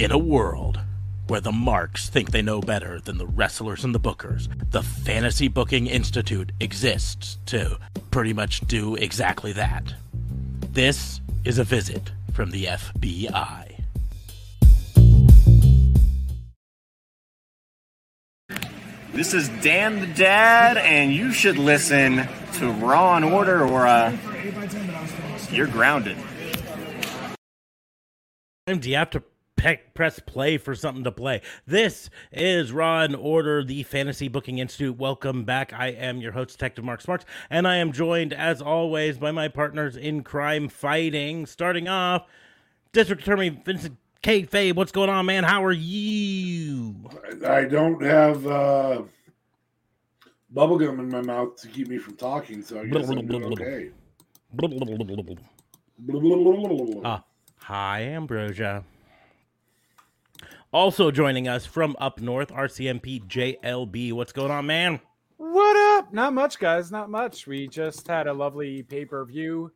In a world where the marks think they know better than the wrestlers and the bookers, the Fantasy Booking Institute exists to pretty much do exactly that. This is a visit from the FBI. This is Dan the Dad, and you should listen to Raw and Order, or uh, you're grounded. Do you have to pe- press play for something to play? This is Raw and Order, the Fantasy Booking Institute. Welcome back. I am your host, Detective Mark Smarts, and I am joined, as always, by my partners in crime fighting. Starting off, District Attorney Vincent K. Faye. What's going on, man? How are you? I don't have uh, bubblegum in my mouth to keep me from talking, so I guess I'm doing okay. Ah, hi, Ambrosia. Also joining us from up north, RCMP JLB. What's going on, man? What up? Not much, guys. Not much. We just had a lovely pay per view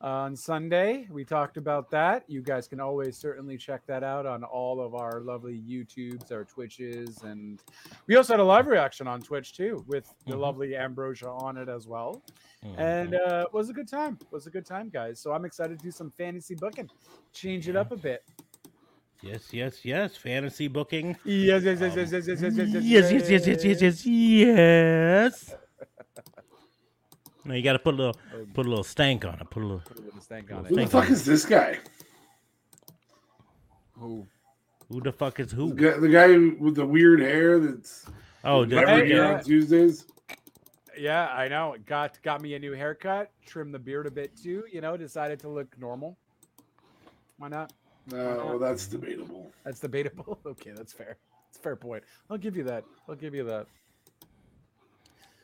on Sunday. We talked about that. You guys can always certainly check that out on all of our lovely YouTubes, our Twitches, and we also had a live reaction on Twitch too with the Mhm. lovely Ambrosia on it as well. And uh, it was a good time. It was a good time, guys. So I'm excited to do some fantasy booking, change it up a bit. Yes, yes, yes. Fantasy booking. Yes, yes, yes, yes, yes, yes, yes, yes, Yes, yes, yes, yes, yes, yes, yes. No, you got to put a little, put a little stank on it. Put a little. Put a little stank on it. Who the fuck is this guy? Ooh. Who the fuck is The who? guy, the guy with the weird hair that's Oh, never did, Hey, on Tuesdays. Yeah, I know. Got got me a new haircut, trimmed the beard a bit too. You know, decided to look normal. Why not? No, well, that's debatable. That's debatable. Okay, that's fair. It's fair point. I'll give you that. I'll give you that.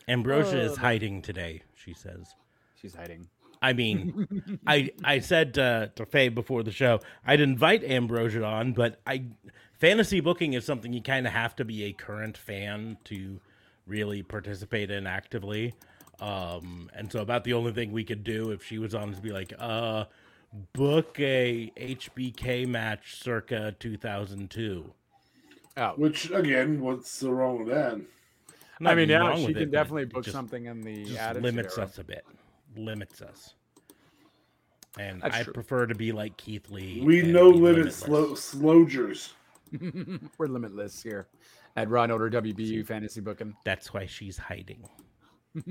Ambrosia is Oh. hiding today. She says. She's hiding. I mean, I I said uh, to Faye before the show I'd invite Ambrosia on, but I fantasy booking is something you kind of have to be a current fan to really participate in actively. Um, and so about the only thing we could do if she was on is be like, uh, book a HBK match circa 2002. Oh, Which again, what's the wrong with that? Not I mean, yeah, she can it, definitely it book just- something in the just limits era. us a bit. Limits us. And That's I true. prefer to be like Keith Lee. We and no be limit limitless. slow slogers. We're limitless here at Ron Order WBU Fantasy Booking. That's why she's hiding.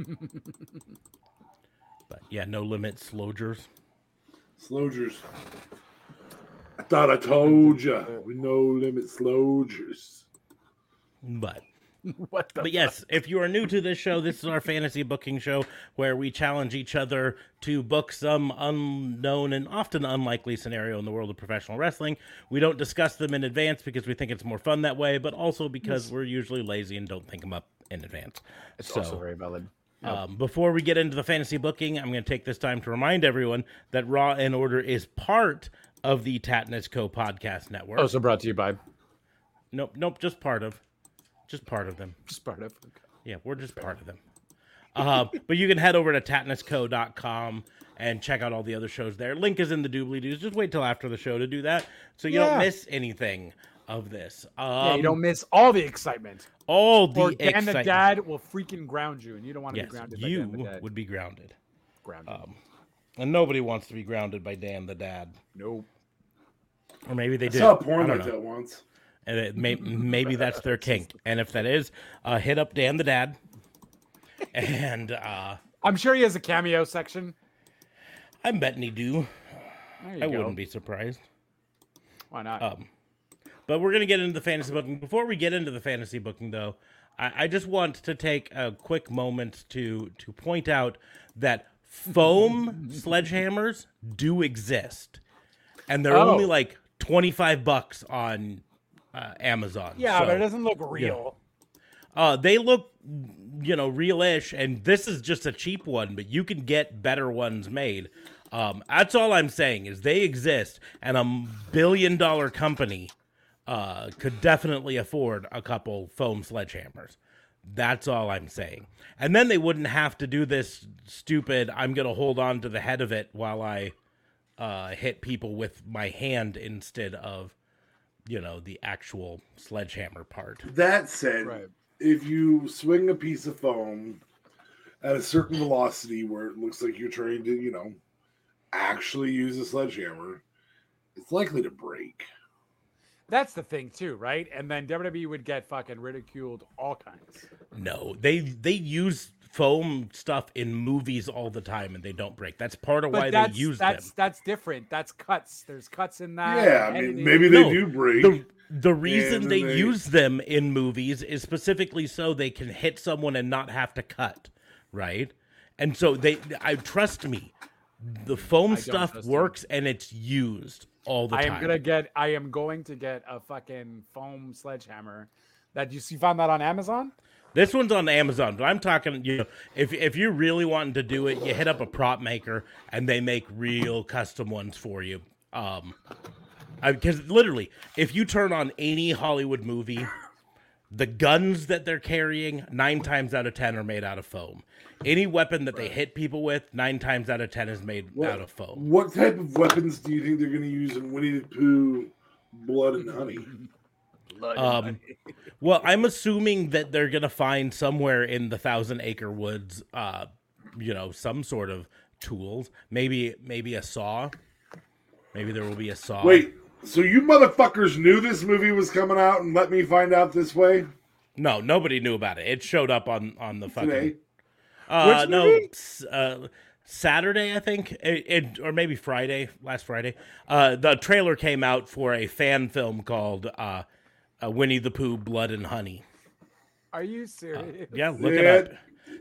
but yeah, no limit slogers. Slogers. I thought I told you. We no limit slogers. But what the? but yes, if you are new to this show, this is our fantasy booking show where we challenge each other to book some unknown and often unlikely scenario in the world of professional wrestling. We don't discuss them in advance because we think it's more fun that way, but also because we're usually lazy and don't think them up in advance. It's so, also very valid. Um, before we get into the fantasy booking, I'm going to take this time to remind everyone that Raw and Order is part of the Tatnus Co podcast network. Also brought to you by Nope, nope, just part of, just part of them. just part of. Yeah, we're just part of them. Uh, but you can head over to tatnusco.com and check out all the other shows there. Link is in the doobly doos. Just wait till after the show to do that, so you Yeah. don't miss anything of this. Um, yeah, you don't miss all the excitement. All the or Dan the. Dad will freaking ground you, and you don't want to Yes, be grounded by you Dan the Dad. would be grounded, ground you. um, and nobody wants to be grounded by Dan the Dad. nope. Or maybe they I do. saw a I porn don't like that once. And it may, maybe that's their kink. And if that is, uh, hit up Dan the Dad. And uh, I'm sure he has a cameo section. I'm betting he do. There you I go. wouldn't be surprised. Why not? Um, but we're gonna get into the fantasy booking. Before we get into the fantasy booking, though, I, I just want to take a quick moment to to point out that foam sledgehammers do exist, and they're Oh. only like twenty five bucks on uh, Amazon. yeah, So- but it doesn't look real. Uh, they look, you know, real-ish, and this is just a cheap one, but you can get better ones made. Um, that's all I'm saying is they exist, and a billion-dollar company uh, could definitely afford a couple foam sledgehammers. That's all I'm saying. And then they wouldn't have to do this stupid. I'm gonna hold on to the head of it while I uh, hit people with my hand instead of you know, the actual sledgehammer part. That said, Right. if you swing a piece of foam at a certain velocity where it looks like you're trying to, you know, actually use a sledgehammer, it's likely to break. That's the thing too, right? And then WWE would get fucking ridiculed all kinds. No, they they use foam stuff in movies all the time and they don't break. That's part of But why they use that's them. that's different. That's cuts. There's cuts in that. yeah, I mean, editing. maybe they No, do break. The the reason they, they- use them in movies is specifically so they can hit someone and not have to cut, right? And so they I trust me, the foam I stuff trust you. works and it's used all the I time. am gonna get. I am going to get a fucking foam sledgehammer. That you see, found that on Amazon. This one's on Amazon, but I'm talking, you know, if if you're really wanting to do it, you hit up a prop maker and they make real custom ones for you. Um, because literally, if you turn on any Hollywood movie, the guns that they're carrying nine times out of ten are made out of foam. Any weapon that they hit people with, nine times out of ten is made What- out of foam. What type of weapons do you think they're going to use in Winnie the Pooh, Blood and Honey? Um, well, I'm assuming that they're gonna find somewhere in the Thousand Acre Woods, uh, you know, some sort of tools. Maybe, maybe a saw. Maybe there will be a saw. Wait, so you motherfuckers knew this movie was coming out and let me find out this way no, nobody knew about it. It showed up on on the fucking. today? Uh, Which no, movie? s- uh, Saturday, I think, it, it, or maybe Friday, last Friday. Uh, the trailer came out for a fan film called uh, uh, Winnie the Pooh: Blood and Honey. Are you serious? Yeah, look Yeah. it up.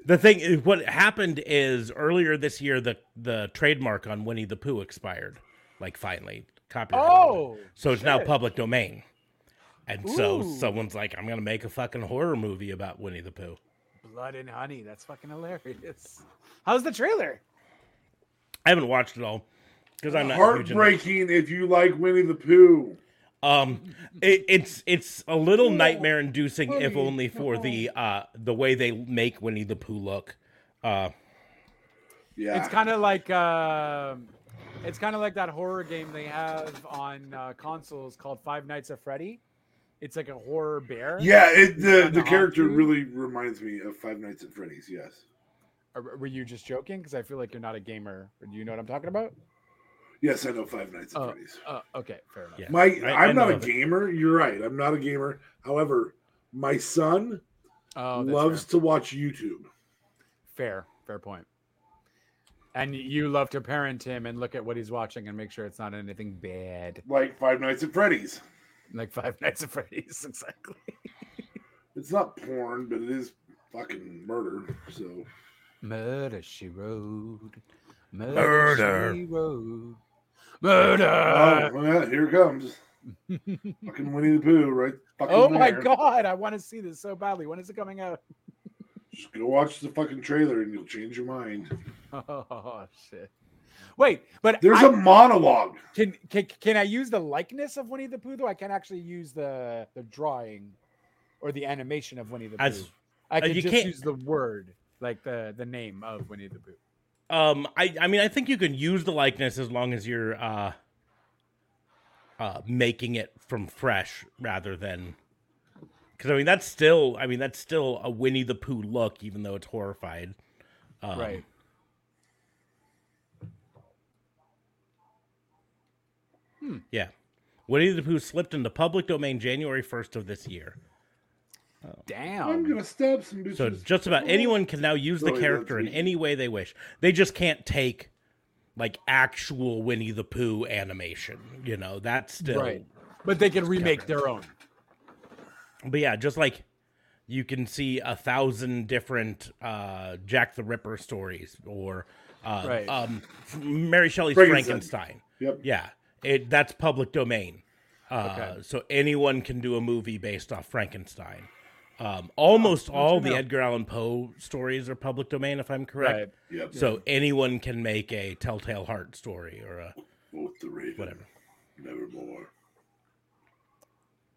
The thing is, what happened is earlier this year, the the trademark on Winnie the Pooh expired, like finally copyright. Oh, so it's now public domain, and so someone's like, "I'm gonna make a fucking horror movie about Winnie the Pooh." Blood and honey. That's fucking hilarious. How's the trailer? I haven't watched it all because I'm not Heartbreaking if you like Winnie the Pooh. Um, it, it's it's a little nightmare inducing, if only for the uh the way they make Winnie the Pooh look. Uh, Yeah. It's kind of like um it's kind of like that horror game they have on uh, consoles called Five Nights at Freddy. It's like a horror bear. yeah, it, the, the character haunted. really reminds me of Five Nights at Freddy's, yes. Or were you just joking? Because I feel like you're not a gamer. Or do you know what I'm talking about? Yes, I know Five Nights at Oh, Freddy's. uh, okay, fair enough. yeah. My, I- I I'm not a of it. gamer. You're right. I'm not a gamer. However, my son Oh, that's loves to watch YouTube. fair. fair, fair point. And you love to parent him and look at what he's watching and make sure it's not anything bad, Like Five Nights at Freddy's. like Five Nights at Freddy's. Exactly. It's not porn, but it is fucking murder. So Murder she wrote. Murder. Murder. She wrote. Murder. oh, well, here it comes. fucking Winnie the Pooh, right? Fucking Oh my god, I want to see this so badly. When is it coming out? Just go watch the fucking trailer and you'll change your mind. Oh shit. Wait, but There's I- a monologue. can, can can I use the likeness of Winnie the Pooh though? I can actually use the the drawing or the animation of Winnie the Pooh. As- I uh, can you just can't- use the word, like the the name of Winnie the Pooh. Um, I I mean, I think you can use the likeness as long as you're uh, uh, making it from fresh rather than because I mean that's still I mean that's still a Winnie the Pooh look, even though it's horrified. Um, right. Yeah. Winnie the Pooh slipped into public domain January 1st of this year. Damn. I'm gonna stab some bitches. So just about anyone can now use the Really, character in any way they wish. They just can't take like actual Winnie the Pooh animation. You know, that's still Right. But they can remake their own. But yeah, just like you can see a thousand different uh, Jack the Ripper stories or uh, Right. um, Mary Shelley's Frankenstein. Frankenstein. Yep. Yeah, it that's public domain. Uh, Okay. So anyone can do a movie based off Frankenstein. Um, almost all the know. Edgar Allan Poe stories are public domain, if I'm correct. Right. Yep. So anyone can make a Telltale Heart story or a Both the Raven. whatever. Nevermore.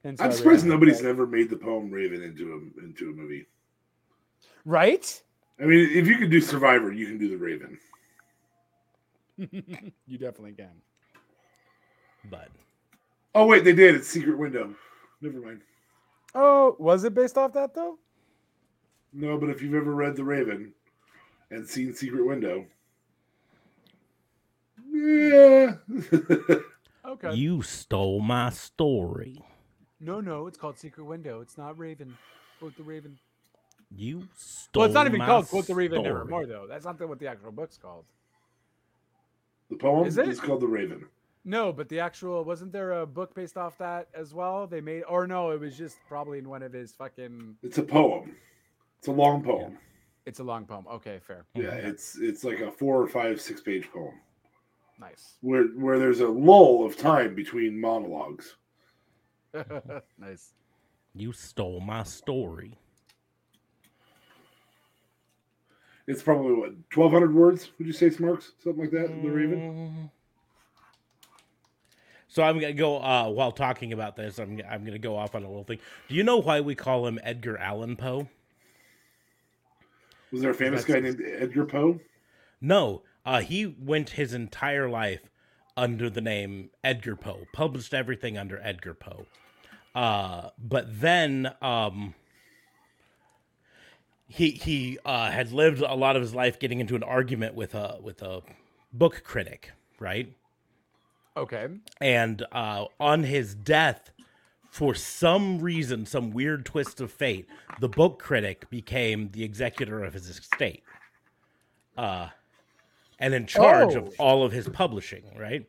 And so I'm surprised realized nobody's that- never made the poem Raven into a into a movie. Right? I mean, if you could do Survivor, you can do the Raven. you definitely can. But Oh wait, they did. It's Secret Window. Never mind. Oh, was it based off that though? No, but if you've ever read The Raven and seen Secret Window, yeah. Okay. You stole my story. No, no, it's called Secret Window. It's not Raven. Quote the Raven. You stole. Well, it's not even my called Quote the Raven story. Nevermore, though. That's not the- what the actual book's called. the poem Is is, it? called The Raven. No, but the actual wasn't there a book based off that as well? They made, or no, it was just probably in one of his fucking. It's a poem. It's a long poem. It's a long poem. Okay, fair, hmm. Yeah, it's it's like a four or five, six page poem nice, where where there's a lull of time between monologues. nice. You stole my story. It's probably what twelve hundred words. Would you say, Smarks? Something like that. The Raven. Mm. So I'm gonna go uh, while talking about this. I'm I'm gonna go off on a little thing. Do you know why we call him Edgar Allan Poe? Was there a famous That's- guy named Edgar Poe? No, uh, he went his entire life under the name Edgar Poe. Published everything under Edgar Poe. Uh, but then um, he he uh, had lived a lot of his life getting into an argument with a with a book critic, right? Okay. and uh, on his death, for some reason, some weird twist of fate, the book critic became the executor of his estate, uh, and in charge Oh. of all of his publishing. Right,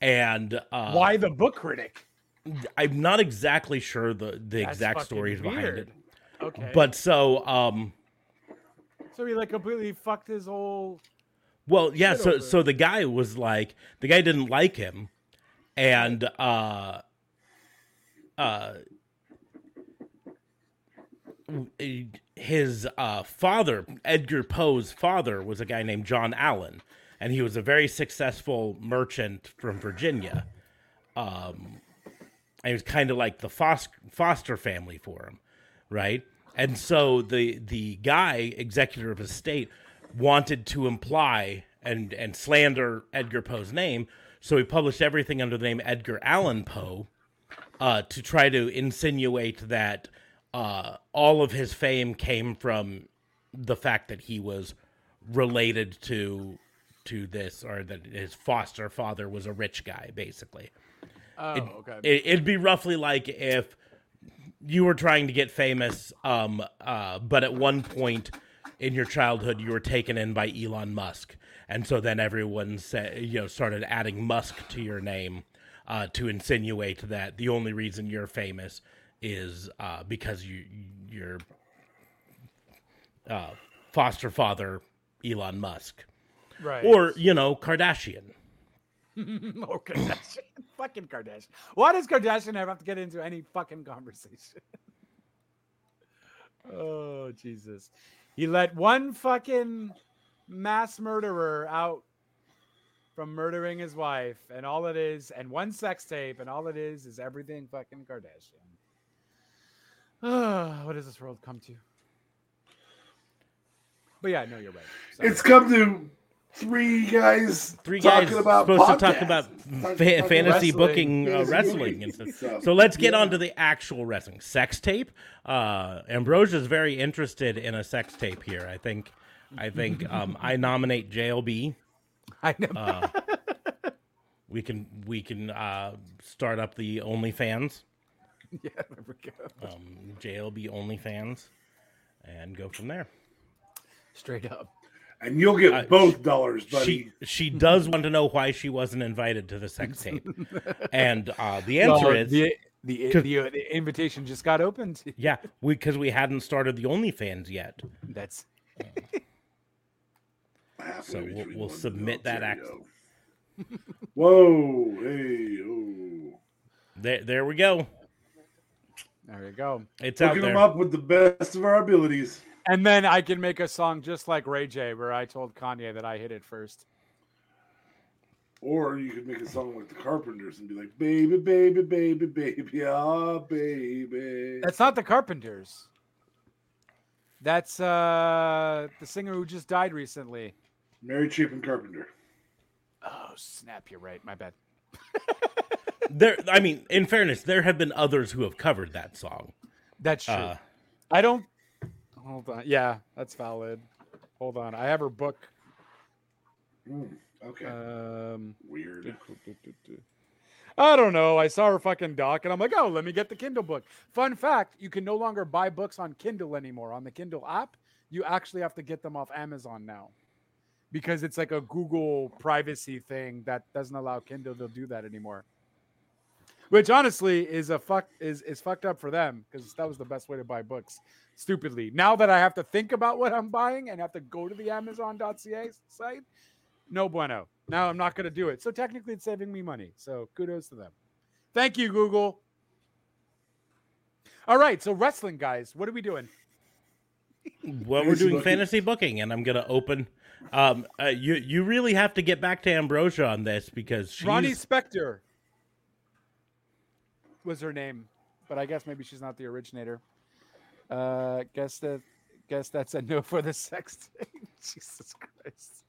and uh, Why the book critic? I'm not exactly sure the the That's exact fucking stories behind it, Okay. but so um. so he like completely fucked his whole. Well, yeah, so over so the guy was like the guy didn't like him and uh uh his uh father, Edgar Poe's father was a guy named John Allan and he was a very successful merchant from Virginia. Um and he was kind of like the foster, family for him, right? And so the the guy, executor of his estate, wanted to imply and and slander Edgar Poe's name, so he published everything under the name Edgar Allan Poe, uh, to try to insinuate that uh, all of his fame came from the fact that he was related to to this, or that his foster father was a rich guy, basically. Oh, okay. It, it'd be roughly like if you were trying to get famous, um, uh, but at one point in your childhood you were taken in by Elon Musk, and so then everyone said, you know, started adding Musk to your name uh, to insinuate that the only reason you're famous is uh, because you your uh, foster father Elon Musk, right. or you know Kardashian. or Kardashian. fucking Kardashian. Why does Kardashian ever have to get into any fucking conversation? oh, Jesus. He let one fucking mass murderer out from murdering his wife, and all it is, and one sex tape, and all it is is everything fucking Kardashian. what does this world come to? But yeah, no, you're right. Sorry. It's come to three guys. three talking guys about supposed to talk about fa- fantasy wrestling. booking uh, wrestling and stuff. stuff. So let's get Yeah. on to the actual wrestling sex tape. Uh, Ambrosia's very interested in a sex tape here. I think. I think um, I nominate JLB. I know. Uh, we can we can uh, start up the OnlyFans, yeah, there we go. um, JLB OnlyFans, and go from there. Straight up. and you'll get Uh, both dollars, buddy. She she does want to know why she wasn't invited to the sex tape, and uh, the answer Well, is the the, 'Cause- the, uh, the invitation just got opened. Yeah, we because we hadn't started the OnlyFans yet. That's So we'll- we'll submit that and act- Whoa! Hey! Oh! There, there we go. There you go. It's out Hooking them up with the best of our abilities. And then I can make a song just like Ray J, where I told Kanye that I hit it first. Or you could make a song like the Carpenters and be like, "Baby, baby, baby, baby, ah, baby." That's not the Carpenters. That's uh the singer who just died recently. Mary Chapin Carpenter. Oh snap! You're right. My bad. there. I mean, in fairness, there have been others who have covered that song. That's true. Uh, I don't. Hold on. Yeah, that's valid. Hold on. I have her book. Mm, okay. Um, Weird. I don't know. I saw her fucking doc and I'm like, oh, let me get the Kindle book. Fun fact you can no longer buy books on Kindle anymore. On the Kindle app, you actually have to get them off Amazon now because it's like a Google privacy thing that doesn't allow Kindle to do that anymore. Which honestly is a fuck is is fucked up for them because that was the best way to buy books. Stupidly. Now that I have to think about what I'm buying and have to go to the Amazon.ca site, no bueno. Now I'm not going to do it. So technically, it's saving me money. So kudos to them. Thank you, Google. All right. So wrestling, guys, what are we doing? well, we're doing fantasy booking, and I'm gonna open. Um, uh, you you really have to get back to Ambrosia on this because she's Ronnie Spector was her name, but I guess maybe she's not the originator. Uh, guess that guess that's a no for the sex thing. Jesus Christ.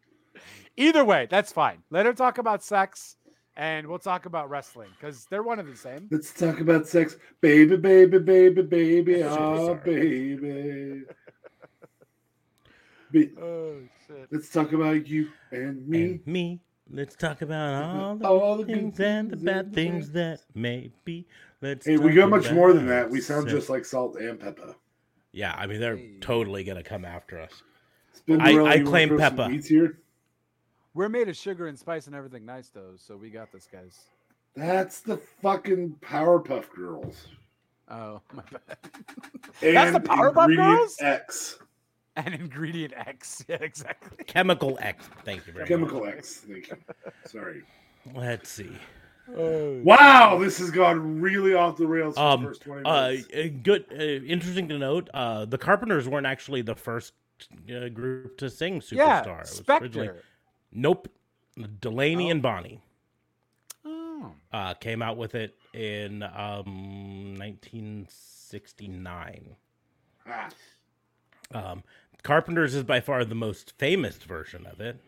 Either way, that's fine. Let her talk about sex, and we'll talk about wrestling because they're one of the same. Let's talk about sex, baby, baby, baby, baby, Super oh baby. Be- Oh shit. Let's talk about you and me. and me. Let's talk about all the All the good things and the bad and things that may be. Let's Hey, we got much more than that. We sound sex. just like salt and pepper. Yeah, I mean they're totally gonna come after us. Spinderella, I claim throw Peppa. here? We're made of sugar and spice and everything nice though, so we got this, guys. That's the fucking Powerpuff Girls. Oh my bad. That's the Powerpuff Girls? X. And ingredient X. Yeah, exactly. Chemical X. Thank you very much. Chemical X. Thank you. Sorry. Let's see. Oh, Wow, this has gone really off the rails for Um, the first 20 Uh, minutes. uh, good. Uh, interesting to note. Uh, the Carpenters weren't actually the first uh, group to sing "Superstar." yeah, It was originally- Spector. Nope. Delaney Oh. and Bonnie Oh. uh, came out with it in um, 1969. Ah, Um, Carpenters is by far the most famous version of it.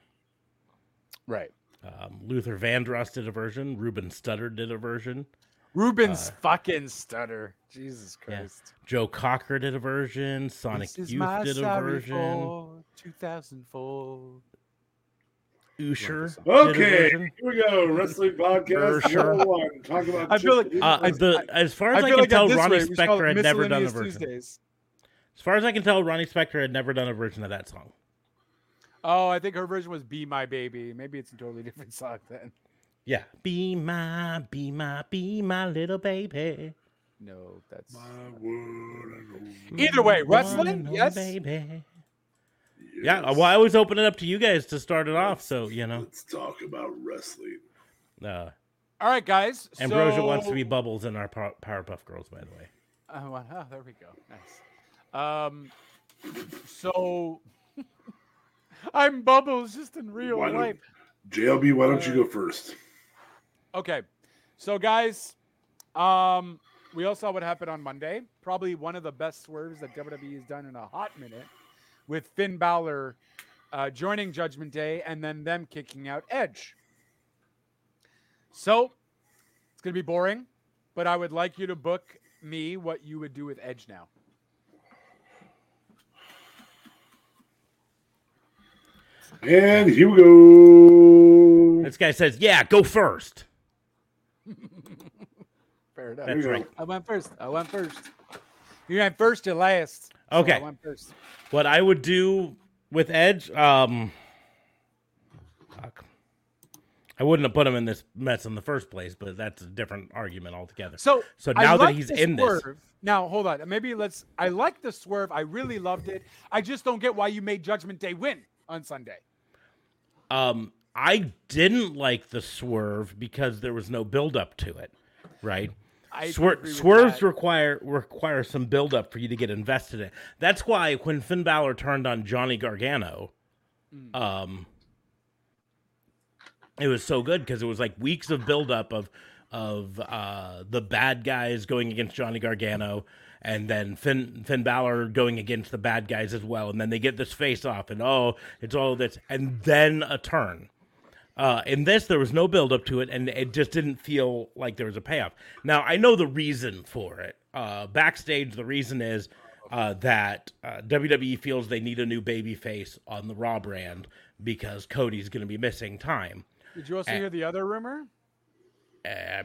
Right. Um, Luther Vandross did a version. Ruben Studdard did a version. Ruben's Uh, fucking stutter. Jesus yeah. Christ. Joe Cocker did a version. Sonic Youth did a version. for 2004. Usher. did a Okay, here we go. Wrestling podcast Sure. number one. Talk about I feel like- Uh, the, as far as I, feel can like tell, this Ronnie rate, we should call it Spector had never done a Miscellaneous version. Tuesdays. As far as I can tell, Ronnie Spector had never done a version of that song. Oh, I think her version was "Be My Baby." Maybe it's a totally different song then. Yeah. Be my, be my, be my little baby. No, that's My word Either way, wrestling, yes. baby. yes. Yeah, well, I always open it up to you guys to start it off, so you know. Let's talk about wrestling. Uh, all right, guys. Ambrosia so... wants to be Bubbles in our Powerpuff Girls, by the way. Oh, wow, oh, there we go. Nice. Um, so I'm Bubbles just in real Why life. JLB, why don't you go first? Okay, so guys, um, we all saw what happened on Monday. Probably one of the best swerves that WWE has done in a hot minute, with Finn Balor uh, joining Judgment Day and then them kicking out Edge. So it's gonna be boring, but I would like you to book me what you would do with Edge now. And here we go. This guy says, "Yeah, go first. Fair enough. That's right. I went first. I went first. You went first to last. so Okay. I went first. What I would do with Edge, um, fuck. I wouldn't have put him in this mess in the first place, but that's a different argument altogether. So, So I now that he's the in this- now hold on. Maybe let's. I like the swerve. I really loved it. I just don't get why you made Judgment Day win on Sunday. Um, I didn't like the swerve because there was no build up to it, right? I Swer- swerves that. require require some build up for you to get invested in. That's why when Finn Balor turned on Johnny Gargano, Hmm. um, it was so good because it was like weeks of build up of of uh, the bad guys going against Johnny Gargano, and then Finn Finn Balor going against the bad guys as well, and then they get this face off, and oh, it's all this, and then a turn. Uh, in this, there was no build up to it, and it just didn't feel like there was a payoff. Now, I know the reason for it. Uh, backstage, the reason is uh, that uh, WWE feels they need a new baby face on the Raw brand because Cody's going to be missing time. Did you also Eh. hear the other rumor Uh,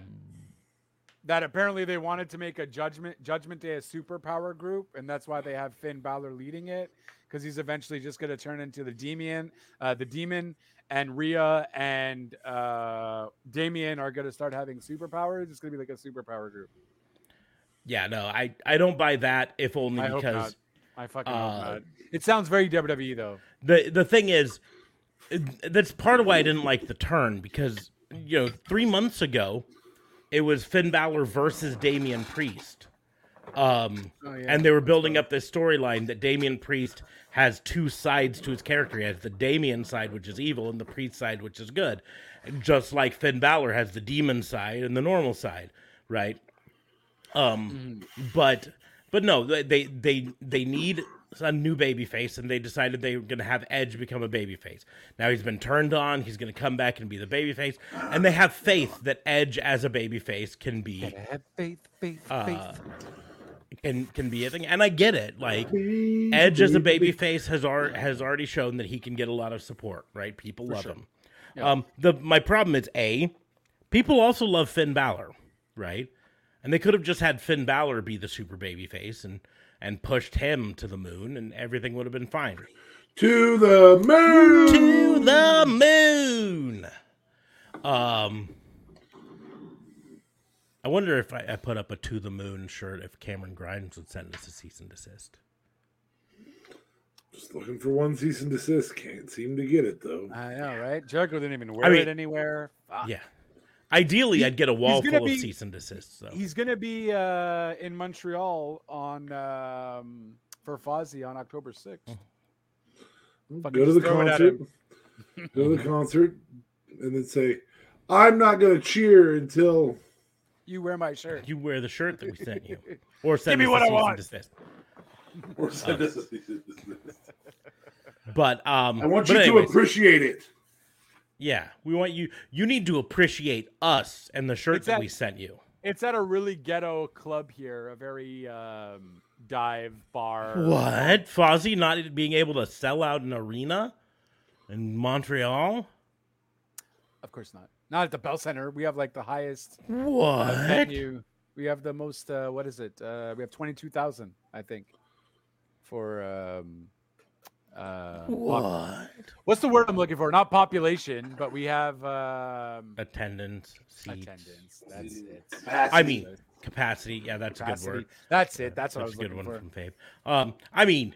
that apparently they wanted to make a Judgment Judgment Day a superpower group, and that's why they have Finn Balor leading it because he's eventually just going to turn into the Demon, uh, the Demon, and Rhea and uh, Damian are going to start having superpowers. It's going to be like a superpower group. yeah, no, I, I don't buy that, if only I because not. I fucking uh, hope not. It sounds very WWE though. the the thing is that's part of why I didn't like the turn because you know three months ago it was Finn Balor versus Damian Priest, um, Oh, yeah. and they were building up this storyline that Damian Priest has two sides to his character. He has the Damian side, which is evil, and the Priest side, which is good. Just like Finn Balor has the demon side and the normal side, right? Um, but but no, they they, they need a new baby face, and they decided they were going to have Edge become a baby face. Now he's been turned on; he's going to come back and be the baby face, and they have faith that Edge as a baby face can be Have faith, faith, uh, can can be a thing. And I get it, like Edge as a baby face has ar- has already shown that he can get a lot of support. Right, people love him. Um, the my problem is a people also love Finn Balor, right? And they could have just had Finn Balor be the super baby face and and pushed him to the moon, and everything would have been fine. To the moon. To the moon. Um, I wonder if I, I put up a to the moon shirt if Cameron Grimes would send us a cease and desist. Just looking for one cease and desist. Can't seem to get it though. I know, right? Jericho didn't even wear mean- it anywhere. Fuck. Yeah. Ideally, I'd get a wall full be- of cease and desists. So. He's gonna be uh, in Montreal on um, for Fozzy on October sixth. Oh. Go to the just throw it at concert. Go to the concert, and then say, "I'm not going to cheer until." You wear my shirt. You wear the shirt that we sent you, or send me what a I cease and want. desist. Or send us a cease and desist. But um, I want but you to appreciate it. Yeah, we want you. You need to appreciate us and the shirt It's that that- we sent you. It's at a really ghetto club here, a very um, dive bar. What? Fozzy not being able to sell out an arena in Montreal? Of course not. Not at the Bell Center. We have like the highest uh, What? venue. We have the most. Uh, what is it? Uh, we have twenty two thousand, I think, for. Um, uh, pop- What? what's the word I'm looking for? Not population, but we have um, Attendance, seats. attendance. That's it. I mean, capacity. Yeah, that's a good word. That's it. That's what I That's was a good one for. from Fabe. Um, I mean,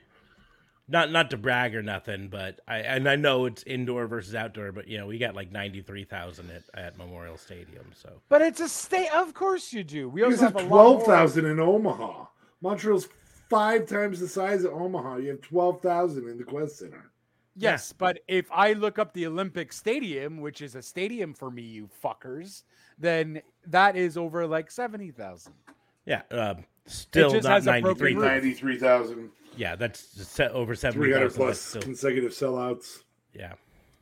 not not to brag or nothing, but I and I know it's indoor versus outdoor, but you know we got like ninety three thousand at at Memorial Stadium, so But it's a state. Of course you do. We You also have have a lot more- twelve thousand in Omaha. Montreal's five times the size of Omaha. You have twelve thousand in the Qwest Center. Yes, but if I look up the Olympic Stadium, which is a stadium for me, you fuckers, then that is over like seventy thousand. yeah. Um, still not has a ninety broken three. roof. Ninety-three thousand. Yeah, that's set over seventy Three hundred thousand. plus Still, consecutive sellouts. yeah.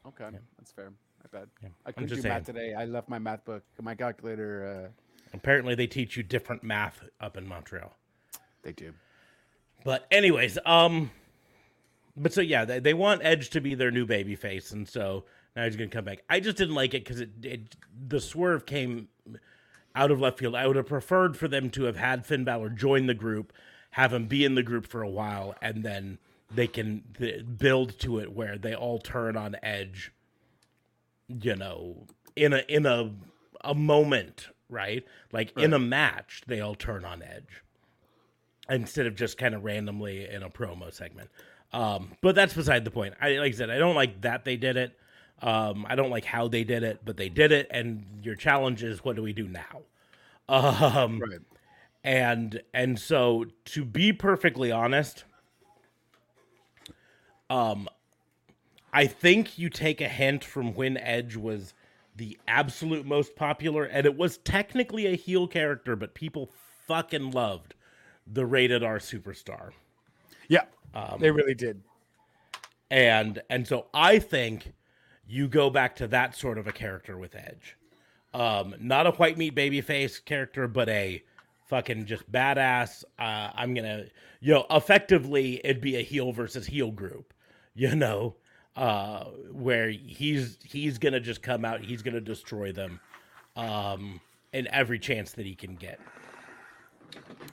Okay, that's fair. My bad. Yeah, I couldn't do just math today. I left my math book, my calculator. Uh, Apparently, they teach you different math up in Montreal. they do. But anyways, um, but so yeah, they, they want Edge to be their new baby face, and so now he's gonna come back. I just didn't like it because it, it the swerve came out of left field. I would have preferred for them to have had Finn Balor join the group, have him be in the group for a while, and then they can th- build to it where they all turn on Edge. You know, in a in a a moment, right? Like in a match, they all turn on Edge instead of just kind of randomly in a promo segment. Um, but that's beside the point. I like I said, I don't like that they did it. Um, I don't like how they did it, but they did it. And your challenge is, what do we do now? Um, Right. and and so to be perfectly honest, um, I think you take a hint from when Edge was the absolute most popular, and it was technically a heel character, but people fucking loved the rated R superstar. Yeah, Um, they really did. and and so I think you go back to that sort of a character with Edge. Um, not a white meat baby face character, but a fucking just badass. Uh, I'm gonna, you know, effectively it'd be a heel versus heel group, you know, uh, where he's he's gonna just come out, he's gonna destroy them, um, in every chance that he can get.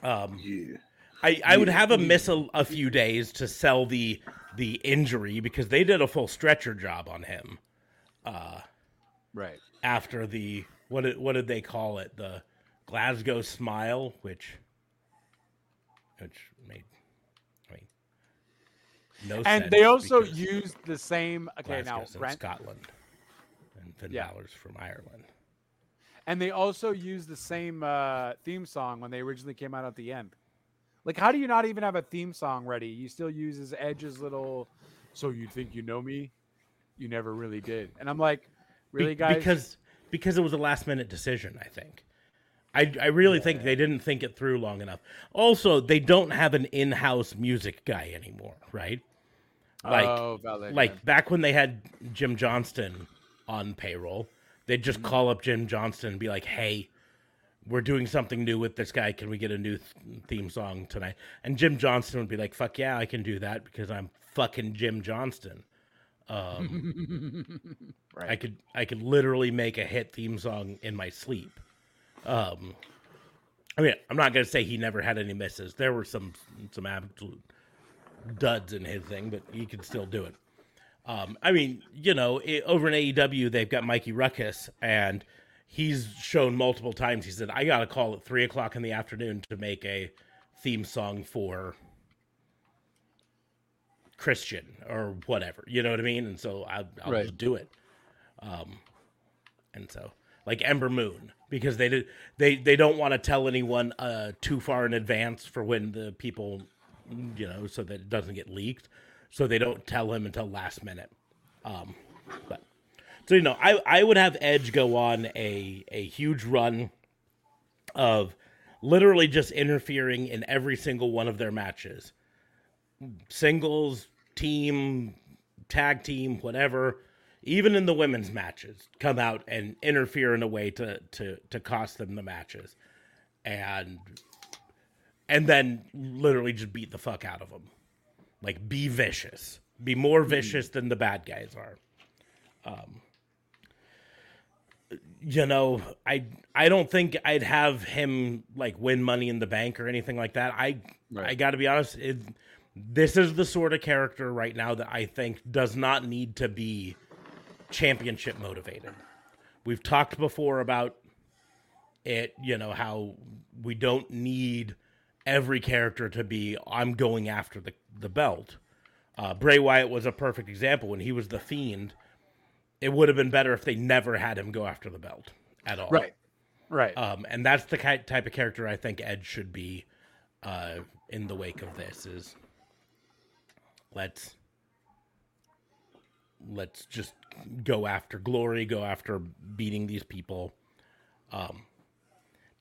Um, Yeah. I, I would have him miss a, a few days to sell the the injury because they did a full stretcher job on him Right. after the what did, what did they call it the Glasgow Smile which which made I mean no sense. And sense they also used the same. Okay, now Glasgow's in Brent, Scotland and Finn Yeah. Balor's from Ireland. And they also used the same uh, theme song when they originally came out at the end. Like, how do you not even have a theme song ready? You still use his Edge's little. So you think you know me? You never really did. And I'm like, Be- really, guys? Because because it was a last minute decision, I think. I, I really think they didn't think it through long enough. Also, they don't have an in house music guy anymore, right? Like oh, valid, like yeah. back when they had Jim Johnston on payroll, they'd just Mm-hmm. call up Jim Johnston and be like, "Hey, we're doing something new with this guy. Can we get a new th- theme song tonight?" And Jim Johnston would be like, "Fuck yeah, I can do that because I'm fucking Jim Johnston." Um, I could I could literally make a hit theme song in my sleep. Um, I mean, I'm not gonna say he never had any misses. There were some some absolute duds in his thing, but he could still do it. Um, I mean, you know, i over in AEW, they've got Mikey Rukus, and he's shown multiple times. He said, "I got to call at three o'clock in the afternoon to make a theme song for Christian or whatever." You know what I mean? And so I, I'll Right. just do it. Um, and so like Ember Moon, because they did they they don't want to tell anyone uh too far in advance for when the people, you know, so that it doesn't get leaked. So they don't tell him until last minute. Um, but so you know, I I would have Edge go on a a huge run of literally just interfering in every single one of their matches, singles, team, tag team, whatever. Even in the women's matches, come out and interfere in a way to to to cost them the matches, and and then literally just beat the fuck out of them. Like be vicious, be more vicious than the bad guys are. Um, you know, I I don't think I'd have him like win Money in the Bank or anything like that. I Right. I got to be honest, it, this is the sort of character right now that I think does not need to be championship motivated. We've talked before about it, you know, how we don't need every character to be I'm going after the the belt. Uh, Bray Wyatt was a perfect example when he was the Fiend. It would have been better if they never had him go after the belt at all. right. Right. Um, and that's the ki- type of character I think Edge should be uh, in the wake of this. Is let's let's just go after glory, go after beating these people. Um,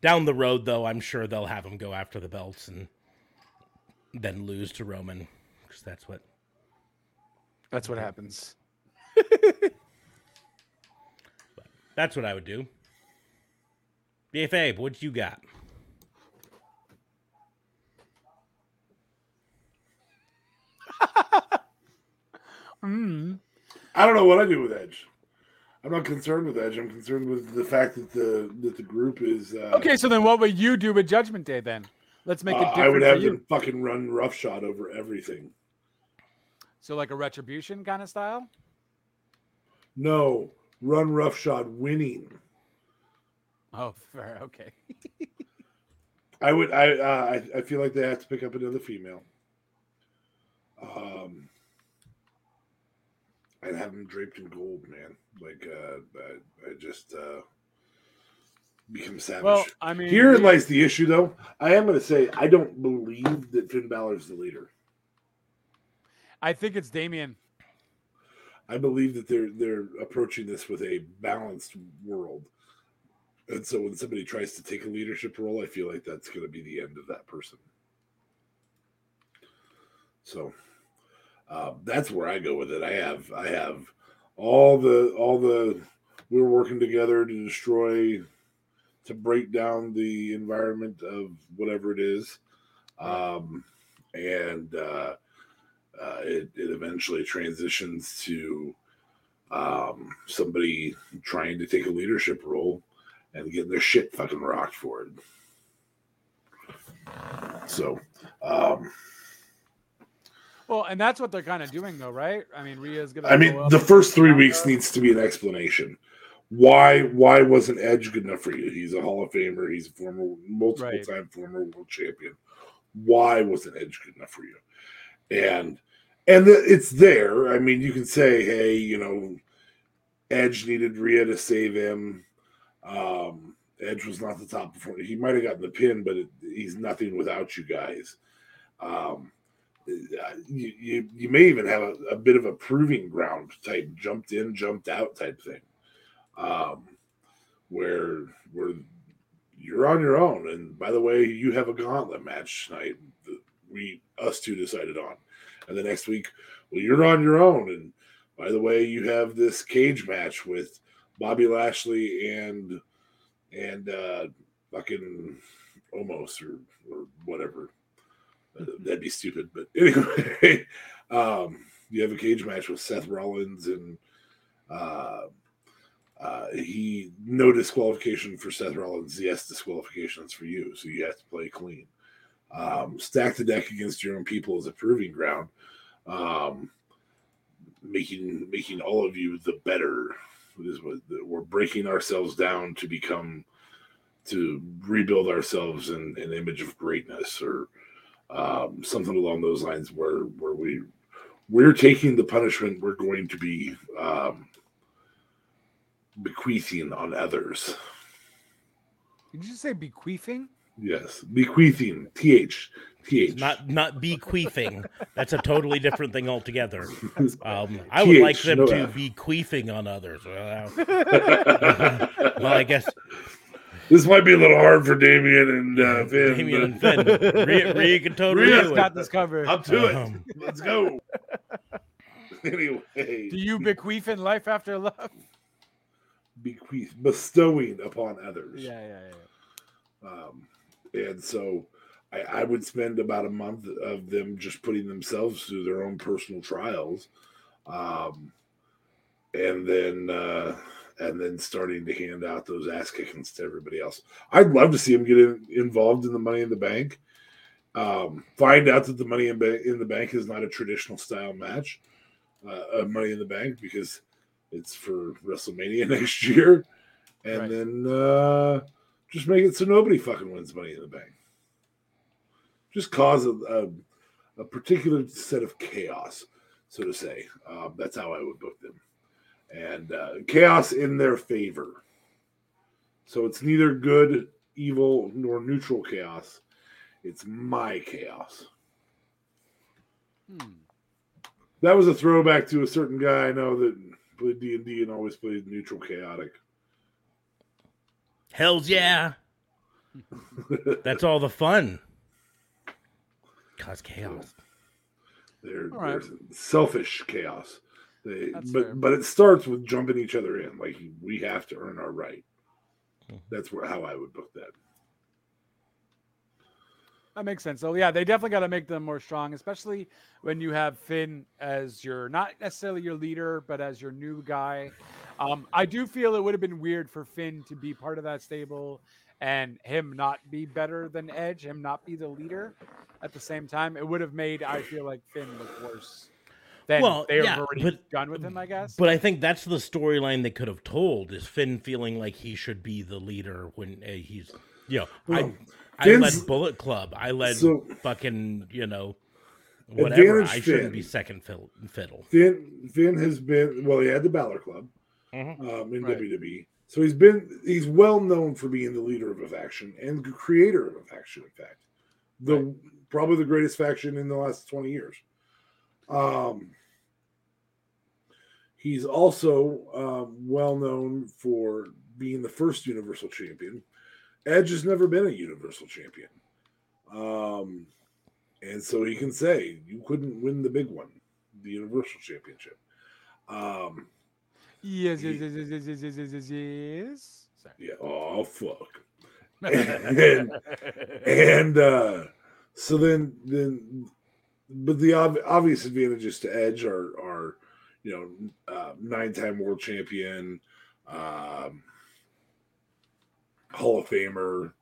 down the road, though, I'm sure they'll have him go after the belts and then lose to Roman because that's what That's what happens. that's what I would do. BFA, what you got? Mm. I don't know what I do with Edge. I'm not concerned with Edge. I'm concerned with the fact that the that the group is. Uh, Okay, so then what would you do with Judgment Day then? Let's make it uh, I would have you. fucking run roughshod over everything. So like a retribution kind of style? No, run roughshod winning. Oh, fair. Okay. I would. I. Uh, I. I feel like they have to pick up another female. Um. I'd have them draped in gold, man. Like, uh, I, I just uh, become savage. Well, I mean, Herein we- lies the issue, though. I am going to say I don't believe that Finn Balor's the leader. I think it's Damian. I believe that they're they're approaching this with a balanced world, and so when somebody tries to take a leadership role, I feel like that's going to be the end of that person. So um, that's where I go with it. I have I have all the all the we're working together to destroy to break down the environment of whatever it is um, and uh, uh, it, it eventually transitions to um, somebody trying to take a leadership role and getting their shit fucking rocked for it so um, Well, and that's what they're kind of doing, though, right? I mean, Rhea's gonna. I mean, the first three weeks needs to be an explanation. Why why wasn't Edge good enough for you? He's a Hall of Famer. He's a former multiple Right. time former world champion. Why wasn't Edge good enough for you? And and the, it's there. I mean, you can say, hey, you know, Edge needed Rhea to save him. Um, Edge was not the top performer. He might have gotten the pin, but it, he's nothing without you guys. Um, you, you, you may even have a, a bit of a proving ground type jumped in, jumped out type thing, um, where where you're on your own. And by the way, you have a gauntlet match tonight. We us two decided on, and the next week, well, you're on your own. And by the way, you have this cage match with Bobby Lashley and and uh, fucking almost or or whatever. Uh, That'd be stupid, but anyway, um, you have a cage match with Seth Rollins and uh, uh, he no disqualification for Seth Rollins. Yes, disqualifications for you, so you have to play clean. Um, stack the deck against your own people as a proving ground, um, making making all of you the better. Is what we're breaking ourselves down to become to rebuild ourselves in an image of greatness or um, something along those lines where where we we're taking the punishment we're going to be um, bequeathing on others. Did you say bequeathing? Yes, bequeathing. Th. Th. Not not bequeathing. That's a totally different thing altogether. Um, I would like them no to F. be queefing on others. Well, well, I guess this might be a little hard for Damian and uh, Finn. Damian and but Finn. Rhea, Rhea can totally Rhea's do He's it. got this covered. Up to it. Um, Let's go. anyway, Do you bequeath in life after love? Bequeath, bestowing upon others. Yeah, yeah, yeah. Um, and so I, I would spend about a month of them just putting themselves through their own personal trials. Um, and then uh, and then starting to hand out those ass kickings to everybody else. I'd love to see them get in, involved in the Money in the Bank. Um, find out that the Money in, ba- in the Bank is not a traditional style match, uh, uh, Money in the Bank, because it's for WrestleMania next year, and Right. then uh, just make it so nobody fucking wins Money in the Bank. Just cause a, a, a particular set of chaos, so to say. Um, that's how I would book them and uh, chaos in their favor. So it's neither good, evil, nor neutral chaos. It's my chaos. Hmm. That was a throwback to a certain guy I know that played D and D and always played neutral, chaotic. Hell's yeah. That's all the fun. Cause chaos. They're, All right. they're selfish chaos. They, That's but fair. but it starts with jumping each other in. Like we have to earn our right. Mhm. That's where how I would book that. That makes sense. So yeah, they definitely got to make them more strong, especially when you have Finn as your not necessarily your leader, but as your new guy. Um, I do feel it would have been weird for Finn to be part of that stable and him not be better than Edge, him not be the leader at the same time. It would have made I feel like Finn look worse than Well, they've yeah, already but- done with him, I guess. But I think that's the storyline they could have told is Finn feeling like he should be the leader when uh, he's, you know, Well, I, I led Bullet Club. I led So- fucking, you know, whatever. Advantage I shouldn't Finn. be second fiddle. fiddle. Finn Finn has been well. He had the Balor Club Mhm. um, in Right. WWE, so he's been he's well known for being the leader of a faction and the creator of a faction. In fact, the probably the greatest faction in the last twenty years. Um, he's also um, well known for being the first Universal Champion. Edge has never been a Universal Champion. Um, and so he can say, you couldn't win the big one, the Universal Championship. Um, Yes, yes, yes, yes, yes, yes, yes, yes, yes. Sorry. Yeah. Oh fuck. and and uh, so then then, but the ob- obvious advantages to Edge are are you know uh, nine time world champion, um, Hall of Famer,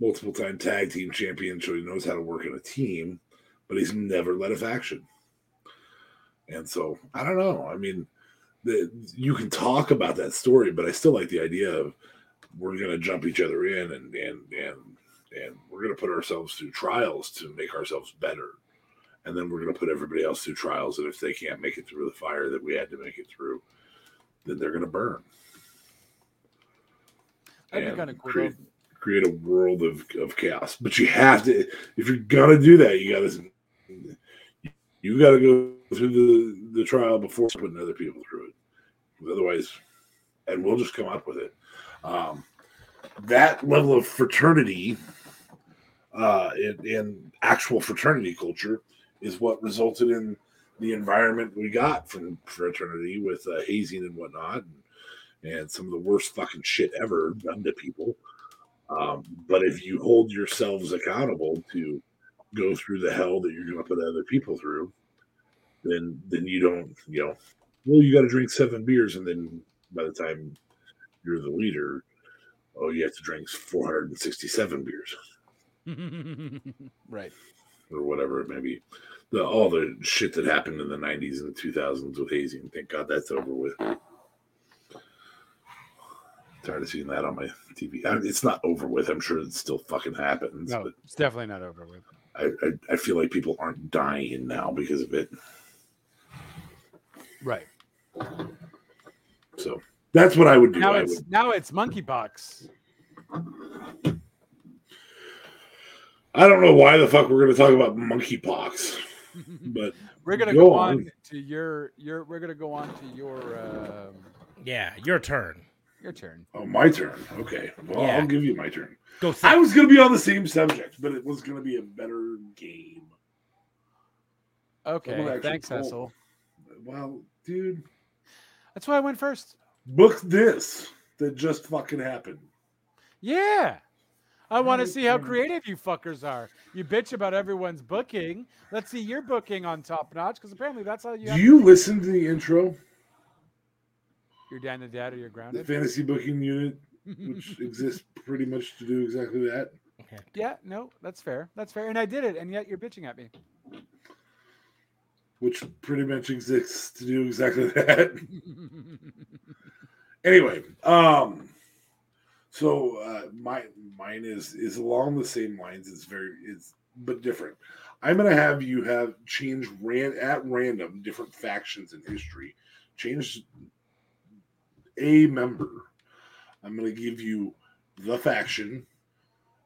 multiple time tag team champion, so he knows how to work in a team, but he's never led a faction. And so I don't know. I mean, the, you can talk about that story, but I still like the idea of we're going to jump each other in and and and and we're going to put ourselves through trials to make ourselves better and then we're going to put everybody else through trials and if they can't make it through the fire that we had to make it through then they're going to burn That'd be kind of cool. create, create a world of, of chaos. But you have to if you're to do that you got to you got to go through the the trial before putting other people through it. Otherwise and we'll just come up with it. Um, that level of fraternity uh, in, in actual fraternity culture is what resulted in the environment we got from fraternity with uh, hazing and whatnot. and, and some of the worst fucking shit ever done to people um, but if you hold yourselves accountable to go through the hell that you're going to put other people through then then you don't you know well you got to drink seven beers and then by the time you're the leader, oh, you have to drink 467 beers right. or whatever it may be. The, all the shit that happened in the 90s and the 2000s with hazing. Thank God that's over with. Tired of seeing that on my TV. I it's not over with. I'm sure it still fucking happens. No, But it's definitely not over with. I, I, I feel like people aren't dying now because of it. Right. So that's what I would do. Now I it's would, now it's monkeypox. I don't know why the fuck we're going to talk about monkeypox, but We're gonna Go go, on. on. to your your. We're gonna go on to your um, Yeah, your turn. Your turn. oh, my turn. Okay, well, Yeah. I'll give you my turn. Go. I was going to be on the same subject, but it was going to be a better game. Okay. Thanks, cool. Cecil. Well, dude, That's why I went first. book this that just fucking happened. Yeah. I want to see how creative you fuckers are. You bitch about everyone's booking. Let's see your booking on top notch because apparently that's how you. Do you listen to the intro, You're down to dad or you're the grounded. fantasy booking unit, which exists pretty much to do exactly that? yeah, no, that's fair. That's fair. And I did it, and yet you're bitching at me. Which pretty much exists to do exactly that. anyway, um, so uh, my mine is is along the same lines. It's very it's but different. I'm gonna have you have change ran at random different factions in history. Change a member. I'm gonna give you the faction.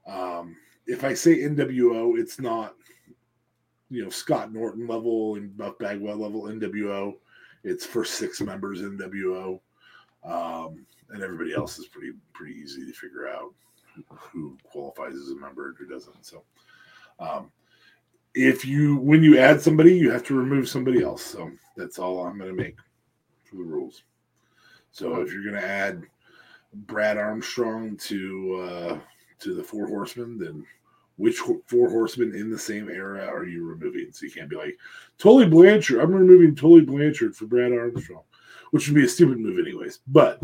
Um, if I say NWO, it's not you know Scott Norton level and Buff Bagwell level NWO. It's for six members NWO, um, and everybody else is pretty pretty easy to figure out who, who qualifies as a member and who doesn't. So, um, if you when you add somebody, you have to remove somebody else. So that's all I'm going to make for the rules. So if you're going to add Brad Armstrong to uh, to the Four Horsemen, then which four horsemen in the same era are you removing? So you can't be like Tully Blanchard. I'm removing Tully Blanchard for Brad Armstrong, which would be a stupid move anyways. But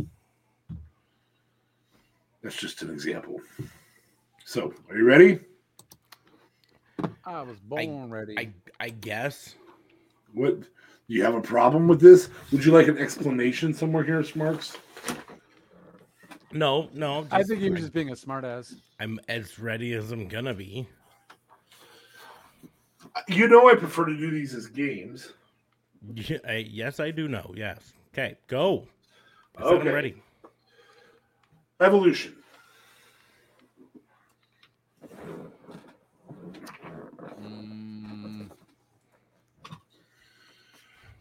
that's just an example. So are you ready? I was born ready. I I guess. What do you have a problem with this? Would you like an explanation somewhere here, Smarks? No, no. I think he was just being a smartass. I'm as ready as I'm gonna be. You know I prefer to do these as games. Yeah, I, yes, I do know. Yes. Okay, go. I said Okay. I'm ready. Evolution.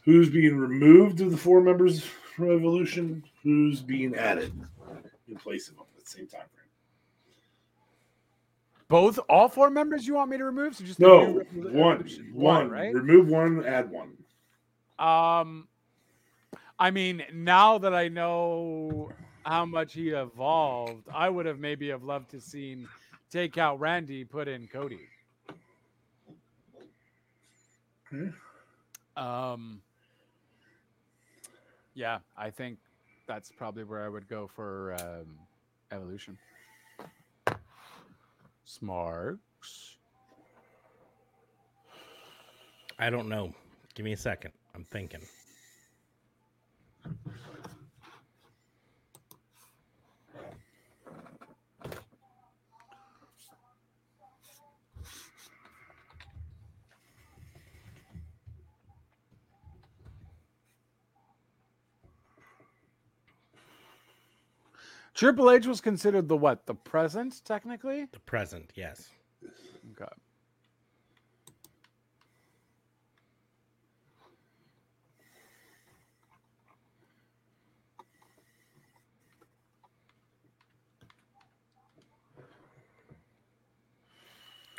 Who's being removed of the four members from Evolution? Who's being added in place of them at the same time frame? both, all four members you want me to remove? So just No, one, Evolution? one, right? Remove one, add one. Um, I mean, now that I know how much he evolved, I would have maybe have loved to seen take out Randy, put in Cody. Hmm. Um, yeah, I think that's probably where I would go for um, evolution. Smarks. I don't know. Give me a second. I'm thinking. Triple H was considered the what? The present, technically. The present, yes. Okay.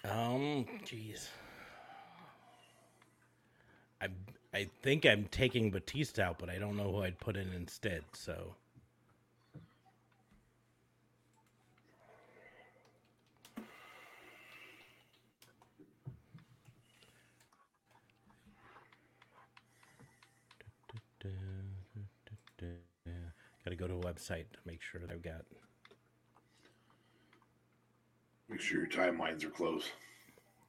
Um, jeez. I I think I'm taking Batista out, but I don't know who I'd put in instead. So got to go to a website to make sure that I've got. Make sure your timelines are close.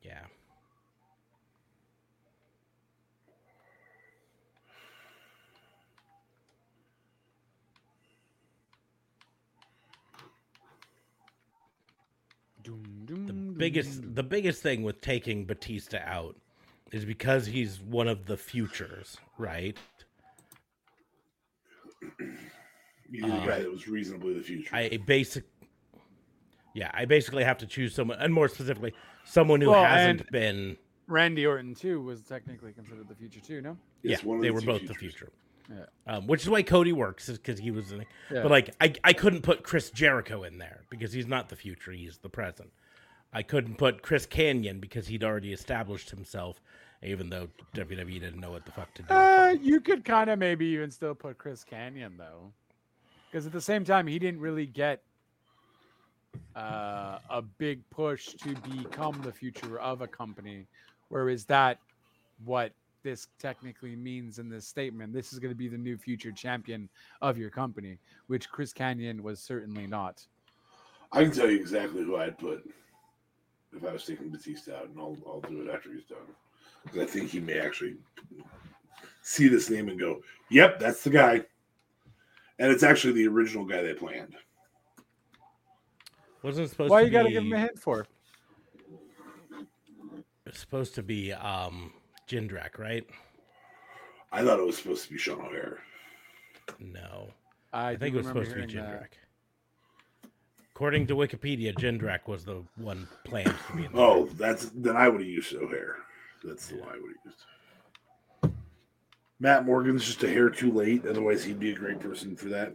Yeah. Doom, doom, the biggest the biggest thing with taking Batista out is because he's one of the futures, right? He's the Uh, guy that was reasonably the future. I basic Yeah, I basically have to choose someone and more specifically someone who Well, hasn't been Randy Orton too was technically considered the future too. No. It's yeah, they the were two both the future. Yeah. Um, which is why Cody works is because he was in Yeah. But like I, I couldn't put Chris Jericho in there because he's not the future, he's the present. I couldn't put Chris Kanyon because he'd already established himself, even though WWE didn't know what the fuck to do. with Uh, you could kind of maybe even still put Chris Kanyon though, because at the same time he didn't really get uh, a big push to become the future of a company. Where is that what this technically means in this statement? This is going to be the new future champion of your company, which Chris Kanyon was certainly not. I can tell you exactly who I'd put if I was taking Batista out, and I'll, I'll do it after he's done. Because I think he may actually see this name and go, yep, that's the guy. And it's actually the original guy they planned. Wasn't it supposed Why to you got to give him a hint for? it's supposed to be um Jindrak, right? I thought it was supposed to be Sean O'Haire. No. I, I think it was supposed to be hearing that. Jindrak. According to Wikipedia, Jindrak was the one planned to be in the Oh, that's then I would have used O'Hare. That's the one I would have used. Matt Morgan's just a hair too late. Otherwise, he'd be a great person for that.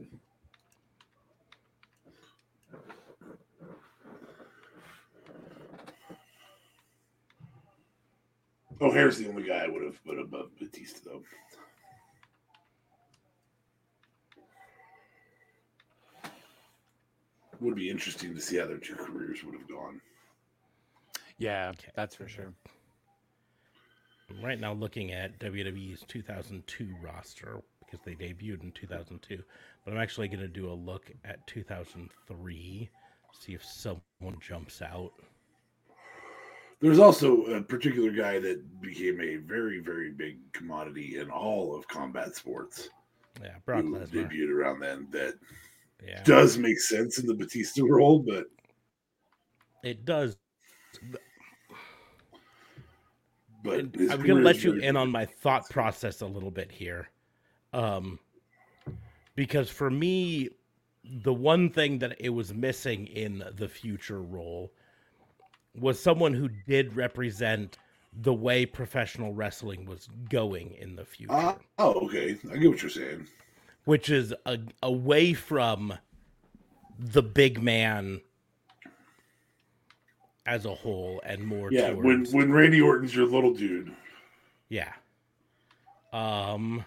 O'Haire's the only guy I would have put above Batista, though. Would be interesting to see how their two careers would have gone. Yeah, that's for sure. I'm right now looking at WWE's 2002 roster because they debuted in 2002. But I'm actually going to do a look at 2003, see if someone jumps out. There's also a particular guy that became a very, very big commodity in all of combat sports. Yeah, Brock Lesnar. debuted around then. That Yeah, does make sense in the Batista role, but it does. But I'm going to let you in on my thought process a little bit here. Um, because for me, the one thing that it was missing in the future role was someone who did represent the way professional wrestling was going in the future, Ah, oh, okay. I get what you're saying. which is a, away from the big man as a whole and more Yeah, when towards when Randy Orton's your little dude. yeah. Um,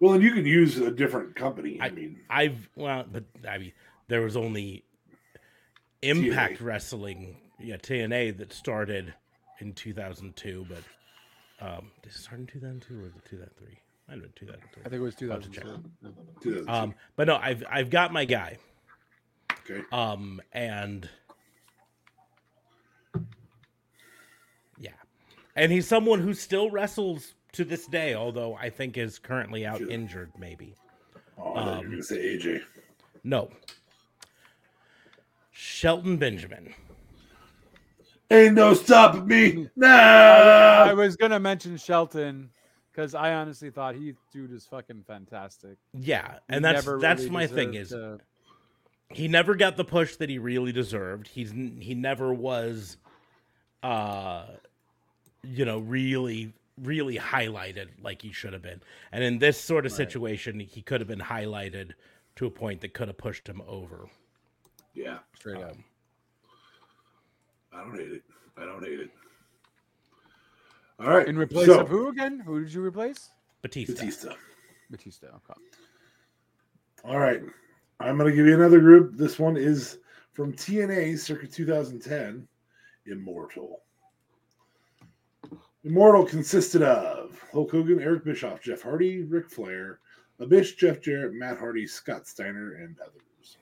Well, and you can use a different company. I, I- mean, I've well, but I mean, there was only Impact Wrestling, yeah, TNA that started in 2002, but um, did it start in 2002 or was it 2003? Might have been 2003. I think it was I'll have to 2002. 2002. Um, but no, I've I've got my guy. okay. Um, and yeah, and he's someone who still wrestles to this day, although I think is currently out Sure. injured. Maybe Oh, I thought you were um, going to say AJ. no. Shelton Benjamin. Ain't no stopping me. Nah. I was gonna mention Shelton because I honestly thought he dude is fucking fantastic. Yeah, He and that's that's really my thing is to- he never got the push that he really deserved. He's he never was, uh, you know, really really highlighted like he should have been. And in this sort of situation, he could have been highlighted to a point that could have pushed him over. Yeah. straight up. Um, I don't hate it. I don't hate it. All right. In replace so, of who again? Who did you replace? Batista. Batista. Batista. Okay. All right. I'm going to give you another group. This one is from TNA circa 2010 Immortal. Immortal consisted of Hulk Hogan, Eric Bischoff, Jeff Hardy, Ric Flair, Abyss, Jeff Jarrett, Matt Hardy, Scott Steiner, and others.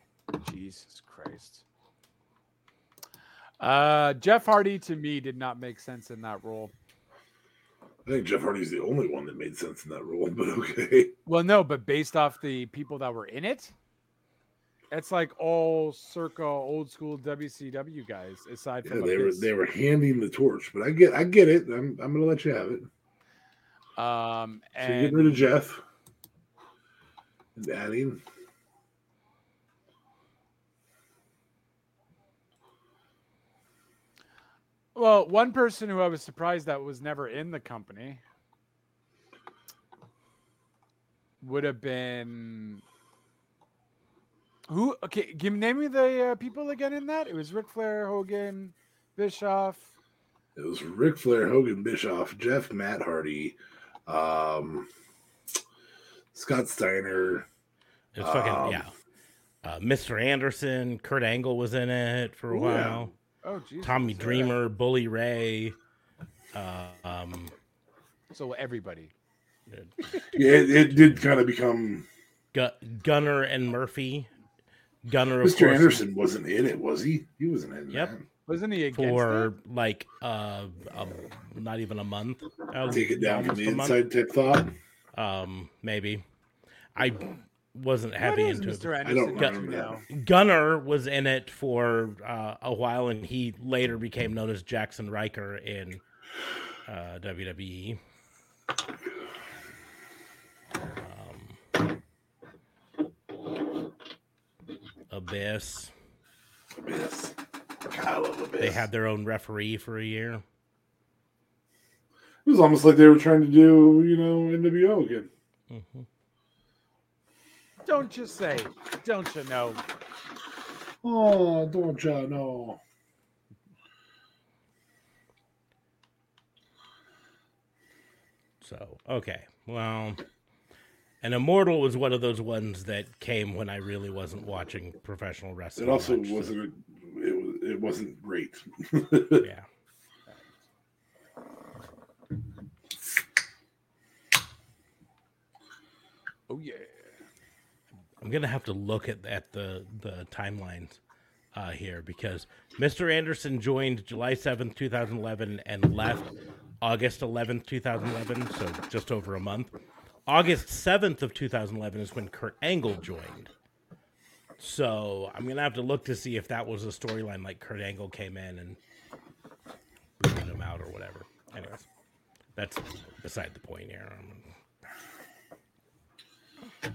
Jesus Christ. Uh, Jeff Hardy to me did not make sense in that role. I think Jeff Hardy's the only one that made sense in that role, but okay. Well, no, but based off the people that were in it, it's like all circa old school WCW guys, aside from Yeah, they were they were handing the torch, but I get I get it. I'm I'm gonna let you have it. Um, So you're getting rid of Jeff and adding. well, one person who I was surprised that was never in the company would have been who? Okay, give name me the uh, people again in that. It was Ric Flair, Hogan, Bischoff. It was Ric Flair, Hogan, Bischoff, Jeff, Matt Hardy, um, Scott Steiner. It's fucking Um, yeah. Uh, Mr. Anderson, Kurt Angle was in it for a Oh, yeah. while. Oh, Jesus. Tommy yeah. Dreamer, Bully Ray. Uh, um, So everybody. Yeah, it, it did kind of become. Gunner and Murphy. Gunner, of Mr. course, Anderson wasn't in it, was he? He wasn't in it. Yep. that. Wasn't he against for it? like uh, um, not even a month. Uh, Take it down from the inside type thought. Um, maybe. I wasn't What heavy into Mr. it. Anderson don't up remember now? Gunner was in it for uh, a while, and he later became known as Jaxson Ryker in uh, WWE. Abyss. Abyss. I love Abyss. They had their own referee for a year. It was almost like they were trying to do, you know, NWO again. hmm Don't you say? Don't you know? Oh, don't you know? So okay, well, and Immortal was one of those ones that came when I really wasn't watching professional wrestling. It also much, wasn't. A, it. It wasn't great. yeah. Oh yeah. I'm gonna have to look at at the the timelines uh, here because Mr. Anderson joined July 7th, 2011, and left August 11th, 2011. So just over a month. August 7th of 2011 is when Kurt Angle joined. So I'm gonna have to look to see if that was a storyline like Kurt Angle came in and booted him out or whatever. Anyways, that's beside the point here. Um,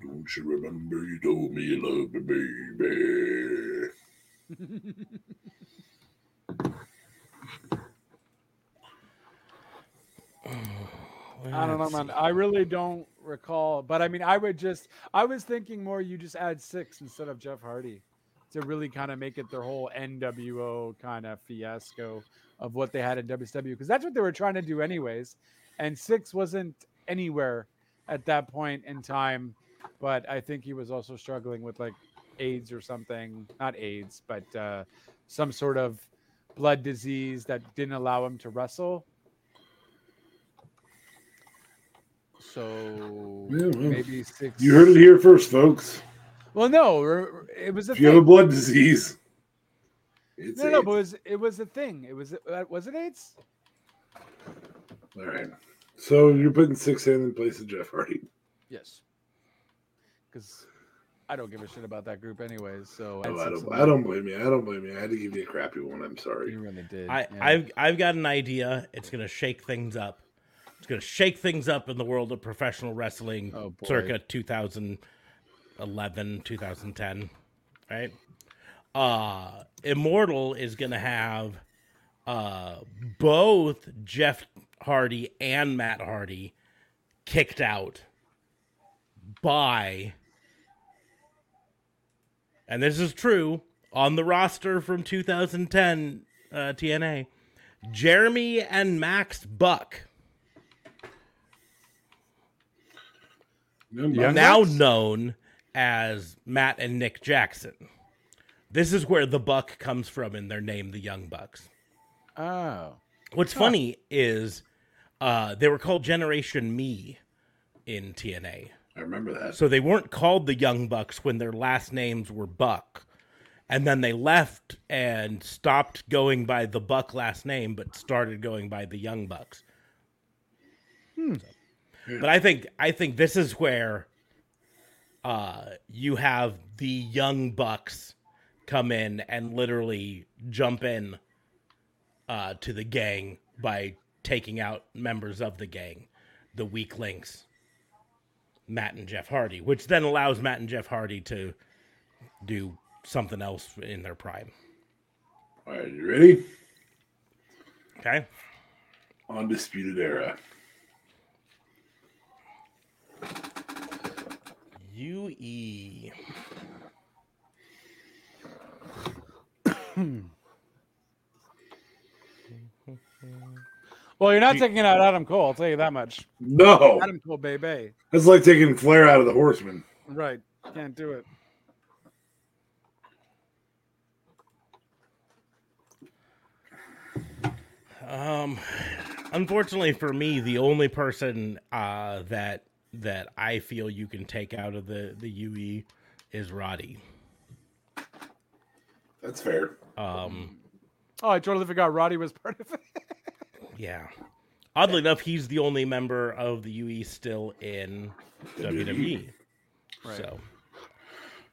Don't you remember you told me you loved me, baby? I don't know, man. I really don't recall, but I mean, I would just, I was thinking more you just add six instead of Jeff Hardy to really kind of make it their whole NWO kind of fiasco of what they had in WCW because that's what they were trying to do anyways. and Six wasn't anywhere at that point in time. But I think he was also struggling with like AIDS or something, not AIDS, but uh, some sort of blood disease that didn't allow him to wrestle. So Yeah, well, maybe six. You heard it here first, folks. Well, no, it was a If you have a blood disease, it's No, no, but it was it was a thing. It was uh, was it AIDS? All right. So you're putting six in in place of Jeff Hardy. Yes. Because I don't give a shit about that group anyways. So Oh, I'd I six don't. I don't blame you. I don't blame you. I had to give you a crappy one. I'm sorry. You really did. I, yeah. I've I've got an idea. It's gonna shake things up. It's gonna shake things up in the world of professional wrestling, Oh, circa 2011, 2010, right? Uh, Immortal is gonna have uh both Jeff Hardy and Matt Hardy kicked out by and this is true on the roster from 2010 uh, TNA, Jeremy and Max Buck, Young now Bucks? known as Matt and Nick Jackson. This is where the Buck comes from in their name, the Young Bucks. oh. What's funny is uh, they were called Generation Me in TNA. I remember that. So they weren't called the Young Bucks when their last names were Buck. And then they left and stopped going by the Buck last name, but started going by the Young Bucks. So- But I think I think this is where uh, you have the Young Bucks come in and literally jump in uh, to the gang by taking out members of the gang, the weak links. Matt and Jeff Hardy, which then allows Matt and Jeff Hardy to do something else in their prime. All right, you ready? Okay. Undisputed Era. UE. Well, you're not taking out Adam Cole. I'll tell you that much. No, Adam Cole, baby. that's like taking Flair out of the Horseman. Right. Can't do it. Um, unfortunately for me, the only person uh, that that I feel you can take out of the the UE is Roddy. That's fair. Um, Oh, I totally forgot Roddy was part of it. yeah. Oddly enough, he's the only member of the UE still in WWE. Right. So,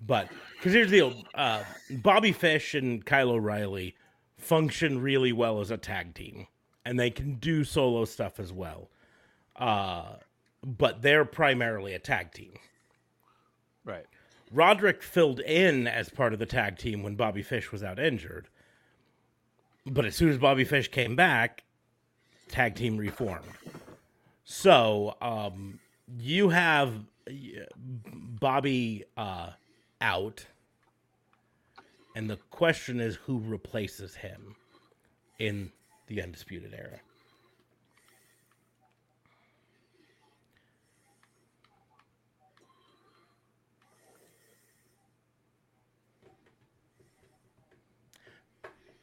but because here's the deal: uh, Bobby Fish and Kyle O'Reilly function really well as a tag team, and they can do solo stuff as well. Uh, but they're primarily a tag team. Right. Roderick filled in as part of the tag team when Bobby Fish was out injured. But as soon as Bobby Fish came back, tag team reformed. So um, you have Bobby uh, out, and the question is who replaces him in the Undisputed Era.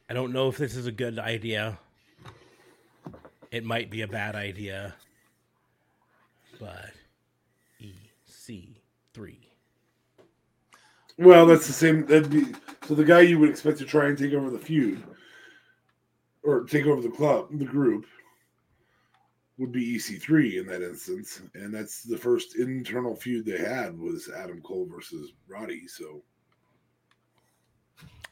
I don't know if this is a good idea. It might be a bad idea. But EC3. Well, that's the same. That'd be so. The guy you would expect to try and take over the feud or take over the club, the group, would be EC3 in that instance, and that's the first internal feud they had was Adam Cole versus Roddy. So,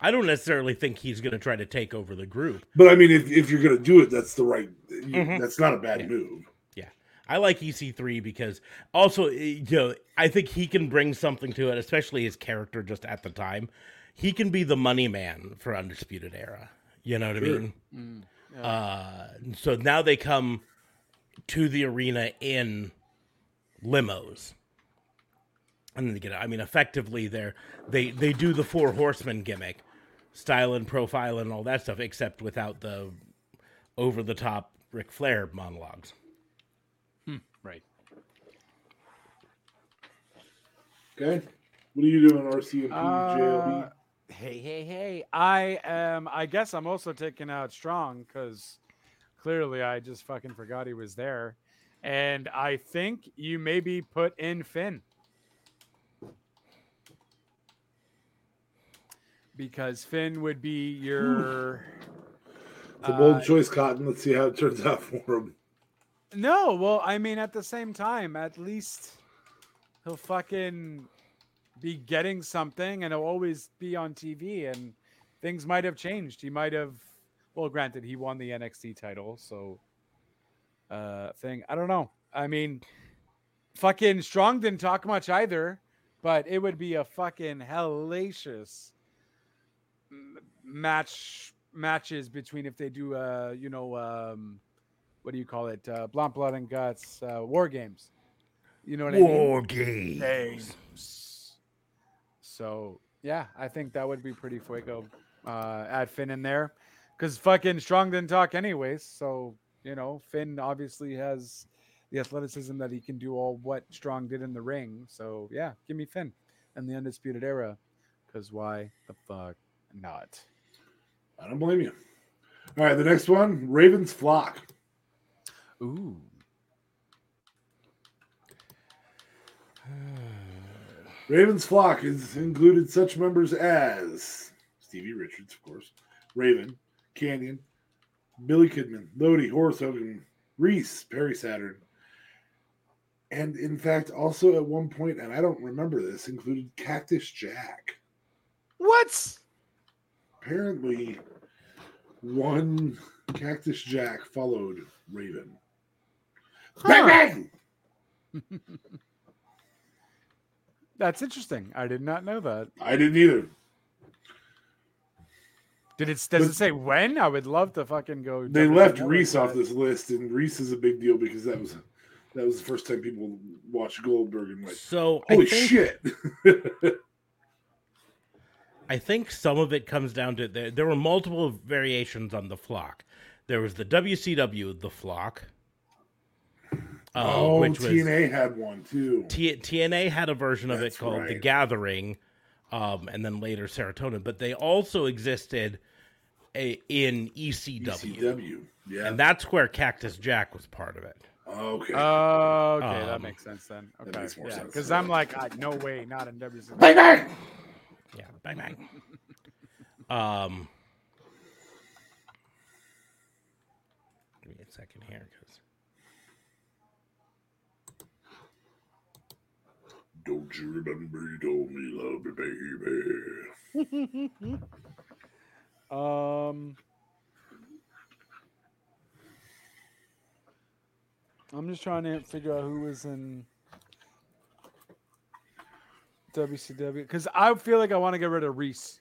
I don't necessarily think he's going to try to take over the group. but I mean, if, if you're gonna do it, that's the right. You, Mhm. That's not a bad Yeah. move. Yeah, I like EC3 because also, eh, you know, I think he can bring something to it, especially his character just at the time. He can be the money man for Undisputed Era. You know what Sure. I mean? Mm, yeah. Uh, so now they come to the arena in limos. And then they get, I mean, effectively, they're, they they do the four horsemen gimmick, style and profile and all that stuff, except without the over the top Ric Flair monologues. Right. Okay. What are you doing, RCMP, Uh, JLB? hey, hey, hey. I am I guess I'm also taking out strong because clearly I just fucking forgot he was there. And I think you maybe put in Finn. Because Finn would be your It's a bold uh, choice, Cotton. Let's see how it turns out for him. No, well, I mean, at the same time, at least he'll fucking be getting something and he'll always be on TV and things might have changed. He might have, well, granted, he won the NXT title, so, uh, thing. I don't know. I mean, fucking Strong didn't talk much either, but it would be a fucking hellacious match matches between if they do, uh, you know, um, what do you call it? Uh, Blunt Blood and Guts, uh, War Games. You know what I mean? games. Games. So yeah, I think that would be pretty fuego. Uh, add Finn in there, because fucking Strong didn't talk anyways. So you know, Finn obviously has the athleticism that he can do all what Strong did in the ring. So yeah, give me Finn and the Undisputed Era, because why the fuck not? I don't blame you. All right, the next one Ravens Flock. Ooh. Ravens Flock has included such members as Stevie Richards, of course, Raven, Kanyon, Billy Kidman, Lodi, Horace Hogan, Reese, Perry Saturn, and in fact, also at one point, and I don't remember this, included Cactus Jack. What? Apparently, one Cactus Jack followed Raven. Bang, bang! That's interesting. I did not know that. I didn't either. Did it? Does But- it say when? I would love to fucking go. They left Reese off this list, and Reese is a big deal because that was that was the first time people watched Goldberg and went, So "Holy I think, shit!" I think some of it comes down to there. There were multiple variations on the flock. There was the WCW, the flock, uh, oh, which was TNA had one too. T- TNA had a version of That's it called The. Gathering, um, and then later Serotonin. But they also existed a, in ECW, ECW, yeah. and that's where Cactus Jack was part of it. okay. Oh, okay, that Um, makes sense then. Okay, makes yeah, because I'm like, I, no way, not in WCW. bang bang. Yeah, bang bang. um, give me a second here, because Don't you remember you told me love me, baby? Um, I'm just trying to figure out who was in WCW because I feel like I want to get rid of Reese.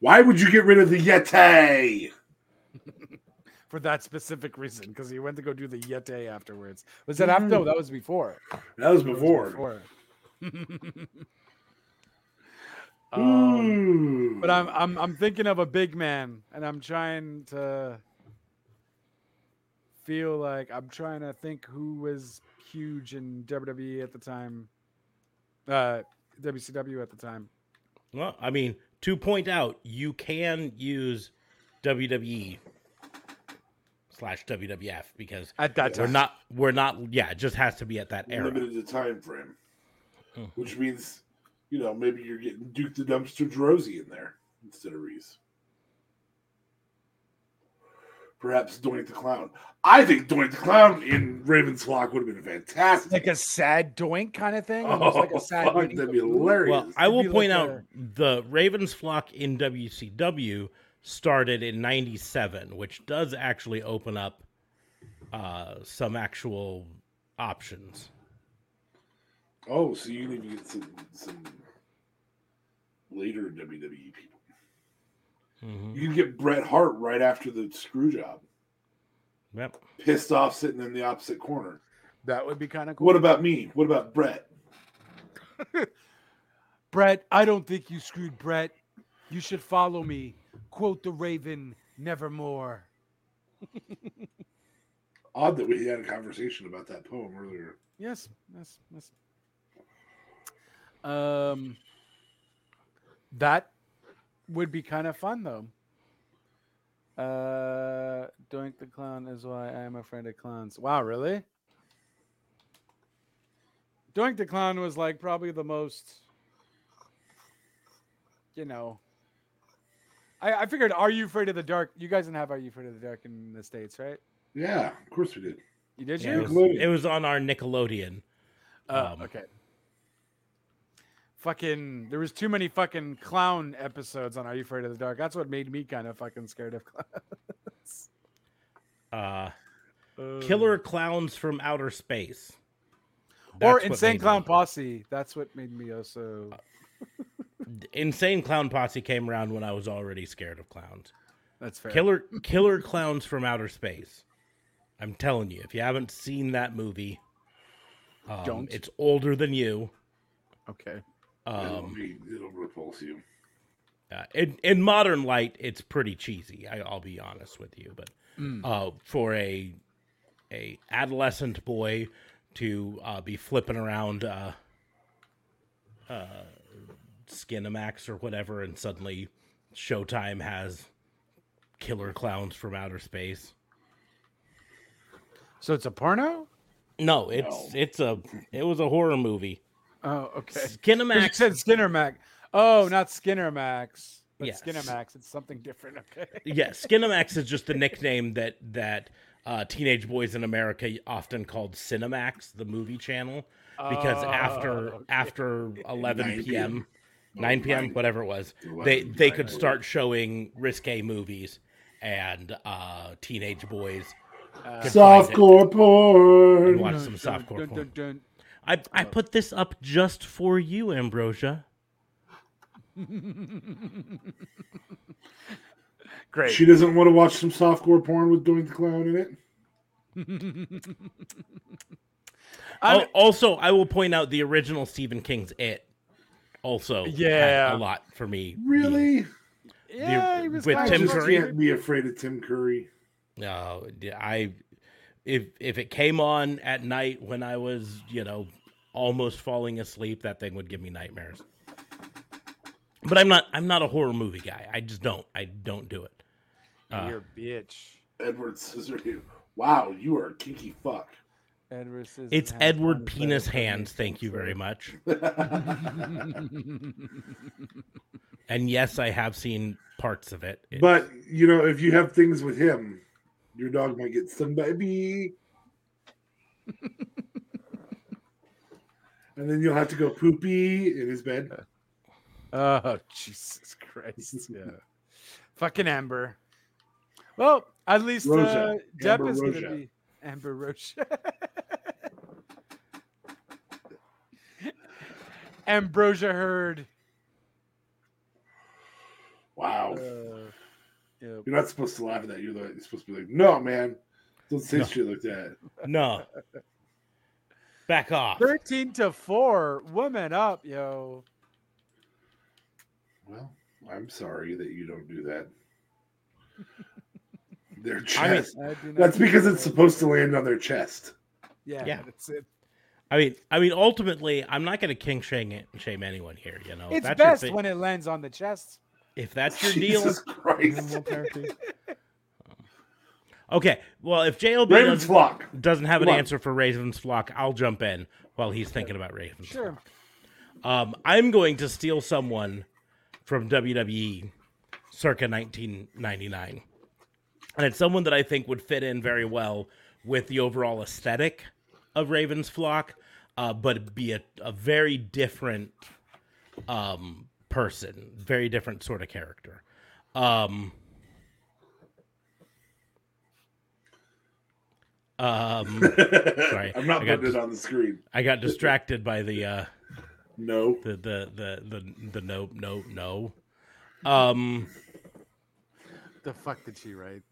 Why would you get rid of the Yeti? for that specific reason because he went to go do the Yeti afterwards. Was that after? No, that was before. That was That was before. um, but I'm I'm I'm thinking of a big man, and I'm trying to feel like I'm trying to think who was huge in WWE at the time, uh, WCW at the time. well, I mean, to point out, you can use WWE slash WWF because At that time. we're not we're not yeah, it just has to be at that era. limited the time frame, Hmm. which means you know maybe you're getting Duke the Dumpster Droese in there instead of Reese. Perhaps Doink the Clown. I think Doink the Clown in Raven's Flock would have been fantastic. like a sad doink kind of thing. oh, Almost like a sad fuck, that'd be hilarious. Well, I It'd will point like out a- the Ravens flock in WCW started in 97, which does actually open up uh, some actual options. oh, so you need to get some some later WWE people. Mhm. You can get Bret Hart right after the screw job, Yep. pissed off, sitting in the opposite corner. That would be kind of cool. What about me? What about Brett? Brett, I don't think you screwed Brett. You should follow me. Quote the Raven, nevermore. odd that we had a conversation about that poem earlier. Yes, yes, yes. Um, that would be kind of fun though. Uh, Doink the clown is why I am a friend of clowns. Wow, really? Doink the clown was like probably the most, you know. I, I figured, are you afraid of the dark? You guys didn't have Are You Afraid of the Dark in the states, right? Yeah, of course we did. You did Yeah, you? it, was, it was on our Nickelodeon. Oh, Um, okay. Fucking, there was too many fucking clown episodes on Are You Afraid of the Dark? That's what made me kind of fucking scared of clowns. Uh, Uh, Killer Clowns from Outer Space. or That's what Insane Clown me- Posse. That's what made me also. Insane Clown Posse came around when I was already scared of clowns. That's fair. Killer Killer Clowns from Outer Space. I'm telling you, if you haven't seen that movie, um, Don't. It's older than you. Okay. It'll, Um, be, it'll repulse you. uh, in in modern light, it's pretty cheesy. I, I'll be honest with you, but Mm. uh, for a a adolescent boy to uh, be flipping around uh, uh, Skinamax or whatever, and suddenly Showtime has Killer Clowns from Outer Space. So it's a porno? No, it's No. it's a it was a horror movie. Oh, okay. 'Cause Skinamax You said Skinner Max. Oh, not Skinner Max. But Yes. Skinner Max. It's something different. Okay. yeah, Skinamax is just the nickname that that uh, teenage boys in America often called Cinemax, the movie channel, because Oh, after okay. after 11 9 p.m. p.m. 9 p.m. nine- whatever it was, 11 they they could p.m. start showing risque movies, and uh, teenage boys could find it Softcore and porn. watch some softcore Dun, porn. dun, dun. I I put this up just for you, Ambrosia. Great. She doesn't want to watch some softcore porn with Doink the Clown in it. Oh, also, I will point out the original Stephen King's It. Also, had Yeah. a lot for me. Really? yeah, he was with I Tim just of- Curry? can't be afraid of Tim Curry. No, I if if it came on at night when I was, you know, almost falling asleep, that thing would give me nightmares. But I'm not I'm not a horror movie guy. I just don't. I don't do it. Uh, You're a bitch. Edward Scissorhands. Wow, you are a kinky fuck. Edward Scissorhands It's Edward one Penis Hands, thank you very much. And yes, I have seen parts of it. It- But you know, if you have things with him, your dog might get stung by a bee. and then you'll have to go poopy in his bed. oh, Jesus Christ. Yeah. Fucking Amber. Well, at least uh. Deb Amber is going to be Amber Rocha. Ambrosia Heard. Wow. Uh, yeah. You're not supposed to laugh at that. You're, like, you're supposed to be like, no, man. Don't say No. shit like that. no. Back off. 13 to 4. Woman up, yo. Well, I'm sorry that you don't do that. Their I mean- chest. I That's because it's supposed to land on their chest. Yeah, Yeah. that's it. I mean, I mean, ultimately, I'm not going to king shame shame anyone here. You know, It's that's best when it lands on the chest. If that's your deal. Jesus Christ. Okay, well, if JLB Raven's doesn't, flock. doesn't have an Come on. answer for Raven's flock, I'll jump in while he's thinking about Raven's Sure. flock. Um, I'm going to steal someone from WWE circa 1999, and it's someone that I think would fit in very well with the overall aesthetic of Raven's flock, uh, but be a, a very different um, person, very different sort of character. Um, um, Sorry, I'm not got putting it on the screen. I got distracted by the uh, No. the the the the the no no no. Um, The fuck did she write?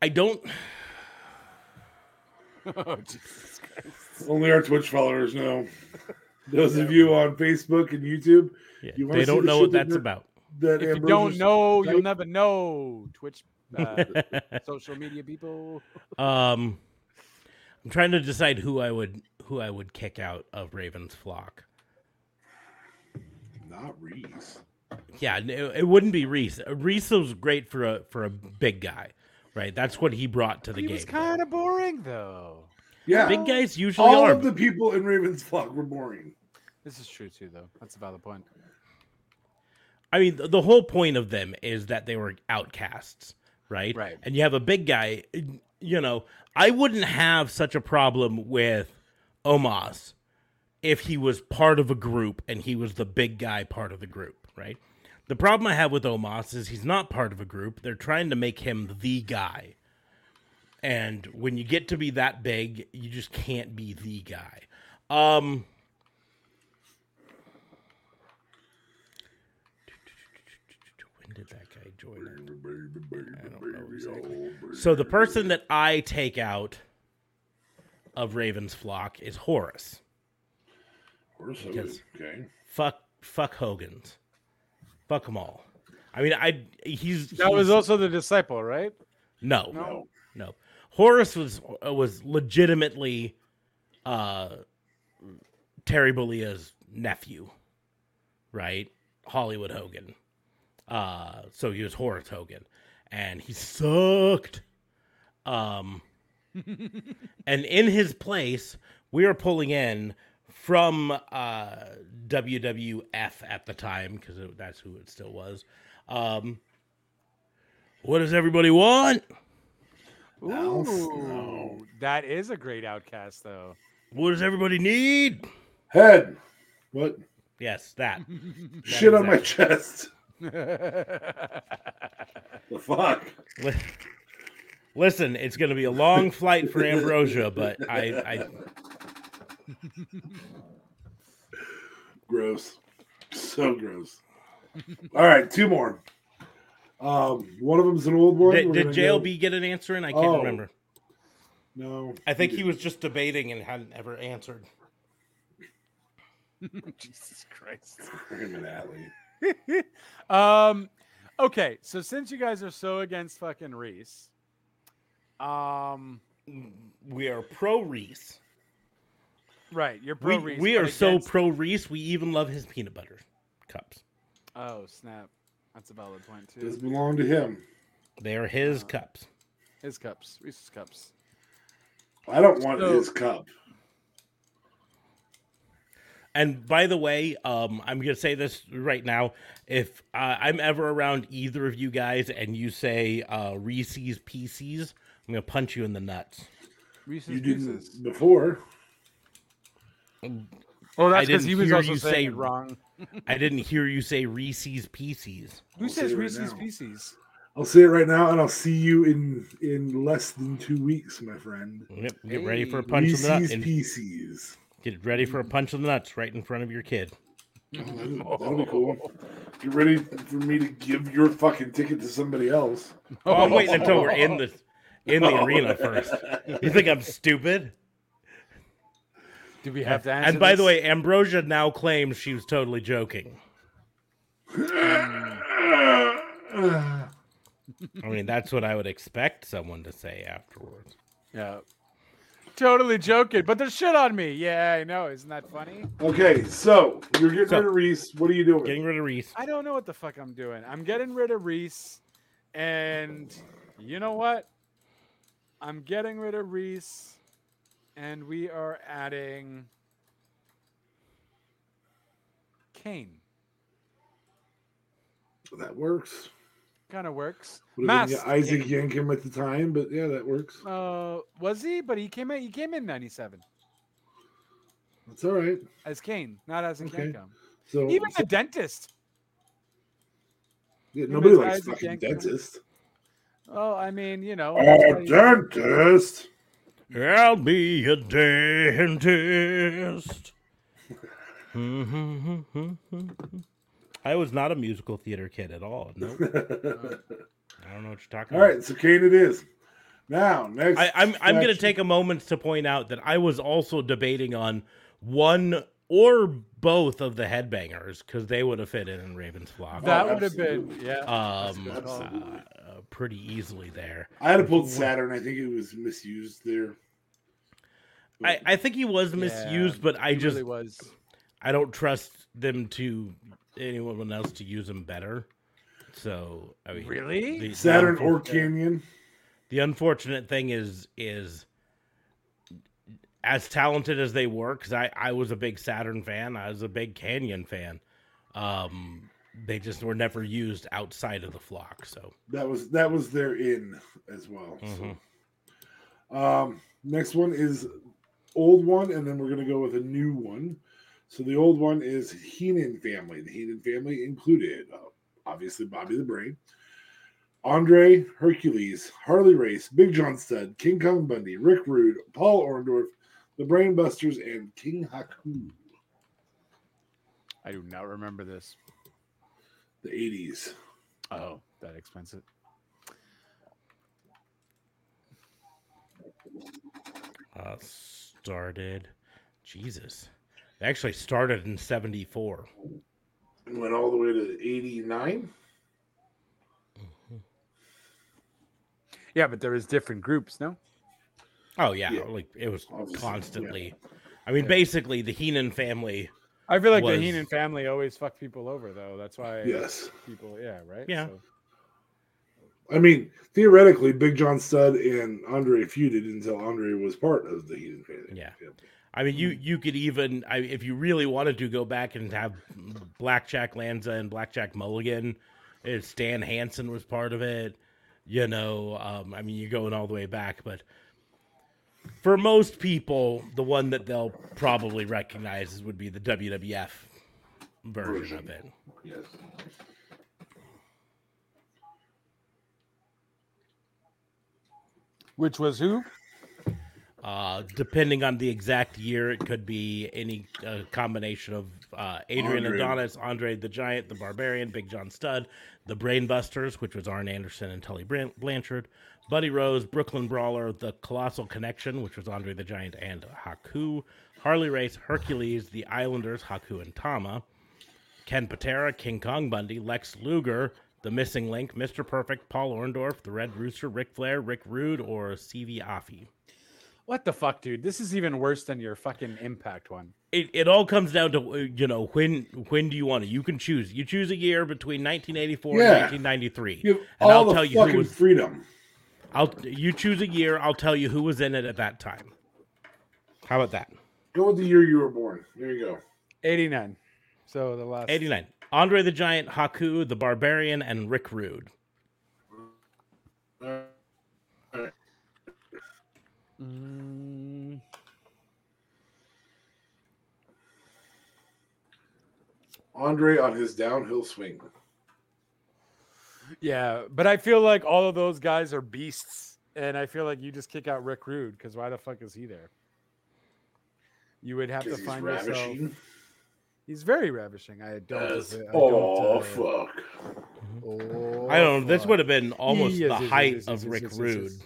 I don't. Oh, Jesus Christ. Only our Twitch followers know. Those of you on Facebook and YouTube Yeah, You they see don't the know what that's they're- about. that If you don't know, you'll never know. Twitch uh, social media people. Um, I'm trying to decide who I would who I would kick out of Raven's flock. Not Reese. Yeah, it, it wouldn't be Reese. Reese was great for a for a big guy, right? That's what he brought to the He game. was kind of boring though. Yeah. Big guys usually All are. of the people in Raven's flock were boring. This is true too, though. That's a valid point. I mean, the whole point of them is that they were outcasts, right? Right. And you have a big guy. You know, I wouldn't have such a problem with Omos if he was part of a group and he was the big guy part of the group, right? The problem I have with Omos is he's not part of a group. They're trying to make him the guy. And when you get to be that big, you just can't be the guy. Um When did that guy join it? So the person that I take out of Raven's flock is Horace. Horse Because- Okay. Fuck, fuck Hogan's. Fuck them all. I mean, I he's, That was also the disciple, right? no, No. no. Horace was was legitimately uh, Terry Bollea's nephew, right? Hollywood Hogan. Uh, so he was Horace Hogan, and he sucked. Um, and in his place, we were pulling in from uh, WWF at the time because that's who it still was. Um, what does everybody want? Alf? Ooh, No. that is a great outcast, though. What does everybody need? Head. What? Yes, that. Shit on my chest. The fuck? Listen, it's going to be a long flight for Ambrosia, but I, I Gross. So gross. All right, two more. Um, one of them's an old one. did, did gonna go- JLB get an answer in? I can't Oh. remember. No. I think he was just debating and hadn't ever answered. Jesus Christ. Him and Atlee. um, okay, so since you guys are so against fucking Reese, um, We are pro Reese. right, you're We, pro Reese. we but are so against- pro Reese. We even love his peanut butter cups. Oh snap, that's a valid point too. Does too. belong to him. They are his cups. His cups, Reese's cups. I don't want So- his cup. And by the way, um, I'm gonna say this right now. If uh, I'm ever around either of you guys and you say uh, Reese's Pieces, I'm gonna punch you in the nuts. Reese's You Pieces. didn't before. Oh, that's because he was also you saying say- it wrong. I didn't hear you say Reese's Pieces. Who I'll says it right Reese's now. Pieces? I'll say it right now, and I'll see you in in less than two weeks, my friend. Yep, get ready for a Hey. punch in the nuts. Reese's Pieces. Get ready for a punch in the nuts right in front of your kid. Oh, that'll, that'll be cool. Get ready for me to give your fucking ticket to somebody else. Oh, I'm waiting until we're in the in the arena first. You think I'm stupid? Do we have to answer? And by the way, Ambrosia now claims she was totally joking. I mean, that's what I would expect someone to say afterwards. yeah, totally joking, but there's shit on me. Yeah, I know. Isn't that funny? okay, so you're getting So- rid of Reese. What are you doing? Getting rid of Reese. I don't know what the fuck I'm doing. I'm getting rid of Reese, and you know what? I'm getting rid of Reese, and we are adding Kane. that works. Kind of works. Have been Isaac Kane. Yankem at the time, but yeah, that works. Uh, was he? But he came in. He came in '97 That's all right. as Kane, not as a Okay. Yankem. So, Even so- the dentist. yeah, nobody likes Isaac fucking Yankem. dentist. Oh, I mean, you know. Oh, dentist. I'll be a dentist. I was not a musical theater kid at all. Nope. I don't know what you're talking All about. right, so Kane it is. Now, next. I, I'm I'm going to take a moment to point out that I was also debating on one or both of the headbangers because they would have fit in in Raven's flock. That Oh, would have been yeah. um, uh, pretty easily there. I had to pull Saturn. I think it was misused there. I, I think he was misused, Yeah, but I just really was. I don't trust them to anyone else to use him better. So I mean, Really? the- the Saturn unfor- or Kanyon. the unfortunate thing is is as talented as they were because I, I was a big saturn fan i was a big Kanyon fan um they just were never used outside of the flock so That was that was their in as well. Mhm. So, um, next one is old one, and then we're gonna go with a new one. So the old one is Heenan family. The Heenan family included uh, obviously Bobby the Brain, Andre Hercules, Harley Race, Big John Studd, King Kong Bundy, Rick Rude, Paul Orndorff, the Brainbusters, and King Haku. I do not remember this. The 80s. Oh, that expensive. uh started jesus they actually started in 74 And went all the way to 89. Yeah, but there was different groups, no? Oh yeah, Yeah. like it was Obviously, yeah. constantly i mean Yeah. basically the heenan family I feel like Was- the Heenan family always fuck people over, though. That's why Yes. people, yeah, right? Yeah. So- I mean, theoretically, Big John Studd and Andre feuded until Andre was part of the Heenan family. Yeah. I mean, you you could even, I, if you really wanted to go back and have Blackjack Lanza and Blackjack Mulligan, Stan Hansen was part of it. You know, um, I mean, you're going all the way back, but for most people, the one that they'll probably recognize is- would be the WWF version of it. Yes. Which was who? Uh, depending on the exact year, it could be any uh, combination of uh, Adrian Andre. Adonis, Andre the Giant, the Barbarian, Big John Studd, the Brainbusters, which was Arn Anderson and Tully Blanchard, Buddy Rose, Brooklyn Brawler, the Colossal Connection, which was Andre the Giant and Haku, Harley Race, Hercules, the Islanders, Haku and Tama, Ken Patera, King Kong Bundy, Lex Luger, the Missing Link, Mr. Perfect, Paul Orndorff, the Red Rooster, Ric Flair, Rick Rude, or Sivi Afi. What the fuck, dude? This is even worse than your fucking Impact one. it, it all comes down to uh, you know when when do you want it? You can choose. You choose a year between 1984 Yeah. and 1993, You have and I'll the tell you fucking who was. freedom. I'll you choose a year. I'll tell you who was in it at that time. How about that? Go with the year you were born. There you go. 89. So the last 89. Andre the Giant, Haku, the Barbarian, and Rick Rude. Mm, Andre on his downhill swing. Yeah, but I feel like all of those guys are beasts, and I feel like you just kick out Rick Rude because why the fuck is he there? You would have to Because he's find yourself. ravishing. He's very ravishing. I don't. Yes. I don't, Oh, uh, fuck. oh, I don't know. This would have been almost Yes, the yes, yes, height yes, of yes, Rick yes, yes, Rude. yes.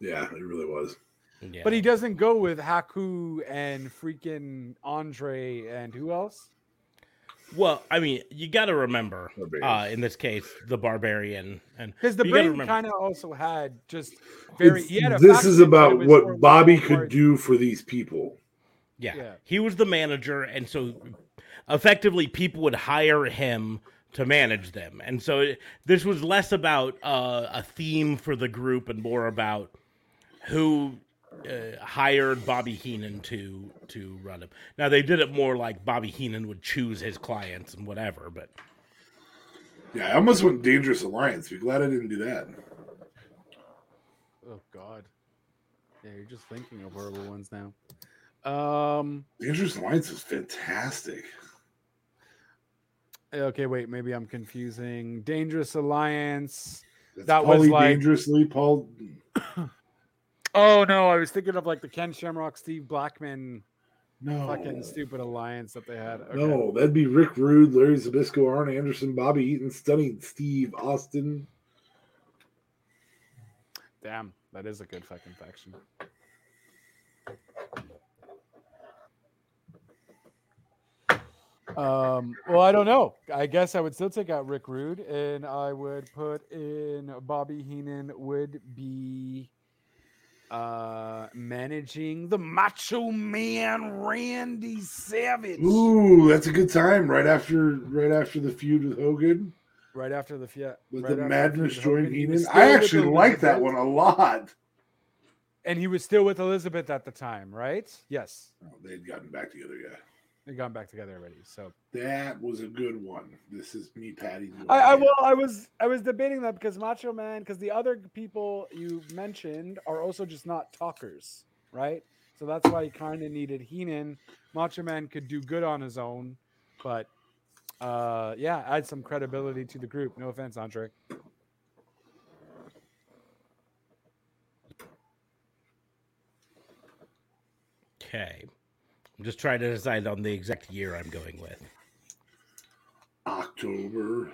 Yeah, it really was. Yeah. But he doesn't go with Haku and freaking Andre and who else? Well, I mean, you got to remember, uh, in this case, the Barbarian, and Because the you gotta brain kind of also had just very. It's- he had a this is about it was more what Bobby could hard- do for these people. Yeah. Yeah. He was the manager, and so effectively people would hire him to manage them. And so it, this was less about uh, a theme for the group and more about who uh, hired Bobby Heenan to to run him. Now they did it more like Bobby Heenan would choose his clients and whatever, but Yeah, I almost went Dangerous Alliance. Be glad I didn't do that. Oh God. Yeah, you're just thinking of horrible ones now. Um. Dangerous Alliance is fantastic. Okay, wait. Maybe I'm confusing. Dangerous Alliance. That's That was like- dangerously Paul. Oh no, I was thinking of like the Ken Shamrock, Steve Blackman, No, fucking stupid alliance that they had. Okay. no, that'd be Rick Rude, Larry Zbyszko, Arn Anderson, Bobby Eaton, Stunning Steve Austin. Damn, that is a good fucking faction. Um, well, I don't know. I guess I would still take out Rick Rude, and I would put in Bobby Heenan would be uh managing the Macho Man Randy Savage Ooh, that's a good time. Right after, right after the feud with Hogan, right after the Fiat. with right the Madness feud with joined Hogan, he was Heenan. I actually like that one a lot. and he was still with Elizabeth at the time, right? Yes, Oh, they'd gotten back together, yeah. They gone back together already. So That was a good one. This is me patting. I, on I well, I was I was debating that because Macho Man, because the other people you mentioned are also just not talkers, right? So that's why he kind of needed Heenan. Macho Man could do good on his own, but uh, yeah, add some credibility to the group. No offense, Andre. Okay. I'm just trying to decide on the exact year I'm going with. October.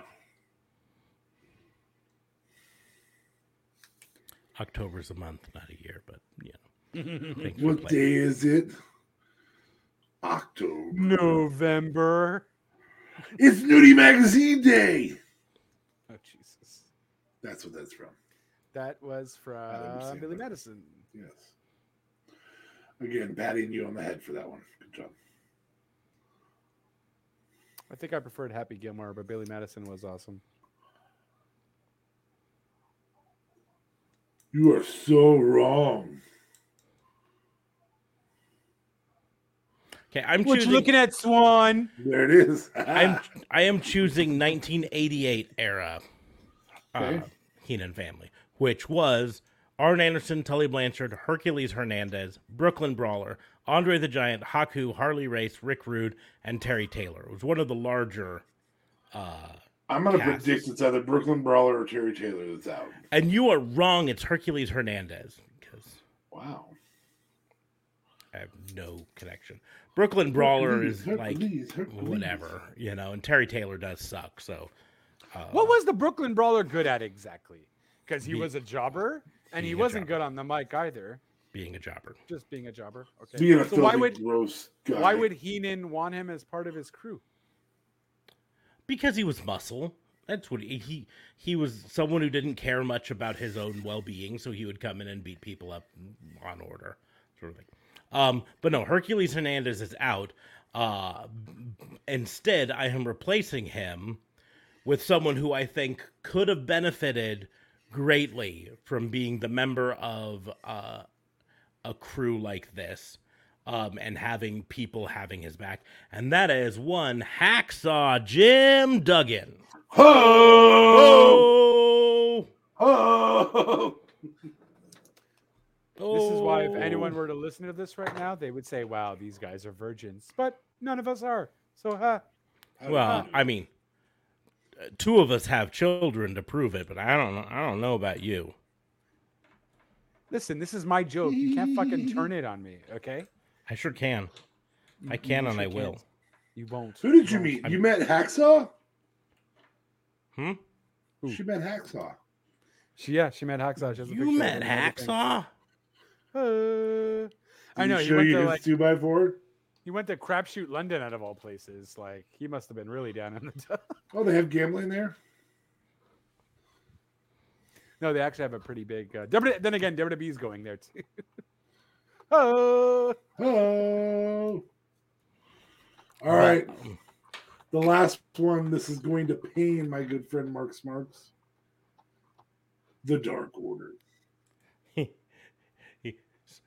October's a month, not a year, but you know. What day is it? October. November. It's Nudie Magazine Day. Oh Jesus, That's what that's from. that was from Billy Madison. Yes. Again, patting you on the head for that one. Good job. I think I preferred Happy Gilmore, but Billy Madison was awesome. You are so wrong. Okay, I'm What you choosing. looking at, Swan? There it is. I'm I am choosing 1988 era uh, Okay. Heenan family, which was Arn Anderson, Tully Blanchard, Hercules Hernandez, Brooklyn Brawler, Andre the Giant, Haku, Harley Race, Rick Rude, and Terry Taylor. It was one of the larger. Uh, I'm going to predict it's either Brooklyn Brawler or Terry Taylor that's out. and you are wrong. It's Hercules Hernandez because Wow. I have no connection. Brooklyn Brawler Hercules, is like Hercules, Hercules. whatever, you know, and Terry Taylor does suck. So, uh, What was the Brooklyn Brawler good at exactly? Because he Be- was a jobber, and he wasn't jobber. good on the mic either. being a jobber? Just being a jobber. Okay. Being a so why would gross guy. why would Heenan want him as part of his crew? because he was muscle. That's what he, he he was someone who didn't care much about his own well being, so he would come in and beat people up on order, sort of thing. Um, but no, Hercules Hernandez is out. Uh, instead, I am replacing him with someone who I think could have benefited greatly from being the member of uh, a crew like this um, and having people having his back. And that is one Hacksaw Jim Duggan. Ho! Oh! Ho! This is why if Oh. anyone were to listen to this right now, they would say, "Wow, these guys are virgins," but none of us are. So, huh? Well, I mean, two of us have children to prove it, but I don't know. I don't know about you. Listen, this is my joke. You can't fucking turn it on me, okay? I sure can. You- I can you and sure I will. can't. You won't. Who did you won't. meet? You met Hacksaw? Hmm? Who? She met Hacksaw. She, yeah, she met Hacksaw. She has a You met him and everything. Hacksaw? Uh, I know He he show went you to his like two by four. He went to Crapshoot London out of all places. Like he must have been really down in the. dumps. Oh, they have gambling there. no, they actually have a pretty big. Uh, W- then again, WWE's going there too. oh, Oh. All right. The last one. This is going to pain my good friend Mark Smarks. The Dark Order. He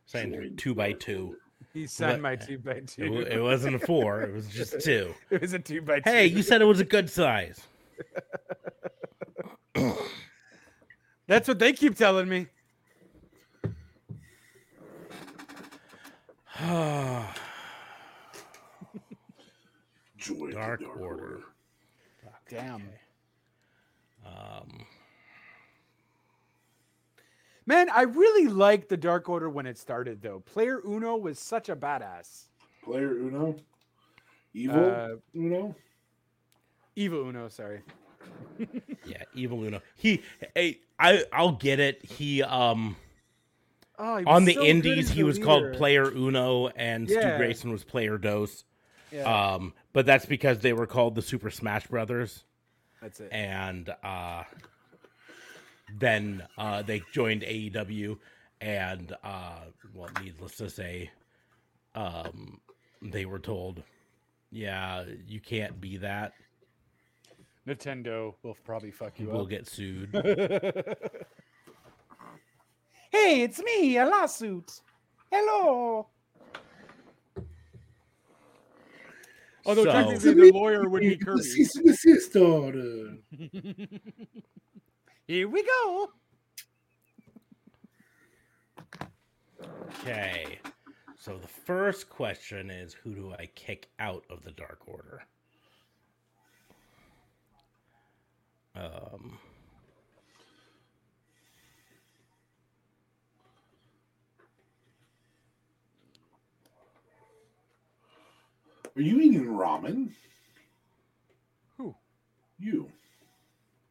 saying two by two. He signed But- my two by two. wa- it wasn't a four. It was just two. It was a two by two. Hey, you said it was a good size. That's what they keep telling me. Dark Dark Order. Order. Damn. Um, Man, I really liked the Dark Order when it started, though. Player Uno was such a badass. Player Uno. Evil Uh, Uno. Evil Uno, sorry. yeah, Evil Uno. He, hey, I, I'll get it. He, um, Oh, he on the so Indies, he the was called. Player Uno, and Stu Yeah. Grayson was Player Dos. Yeah, Um, but that's because they were called the Super Smash Brothers, that's it. and uh, then uh, they joined AEW, and uh, well, needless to say, um, they were told, "Yeah, you can't be that. Nintendo will probably fuck you up. We'll up. get sued." hey, it's me, a lawsuit. Hello. Although So- technically the lawyer would be Kirby. Cease and desist order. Here we go. Okay. So the first question is who do I kick out of the Dark Order? Um Are you eating ramen? Who? You.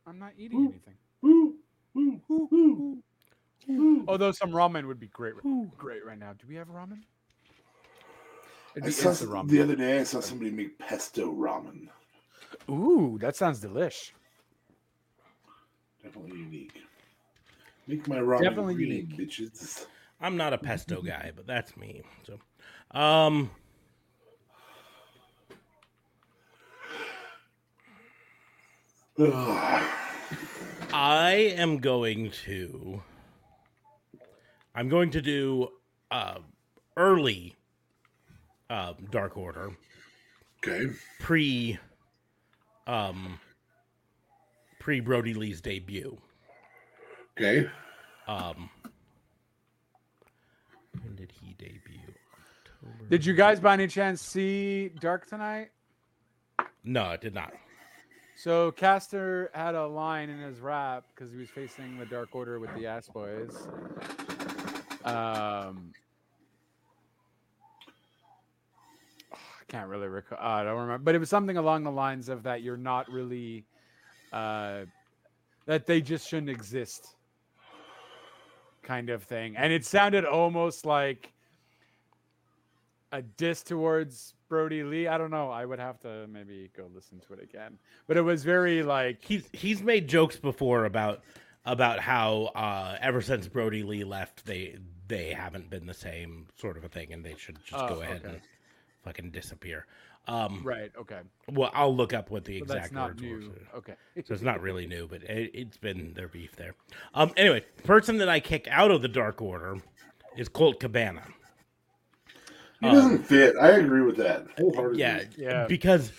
I'm not eating Ooh. anything. Woo. Although some ramen would be great, great right now. Do we have ramen? It'd I saw ramen. the other day I saw somebody make pesto ramen. Ooh, that sounds delish. Definitely unique. Make my ramen Definitely green, unique. bitches. I'm not a pesto guy, but that's me. So um Ugh. I am going to I'm going to do uh early uh, Dark Order Okay. pre um pre Brodie Lee's debut. Okay. Um when did he debut? October. Did you guys by any chance see Dark tonight? No, it did not. So Caster had a line in his rap because he was facing the Dark Order with the Ass Boys. Um, I can't really recall. I don't remember, but it was something along the lines of that you're not really, uh, that they just shouldn't exist, kind of thing. And it sounded almost like a diss towards Brodie Lee. I don't know. I would have to maybe go listen to it again. But it was very like He's he's made jokes before about about how uh ever since Brodie Lee left they they haven't been the same sort of a thing and they should just Oh, go ahead okay. and fucking disappear. Um right. Okay. well I'll look up what the So exact that's not words were. new. Okay. So it's not really new, but it, it's been their beef there. Um anyway, person that I kick out of the Dark Order is Colt Cabana. He Um, doesn't fit. I agree with that wholeheartedly. Yeah, Yeah. because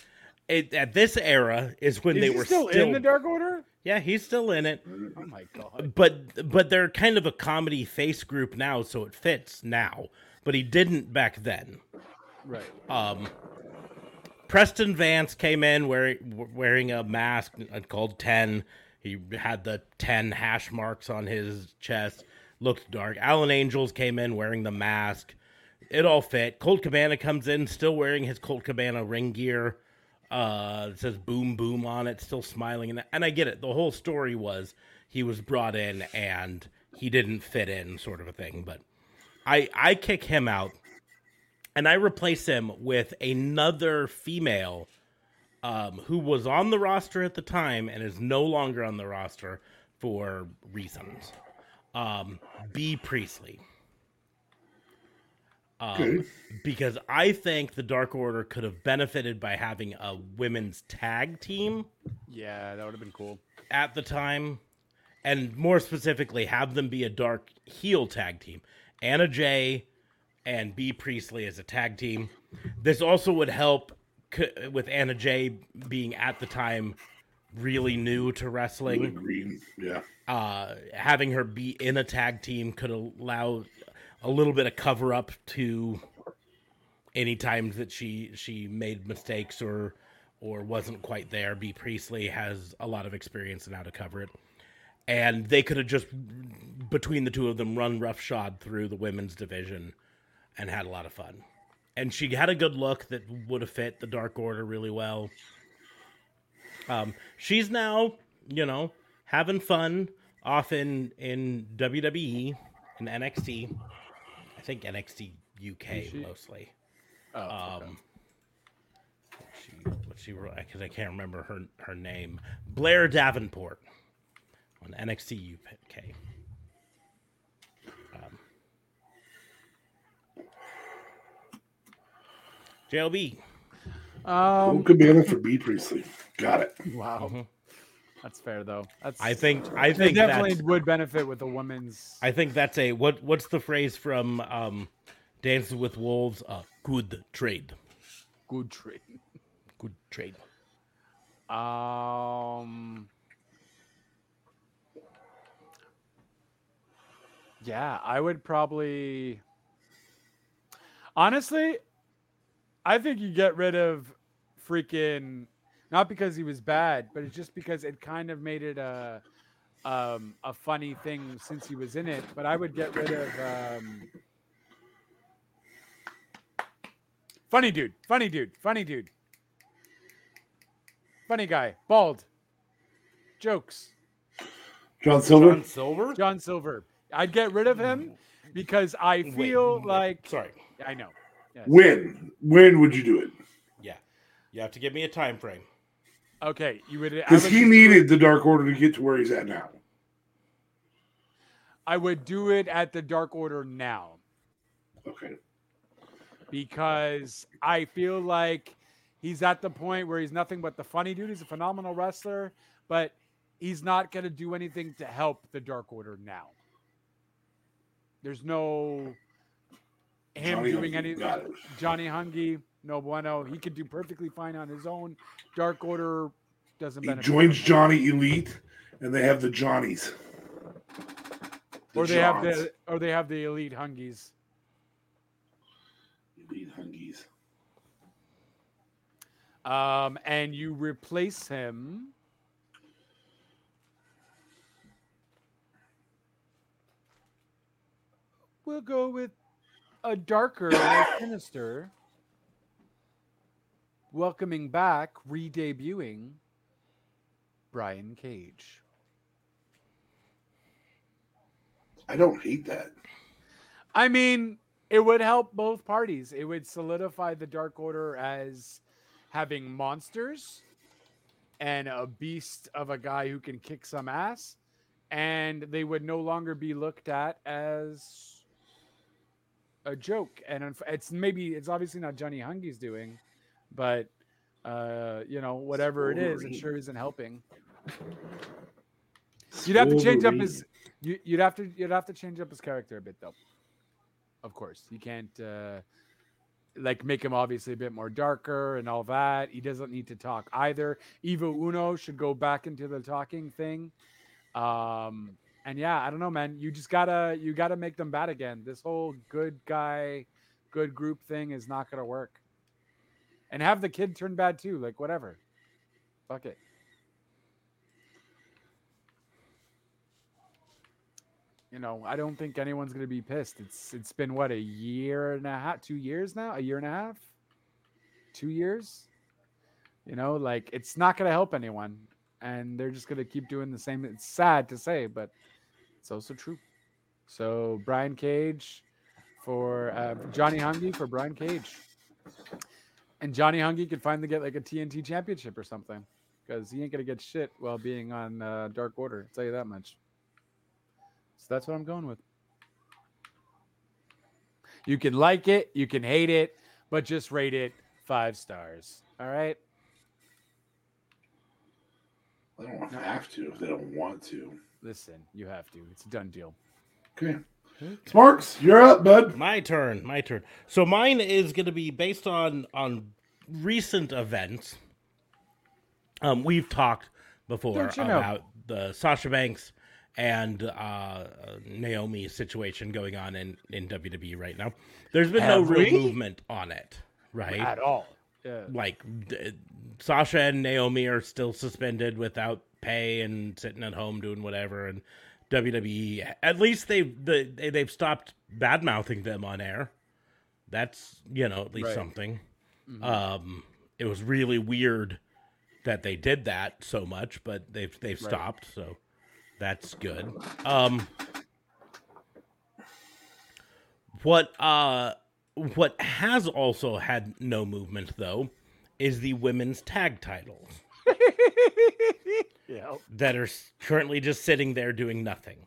it, at this era is when Is they he were still, in the Dark Order? Yeah, he's still in it. Oh my god. but but they're kind of a comedy face group now, so it fits now. But he didn't back then. Right. Um, Preston Vance came in wearing wearing a mask called Ten. He had the ten hash marks on his chest. Looked dark. Alan Angels came in wearing the mask. It all fit. Colt Cabana comes in still wearing his Colt Cabana ring gear. Uh, it says "Boom Boom" on it, still smiling, and and I get it. The whole story was he was brought in and he didn't fit in, sort of a thing. But I I kick him out and I replace him with another female um, who was on the roster at the time and is no longer on the roster for reasons. Um, Bea Priestley. Um, Okay. Because I think the Dark Order could have benefited by having a women's tag team Yeah, that would have been cool. at the time, and more specifically, have them be a dark heel tag team. Anna Jay and Bea Priestley as a tag team. This also would help c- with Anna Jay being at the time really new to Really wrestling. green. Yeah. Uh, having her be in a tag team could allow a little bit of cover up to any times that she she made mistakes or or wasn't quite there. Bea Priestley has a lot of experience in how to cover it. And they could have just between the two of them run roughshod through the women's division and had a lot of fun. And she had a good look that would have fit the Dark Order really well. Um, she's now, you know, having fun off in in WWE and NXT. I think NXT UK mostly. Oh, okay. Um, she because I can't remember her her name. Blair Davenport on NXT UK. Um, JLB. Oh, Um, good banner for Bea Priestley. Got it. wow, Mhm. That's fair though. That's I think I they think definitely that's would benefit with a woman's. I think that's a what what's the phrase from um Dances with Wolves? Uh, good trade. good trade. Good trade. Um. Yeah, I would probably. Honestly, I think you get rid of freaking not because he was bad, but it's just because it kind of made it a um, a funny thing since he was in it. But I would get rid of um, funny dude, funny dude, funny dude, funny guy, bald, jokes. John Silver. John Silver. John Silver. I'd get rid of him because I feel wait, like sorry. I know. Yes. When? When would you do it? Yeah, you have to give me a time frame. Okay, you would. Because he needed the Dark Order to get to where he's at now. I would do it at the Dark Order now Okay. because I feel like he's at the point where he's nothing but the funny dude. He's a phenomenal wrestler, but he's not going to do anything to help the Dark Order now. There's no him Johnny doing Hungy, any. Johnny Hungee, no bueno. He could do perfectly fine on his own. Dark Order doesn't He benefit. joins Johnny Elite, and they have the Johnnies. The or they have the or they have the elite hungies. Elite Hungies. Um, and you replace him. We'll go with a darker, more sinister, welcoming back, re-debuting Brian Cage. I don't hate that. I mean, it would help both parties. It would solidify the Dark Order as having monsters and a beast of a guy who can kick some ass, and they would no longer be looked at as a joke. And it's maybe it's obviously not Johnny Hungee's doing, but uh, you know, whatever it is, it sure isn't helping. You'd have to change up his. You, you'd have to. You'd have to change up his character a bit, though. Of course, you can't uh, like make him obviously a bit more darker and all that. He doesn't need to talk either. Evil Uno should go back into the talking thing. Um, and yeah, I don't know, man. You just gotta you gotta make them bad again. This whole good guy, good group thing is not gonna work. And have the kid turn bad too. Like whatever. Fuck it. you know, I don't think anyone's gonna be pissed. It's it's been what a year and a half, two years now, a year and a half, two years. You know, like it's not gonna help anyone, and they're just gonna keep doing the same. It's sad to say, but it's also true. So Brian Cage for uh, Johnny Hungee for Brian Cage, and Johnny Hungee could finally get like a TNT championship or something, because he ain't gonna get shit while being on uh, Dark Order. I'll tell you that much. So that's what I'm going with. You can like it, you can hate it, but just rate it five stars. All right. I don't have to if they don't want to. Listen, you have to. It's a done deal. Okay. Sparks, you're up, bud. My turn. My turn. So mine is going to be based on on recent events. Um, we've talked before Don't know? about the Sasha Banks and uh, Naomi situation going on in in WWE right now. There's been no real we? movement on it, right? At all. Yeah. like d- Sasha and Naomi are still suspended without pay and sitting at home doing whatever and WWE at least they've the, they, they've stopped bad mouthing them on air. That's you know at least Right. something. Um, it was really weird that they did that so much, but they've they've Right. stopped, so that's good. Um, what uh what has also had no movement though is the women's tag titles Yeah. that are currently just sitting there doing nothing.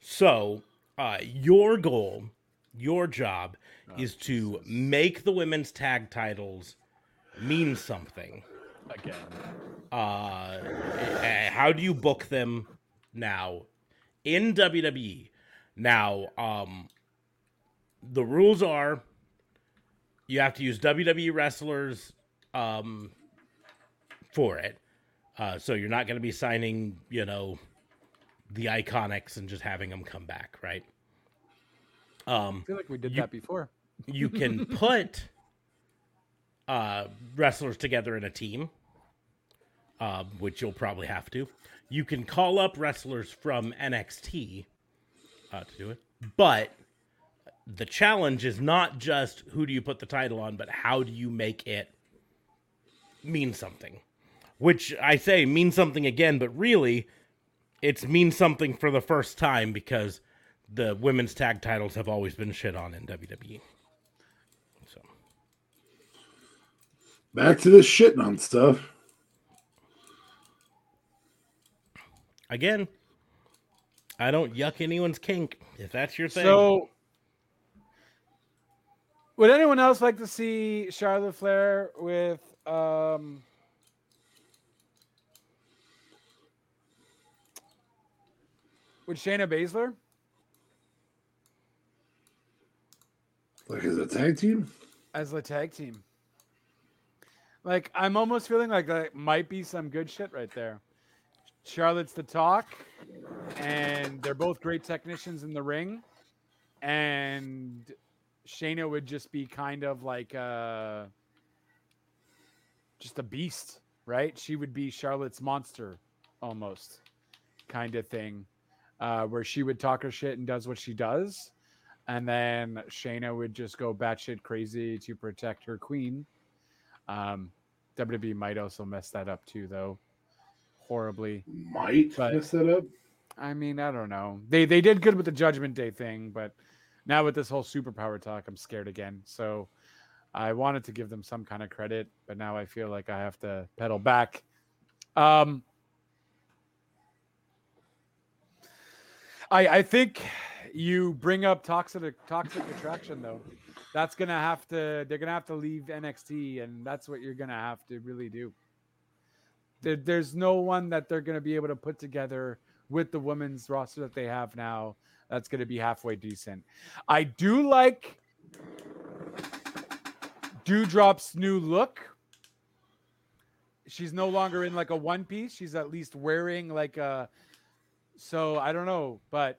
So, uh, your goal, your job is to make the women's tag titles mean something. Again. Uh, eh, how do you book them now in WWE? Now, um, the rules are you have to use WWE wrestlers um, for it. Uh, so you're not going to be signing, you know, the iconics and just having them come back, right? Um, I feel like we did You- that before. you can put uh, wrestlers together in a team, uh, which you'll probably have to. You can call up wrestlers from NXT uh, to do it, but the challenge is not just who do you put the title on, but how do you make it mean something. Which I say means something again, but really, it's means something for the first time because the women's tag titles have always been shit on in WWE. So Back to this shitting on stuff. again, I don't yuck anyone's kink. If that's your thing, So, would anyone else like to see Charlotte Flair with um, with Shayna Baszler? Like as a tag team? as the tag team. Like I'm almost feeling like that might be some good shit right there. Charlotte's the talk, and they're both great technicians in the ring. And Shayna would just be kind of like uh just a beast, right? She would be Charlotte's monster almost kind of thing. Uh, where she would talk her shit and does what she does and then Shayna would just go batshit crazy to protect her queen. Um, WWE might also mess that up too, though, horribly. Might But- mess that up. I mean, I don't know. They they did good with the Judgment Day thing, but now with this whole superpower talk, I'm scared again. So I wanted to give them some kind of credit, but now I feel like I have to pedal back. Um, I I think you bring up toxic toxic attraction though. That's gonna have to. They're gonna have to leave NXT, and that's what you're gonna have to really do. There, there's no one that they're gonna be able to put together with the women's roster that they have now that's to be halfway decent. I do like Doudrop's new look. She's no longer in like a one piece. She's at least wearing like a. So I don't know, but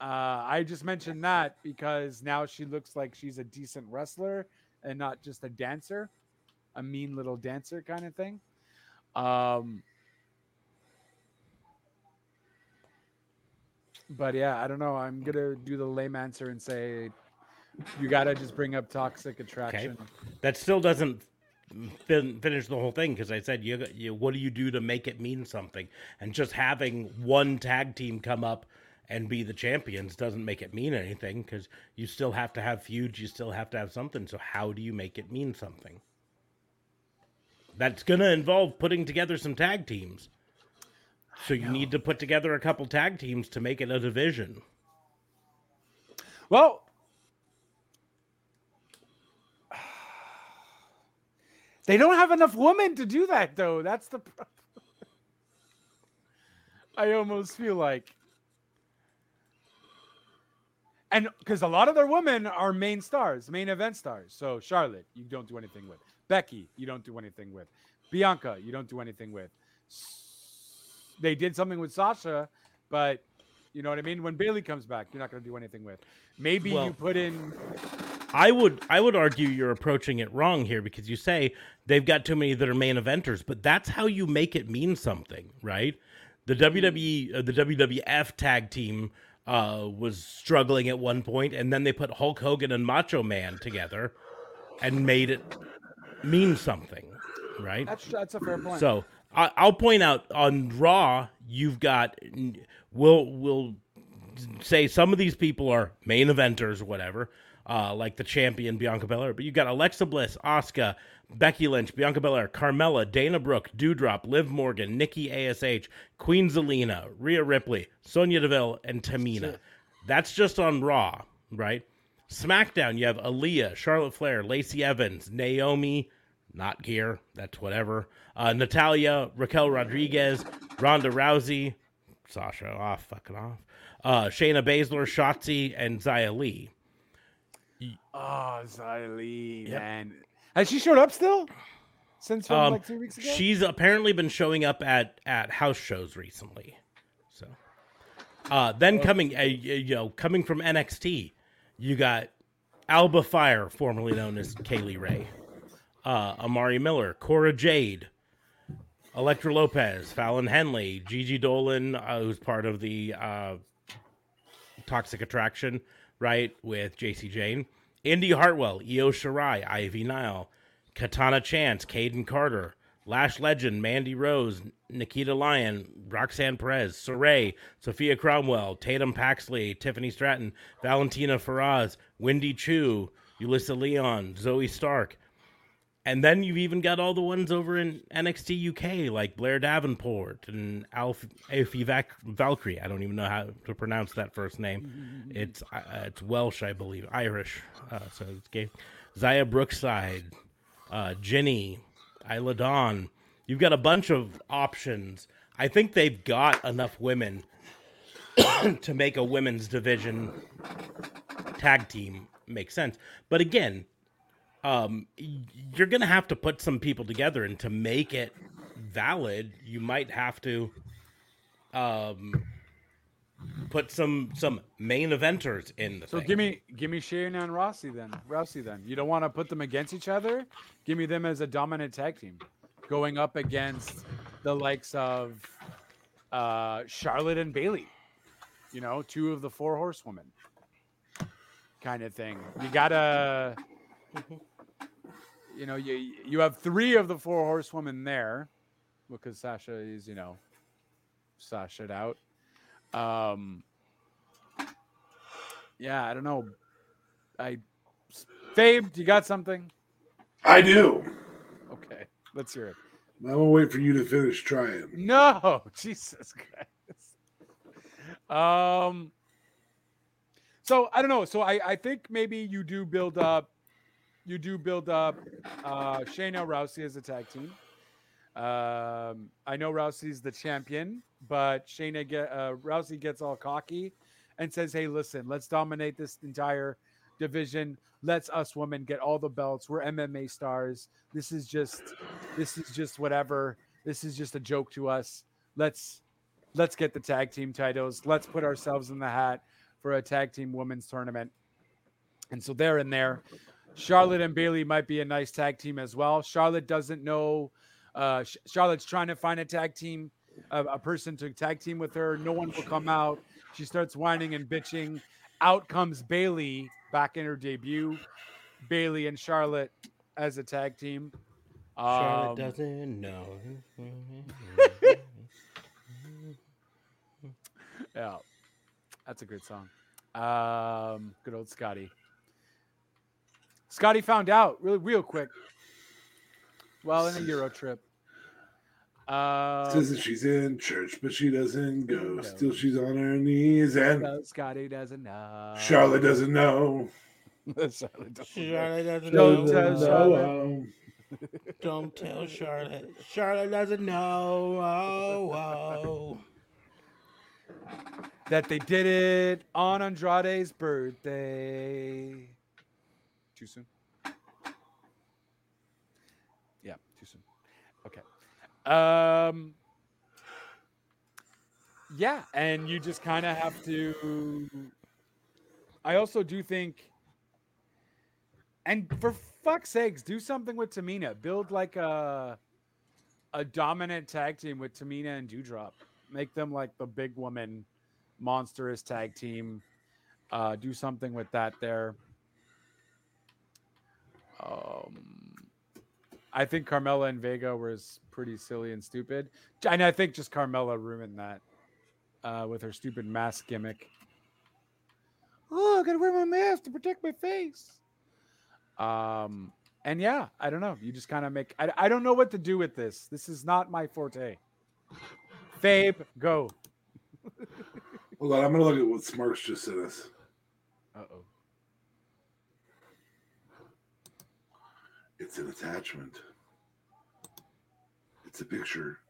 uh, I just mentioned that because now she looks like she's a decent wrestler and not just a dancer, a mean little dancer kind of thing. Um, but yeah, I don't know. I'm gonna do the lame answer and say you gotta just bring up toxic attraction. that still doesn't fin- finish the whole thing because I said you, you what do you do to make it mean something? And just having one tag team come up and be the champions doesn't make it mean anything because you still have to have feuds, you still have to have something. So how do you make it mean something? That's gonna involve putting together some tag teams. So you need to put together a couple tag teams to make it a division. Well, they don't have enough women to do that, though. That's the. problem. I almost feel like, and because a lot of their women are main stars, main event stars. So Charlotte, you don't do anything with. Becky, you don't do anything with. Bianca, you don't do anything with. They did something with Sasha, but you know what I mean. When Bayley comes back, you're not going to do anything with. Maybe Well- you put in I would I would argue you're approaching it wrong here because you say they've got too many that are main eventers, but that's how you make it mean something, right? The WWE uh, the WWF tag team uh, was struggling at one point, and then they put Hulk Hogan and Macho Man together and made it mean something, right? That's that's a fair point. So I, I'll point out on Raw, you've got we'll we'll say some of these people are main eventers or whatever. Uh, like the champion Bianca Belair. But you got Alexa Bliss, Asuka, Becky Lynch, Bianca Belair, Carmella, Dana Brooke, Doudrop, Liv Morgan, Nikki Ash, Queen Zelina, Rhea Ripley, Sonya Deville, and Tamina. That's just on Raw, right? SmackDown, you have Aliyah, Charlotte Flair, Lacey Evans, Naomi, not here, that's whatever. Uh, Natalya, Raquel Rodriguez, Ronda Rousey, Sasha off, fucking off. Uh, Shayna Baszler, Shotzi, and Xia Li. Oh, Xia Li, Yep. man. Has she showed up still? Since from Um, like three weeks ago? She's apparently been showing up at at house shows recently. So, uh, then coming, uh, you know, coming from NXT, you got Alba Fyre, formerly known as Kay Lee Ray, uh, Amari Miller, Cora Jade, Elektra Lopez, Fallon Henley, Gigi Dolin, uh, who's part of the uh, Toxic Attraction, right, with Jacy Jayne, Indi Hartwell, Io Shirai, Ivy Nile, Katana Chance, Kayden Carter, Lash Legend, Mandy Rose, Nikita Lyon, Roxanne Perez, Sarray, Sophia Cromwell, Tatum Paxley, Tiffany Stratton, Valentina Feroz, Wendy Choo, Ulyssa Leon, Zoey Stark. And then you've even got all the ones over in NXT UK, like Blair Davenport and Alf, Alfie Vac- Valkyrie. I don't even know how to pronounce that first name. It's uh, it's Welsh, I believe, Irish. Uh, so it's gay. Xia Brookside, uh, Jenny, Isla Dawn. You've got a bunch of options. I think they've got enough women to make a women's division tag team make sense. But again, um, you're gonna have to put some people together, and to make it valid, you might have to um, put some some main eventers in the so thing. give me give me Shayna and Rousey then. Rousey then. You don't want to put them against each other? Give me them as a dominant tag team. Going up against the likes of uh Charlotte and Bayley. You know, two of the four horsewomen. Kind of thing. You gotta you know, you you have three of the four horsewomen there because Sasha is, you know, Sasha'd out. Um yeah, I don't know. I Fabe, you got something? I do. Okay, let's hear it. I'm gonna wait for you to finish trying. No, Jesus Christ. Um. So I don't know. So I I think maybe you do build up, you do build up, uh, Shayna Rousey as a tag team. Um, I know Rousey's the champion, but Shayna get uh, Rousey gets all cocky and says, "Hey, listen, let's dominate this entire division. Let's us women get all the belts. We're MMA stars. This is just, this is just whatever. This is just a joke to us. Let's, let's get the tag team titles. Let's put ourselves in the hat for a tag team women's tournament." And so they're in there. Charlotte and Bayley might be a nice tag team as well. Charlotte doesn't know. Uh, Charlotte's trying to find a tag team, a, a person to tag team with her. No one will come out. She starts whining and bitching. Out comes Bayley back in her debut. Bayley and Charlotte as a tag team. Charlotte Um, doesn't know. Yeah, that's a good song. Um, good old Scotty. Scotty found out really real quick. Well, in a Euro trip. Um, Says that she's in church, but she doesn't go. No. Still, she's on her knees, and no, Scotty doesn't know. Charlotte doesn't know. Charlotte doesn't know. Charlotte doesn't Don't know. tell Charlotte. Don't tell Charlotte. Charlotte doesn't know. Oh, oh. that they did it on Andrade's birthday. Too soon? Yeah, too soon. Okay. Um Yeah, and you just kind of have to I also do think and for fuck's sakes, do something with Tamina. Build like a a dominant tag team with Tamina and Doudrop. Make them like the big woman monstrous tag team. Uh, do something with that there. Um, I think Carmella and Vega was pretty silly and stupid, and I think just Carmella ruined that uh, with her stupid mask gimmick. oh, I gotta wear my mask to protect my face. Um, and yeah, I don't know. You just kind of make. I, I don't know what to do with this. This is not my forte. Fabe, go. Hold on, I'm gonna look at what Smarks just sent us. Uh oh. It's an attachment. It's a picture.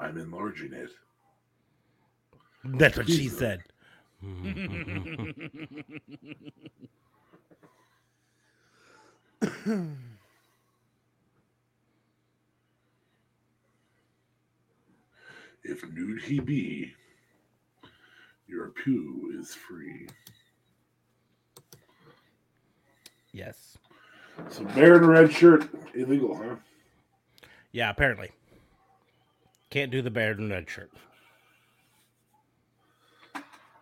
I'm enlarging it. That's what she said. If nude he be, your pew is free. yes. So bear in a red shirt, illegal, huh? Yeah, apparently. Can't do the bear in red shirt.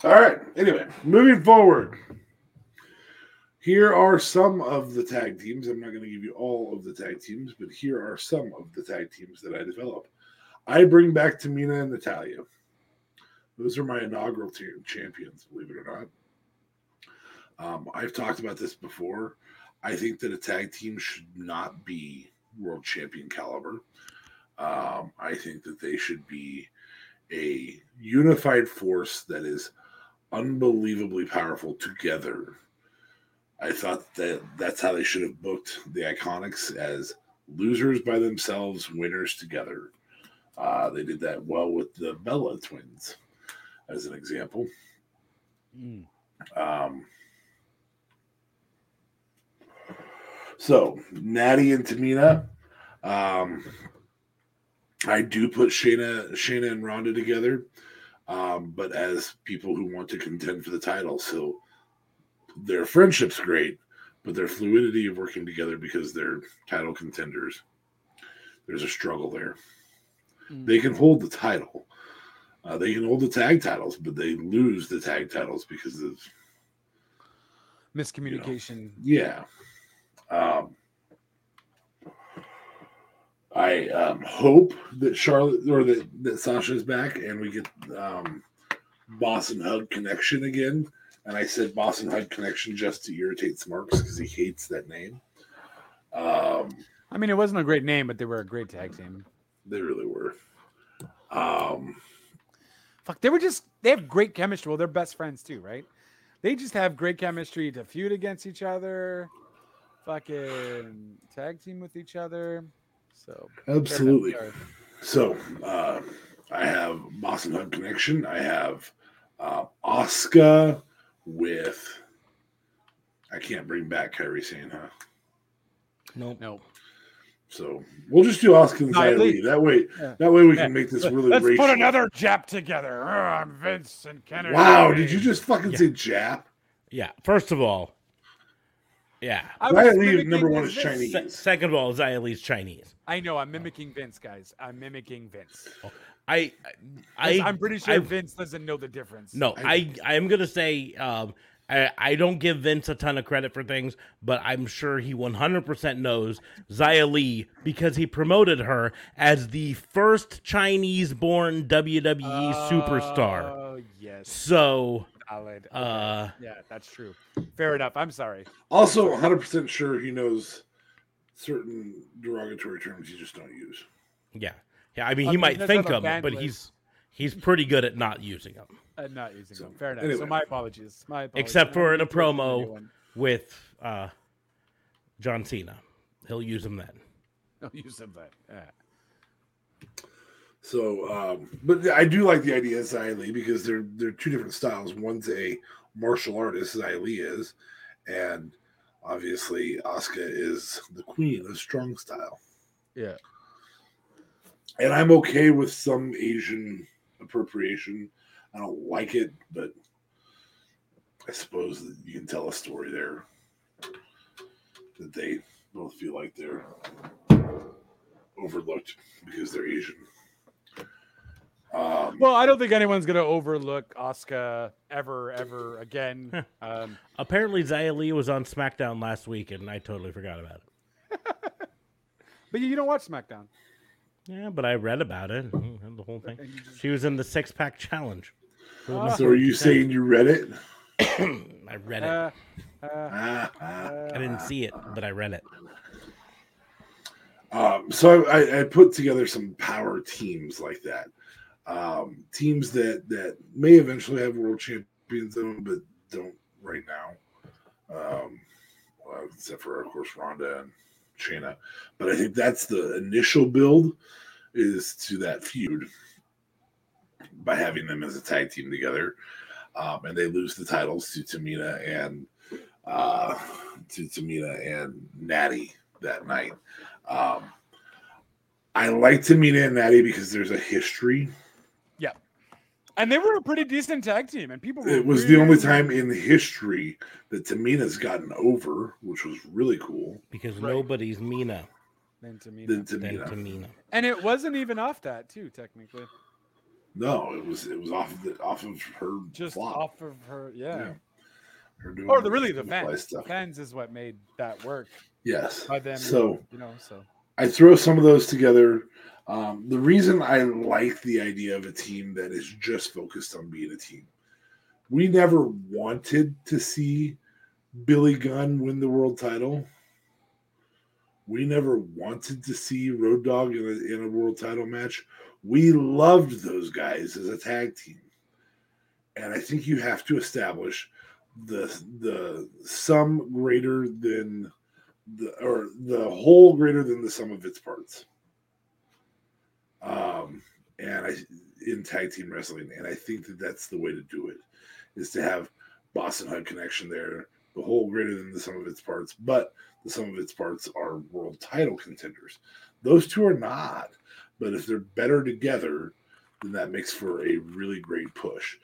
All right. Anyway, moving forward. Here are some of the tag teams. I'm not going to give you all of the tag teams, but here are some of the tag teams that I develop. I bring back Tamina and Natalya. Those are my inaugural champions, believe it or not. Um, I've talked about this before. I think that a tag team should not be world champion caliber. Um, I think that they should be a unified force that is unbelievably powerful together. I thought that that's how they should have booked the Iconics as losers by themselves, winners together. Uh, they did that well with the Bella twins, as an example. Mm. Um, so Natty and Tamina, um, I do put Shayna, Shayna and Ronda together, um, but as people who want to contend for the title. So their friendship's great, but their fluidity of working together because they're title contenders, there's a struggle there. They can hold the title. Uh, they can hold the tag titles, but they lose the tag titles because of Miscommunication. yeah. Um, I um, hope that Charlotte or that, that Sasha's back and we get um, Boss and Hug connection again. And I said Boss and Hug connection just to irritate Smarks because he hates that name. Um, I mean, it wasn't a great name, but they were a great tag team. they really were. Um, Fuck, they were just they have great chemistry. Well, they're best friends too, right? They just have great chemistry to feud against each other, fucking tag team with each other. So absolutely. So uh, I have Boston Hug Connection. I have uh, Asuka with. I can't bring back Kairi Sane, huh? Nope. No, So we'll just do Asuka and Riley. Xia That way, Yeah. that way we Yeah. can make this really let's racial. put another Jap together. Ugh, I'm Vince and Kennedy. Wow! Did you just fucking Yeah. say Jap? Yeah. First of all, yeah. I Xia was Li, number one, is Chinese. Se- second of all, Xia Li's Chinese. I know. I'm mimicking Vince, guys. I'm mimicking Vince. I, 'Cause I, I'm pretty sure I- Vince doesn't know the difference. No, I I am gonna say um, I I don't give Vince a ton of credit for things, but I'm sure he 100% knows Xia Li because he promoted her as the first Chinese-born WWE superstar. Oh yes, So, valid. Okay. uh, yeah, that's true. Fair enough. I'm sorry. Also, 100 percent sure he knows certain derogatory terms you just don't use. yeah, yeah. I mean, Uh, he he might think of them, but list. he's he's pretty good at not using them. I'm not using So, them. Fair enough. anyway. So my apologies. My apologies. Except for in a need to do promo. With uh, John Cena, he'll use them then. He'll use them then. Yeah. So, um, but I do like the idea of Xia Li because they're they're two different styles. One's a martial artist, Xia Li is, and obviously Asuka is the queen of strong style. Yeah. And I'm okay with some Asian appropriation. I don't like it, but I suppose that you can tell a story there that they both feel like they're overlooked because they're Asian. Um, Well, I don't think anyone's gonna overlook Oscar ever, ever again. um, Apparently, Xia Li was on SmackDown last week, and I totally forgot about it. but you don't watch SmackDown. Yeah, but I read about it, and the whole thing. Just- She was in the six pack challenge. Ah. so are you saying you read it? I read it. Uh, uh, Ah, ah. I didn't see it, but I read it. Um, so I, I put together some power teams like that. Um, teams that that may eventually have world champions in them, but don't right now. Um, well, except for of course Ronda and Shayna. But I think that's the initial build is to that feud by having them as a tag team together. Um, and they lose the titles to Tamina and uh, to Tamina and Natty that night. Um, I like Tamina and Natty because there's a history. And they were a pretty decent tag team, and people. Were It was the only really- time in history that Tamina's gotten over, which was really cool. Because Right. nobody's Mina than Tamina. Than than Tamina. Tamina. and it wasn't even off that too, technically, No, it was it was off of the, off of her just flop. off of her. Yeah. Yeah. Her doing Or the really the fly fans. The fans is what made that work Yes. by them. So you know, so I throw some of those together. Um, the reason I like the idea of a team that is just focused on being a team, we never wanted to see Billy Gunn win the world title. We never wanted to see Road Dogg in a, in a world title match. We loved those guys as a tag team. And I think you have to establish the the sum greater than the or the whole greater than the sum of its parts. Um, and I in tag team wrestling, and I think that that's the way to do it, is to have Boston Hug connection there, the whole greater than the sum of its parts, but the sum of its parts are world title contenders. Those two are not, but if they're better together, then that makes for a really great push.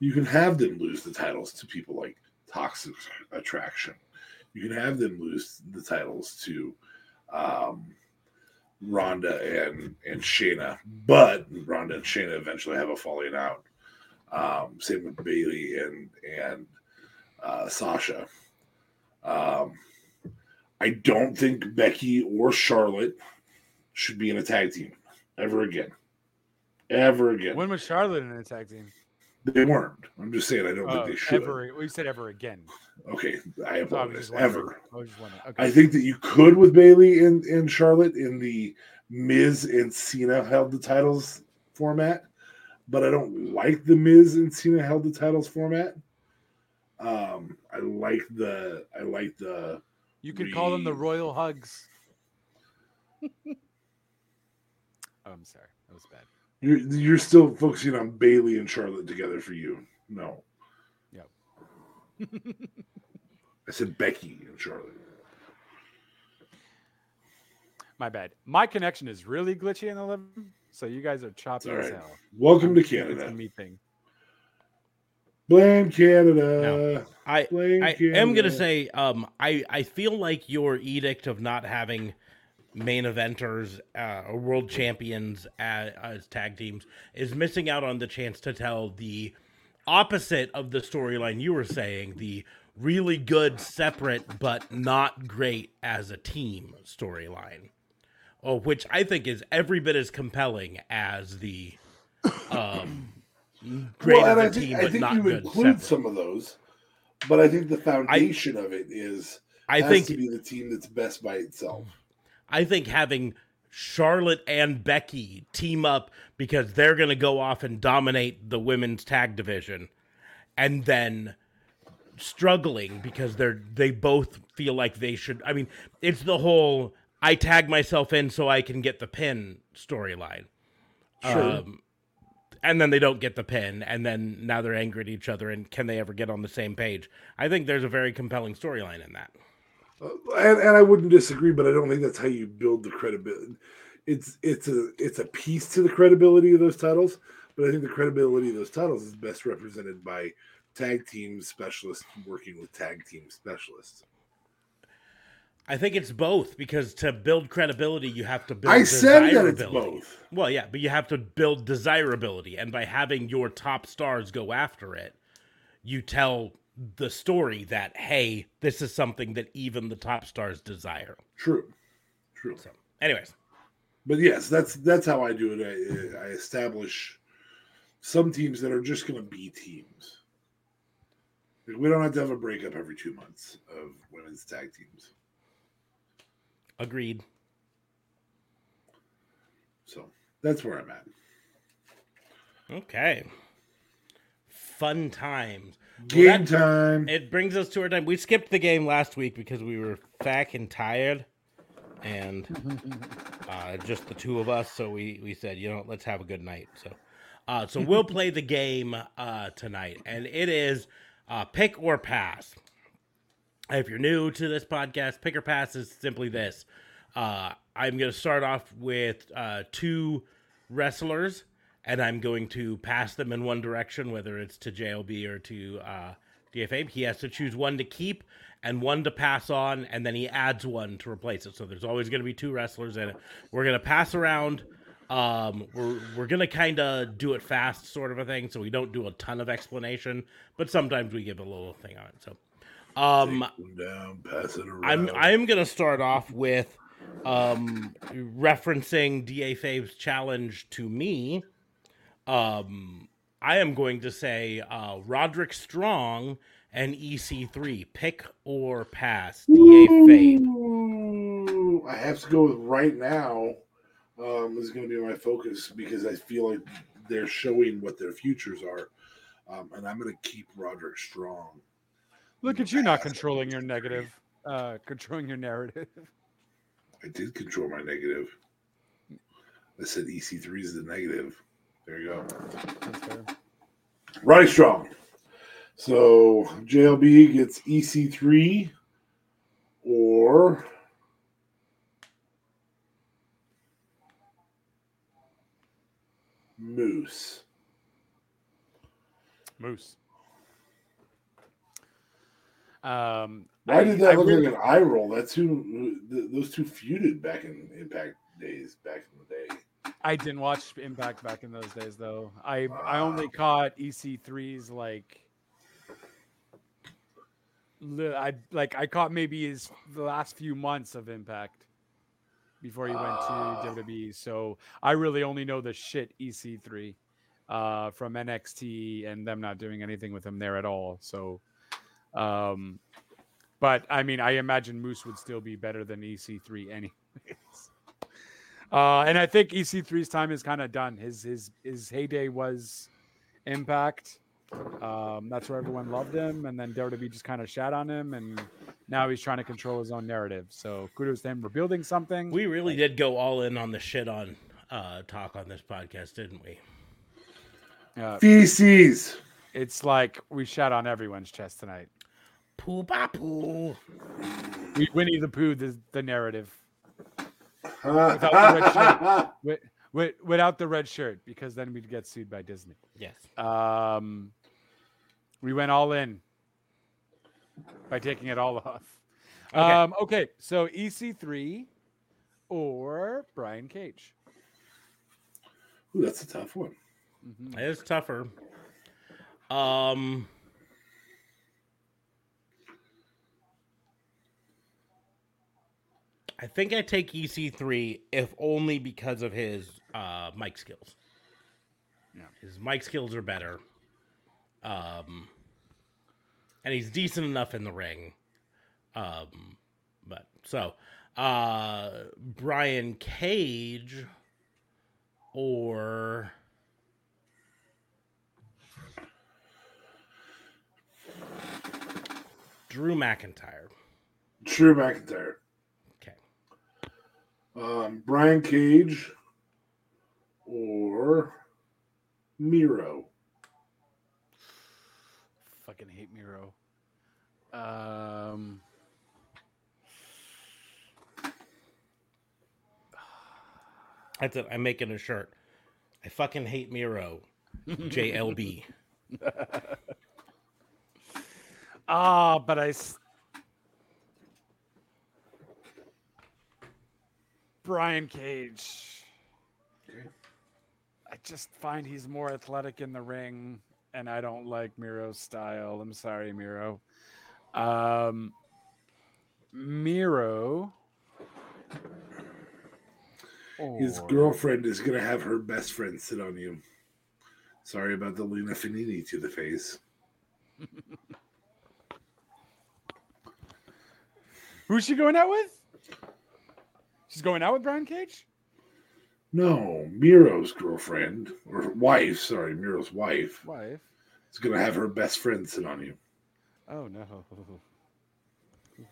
You can have them lose the titles to people like Toxic Attraction. You can have them lose the titles to um, Ronda and and Shayna, but Ronda and Shayna eventually have a falling out. Um, same with Bayley and and uh, Sasha. Um, I don't think Becky or Charlotte should be in a tag team ever again. Ever again. when was Charlotte in a tag team? They weren't. I'm just saying I don't Uh, think they should. ever. We said ever again. Okay, I So I was apologize. Ever. I. Okay. I think that you could with Bayley and, and Charlotte in the Miz and Cena held the titles format, but I don't like the Miz and Cena held the titles format. Um, I like the I like the you could call them the Royal Hugs. oh, I'm sorry. That was bad. You're you're still focusing on Bayley and Charlotte together for you. No. Yep. I said Becky and Charlotte. My bad. My connection is really glitchy in the living, room, so you guys are choppy all as hell. Welcome to It's a Canada. me thing. Blame Canada. I Blame I Canada. am gonna say, um, I I feel like your edict of not having main eventers uh, or world champions as, as tag teams is missing out on the chance to tell the opposite of the storyline you were saying, the really good separate but not great as a team storyline. Oh, which I think is every bit as compelling as the um, great well, I as a think, team I but think not you good include separate. some of those, but I think the foundation of it is I think to be the team that's best by itself. I think having Charlotte and Becky team up because they're going to go off and dominate the women's tag division and then struggling because they're they both feel like they should I mean it's the whole I tag myself in so I can get the pin storyline. Sure. Um, and then they don't get the pin and then now they're angry at each other and can they ever get on the same page? I think there's a very compelling storyline in that. And, and I wouldn't disagree, but I don't think that's how you build the credibility. It's it's a it's a piece to the credibility of those titles, but I think the credibility of those titles is best represented by tag team specialists working with tag team specialists. I think it's both because to build credibility, you have to build. I said that it's both. Well, yeah, but you have to build desirability, and by having your top stars go after it, you tell the story that hey, this is something that even the top stars desire. True, true. So, anyways, But yes, that's that's how I do it. I, I establish some teams that are just going to be teams. Like, we don't have to have a breakup every two months of women's tag teams. Agreed. So that's where I'm at. Okay. Fun times. Well, Game that- time. It brings us to our time. We skipped the game last week because we were fat and tired, and uh, just the two of us. So we we said, you know, let's have a good night. So, uh, so we'll play the game uh, tonight, and it is uh, pick or pass. If you're new to this podcast, pick or pass is simply this. Uh, I'm going to start off with uh, two wrestlers, and I'm going to pass them in one direction, whether it's to JLB or to uh, DFA. He has to choose one to keep and one to pass on, and then he adds one to replace it. So there's always going to be two wrestlers in it. We're going to pass around. Um, we're we're gonna kind of do it fast, sort of a thing, so we don't do a ton of explanation, but sometimes we give a little thing on it. So, um, down, pass it around. I'm I'm gonna start off with um referencing Da Fave's challenge to me. Um I am going to say uh Roderick Strong and EC3. Pick or pass. Da Fave. I have to go with right now. Um, is going to be my focus because I feel like they're showing what their futures are, um, and I'm going to keep Roderick Strong. Look at you not controlling your negative, uh, controlling your narrative. I did control my negative. I said EC3 is the negative. There you go. That's fair. Strong. So JLB gets EC3 or Moose. Moose. Um, Why I- did that I look really- like an eye roll? That's who th- those two feuded back in Impact days, back in the day. I didn't watch Impact back in those days, though. I I only caught EC3's like. li- I like I caught maybe his the last few months of Impact before he went Ah. to WWE. So I really only know the shit EC3 uh, from NXT and them not doing anything with him there at all. So, um, but I mean, I imagine Moose would still be better than EC3 anyways. Uh, and I think EC3's time is kind of done. His his his heyday was Impact. Um, that's where everyone loved him, and then WWE just kind of shat on him, and now he's trying to control his own narrative. So kudos to him for building something. We really did go all in on the shit on uh talk on this podcast, didn't we? Uh, Feces. it's like we shat on everyone's chest tonight. Poo ba poo. We Winnie the Pooh the, the narrative Without the red shirt. with, with, without the red shirt because then we'd get sued by Disney. Yes. Um, we went all in by taking it all off. Okay. Um, okay, so EC3 or Brian Cage. Ooh, that's a tough one. Mhm. It is tougher. Um I think I take EC3 if only because of his uh mic skills. Yeah. His mic skills are better. Um and he's decent enough in the ring. Um but so uh Brian Cage or Drew McIntyre. Drew McIntyre. Okay. Um, Brian Cage or Miro. Fucking hate Miro. Um, That's it. I'm making a shirt. I fucking hate Miro. JLB. ah, but I. s- Brian Cage. I just find he's more athletic in the ring, and I don't like Miro's style. I'm sorry, Miro. Um, Miro. His oh. girlfriend is going to have her best friend sit on you. Sorry about the Lina Finini to the face. Who's she going out with? She's going out with Brian Cage. No, Miro's girlfriend or wife, sorry, Miro's wife Wife. is gonna have her best friend sit on you. Oh no.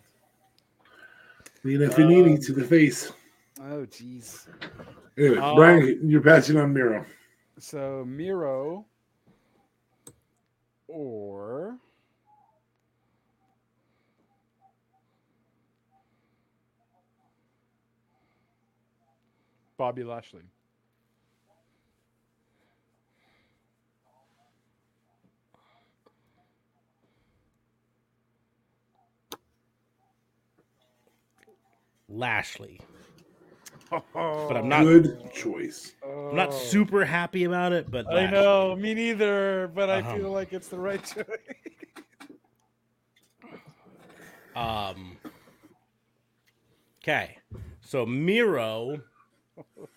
Nina Finini to the face. Oh jeez. Anyway, Um, Brian, you're passing on Miro. So Miro or Bobby Lashley. Lashley. But But I'm not Good choice. I'm not super happy about it, but Oh. I know, me neither, but I Uh-huh. feel like it's the right choice. Um. Okay, so Miro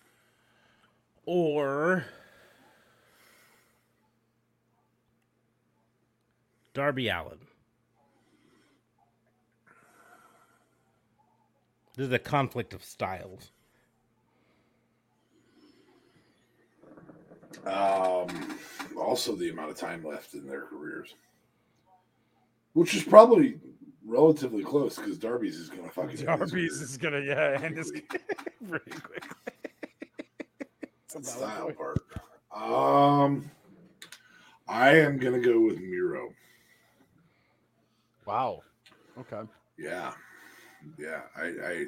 or Darby Allin. This is a conflict of styles. Um, also, the amount of time left in their careers, which is probably relatively close because Darby's is gonna fucking. Darby's is gonna yeah end this pretty quick. It's a valid style part. Um, I am gonna go with Miro. Wow. Okay. Yeah, yeah. I, I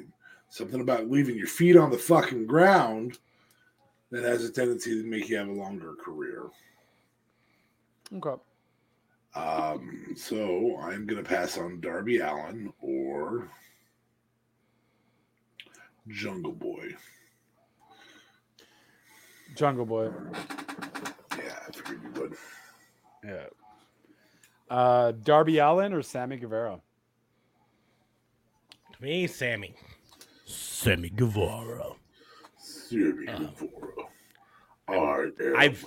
something about leaving your feet on the fucking ground that has a tendency to make you have a longer career. Okay. Um, so I'm gonna pass on Darby Allin or Jungle Boy. Jungle Boy. Yeah, I figured you would. Yeah. Uh, Darby Allin or Sammy Guevara? To me, Sammy. Sammy Guevara. Sammy Uh, Guevara. I am I've-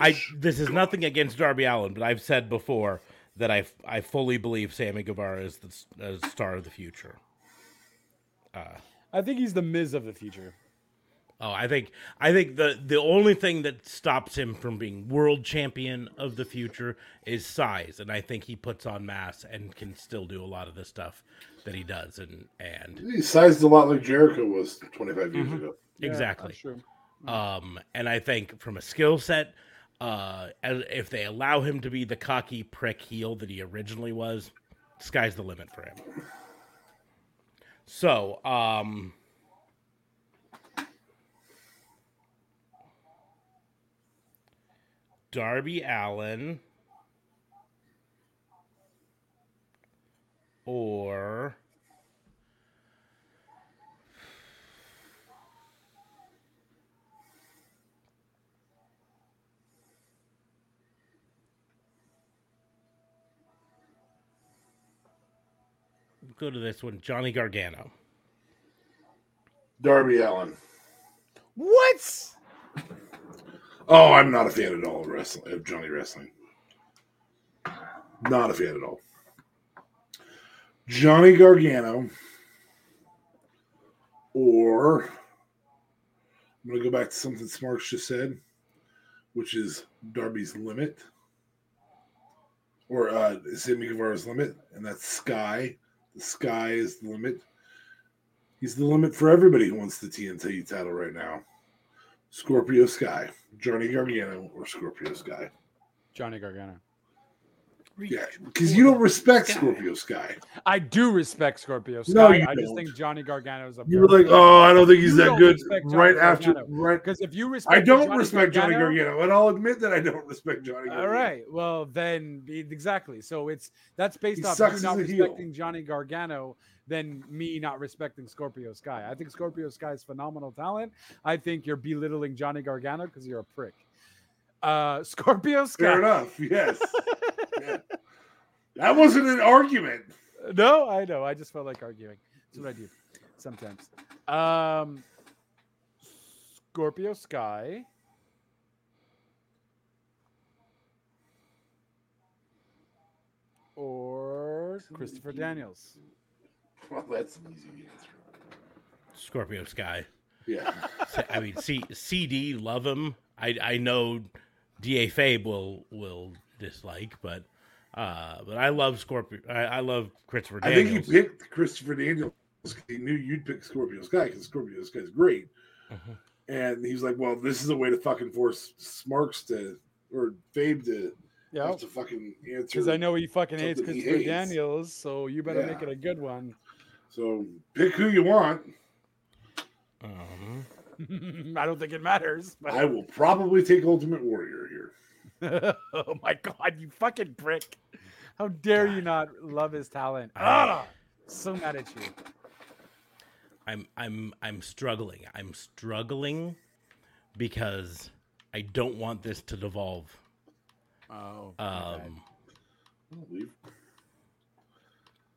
I this is nothing against Darby Allin, but I've said before that I I fully believe Sammy Guevara is the s- uh, star of the future. I think he's the Miz of the future. Oh, I think I think the the only thing that stops him from being world champion of the future is size, and I think he puts on mass and can still do a lot of the stuff that he does, and and He sized a lot like Jericho was 25 years Mhm. ago. Yeah, exactly. True. Um, and I think from a skill set, uh, if they allow him to be the cocky prick heel that he originally was, sky's the limit for him. So, um, Darby Allin or go to this one, Johnny Gargano. Darby Allin. What? Oh, I'm not a fan at all of wrestling of Johnny wrestling. Not a fan at all. Johnny Gargano, or I'm going to go back to something Smarks just said, which is Darby's limit, or uh, Sammy Guevara's limit, and that's Sky. The Sky is the limit. He's the limit for everybody who wants the TNT title right now. Scorpio Sky, Johnny Gargano, or Scorpio Sky. Johnny Gargano. Yeah, because you don't respect Scorpio Sky. I do respect Scorpio Sky. No, you I just don't. think Johnny Gargano is a You were like, oh, I don't think he's You that good. respect Johnny Right after, Gargano. right. because if you respect I don't Johnny respect Johnny Gargano, and I'll admit that I don't respect Johnny. Gargano. All right. Well, then exactly. So it's that's based He off sucks you not as a heel. respecting Johnny Gargano than me not respecting Scorpio Sky. I think Scorpio Sky is phenomenal talent. I think you're belittling Johnny Gargano because you're a prick. Uh, Scorpio Sky. Fair enough. Yes. Yeah. That wasn't an argument. No, I know. I just felt like arguing. That's what I do sometimes. Um, Scorpio Sky. Or Christopher Daniels. Well, that's an easy answer. Scorpio Sky. Yeah. I mean, C- CD love him. I I know Da Fabe will will dislike, but uh, but I love Scorpio. I, I love Christopher Daniels. I think Daniels. he picked Christopher Daniels. He knew you'd pick Scorpio Sky because Scorpio Sky's great. Mhm. And he's like, well, this is a way to fucking force Smarks to, or Fabe to Yeah. have to fucking answer. Because I know he fucking hates Christopher hates. Daniels, so you better make it a good one. So pick who you want. Um, I don't think it matters. But... I will probably take Ultimate Warrior here. oh my god, you fucking prick! How dare you not love his talent? I- Ah, so mad at you. I'm I'm I'm struggling. I'm struggling because I don't want this to devolve. Oh, Um,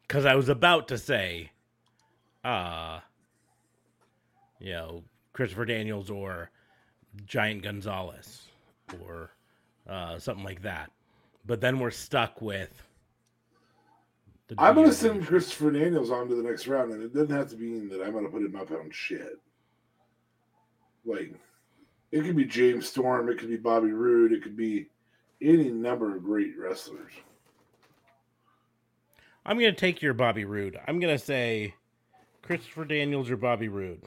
because I was about to say, uh, you know, Christopher Daniels or Giant Gonzalez or uh, something like that. But then we're stuck with. the I'm going to send Christopher Daniels on to the next round, and it doesn't have to mean that I'm going to put him up on shit. Like, it could be James Storm, it could be Bobby Roode, it could be any number of great wrestlers. I'm gonna take your Bobby Roode. I'm gonna say Christopher Daniels or Bobby Roode.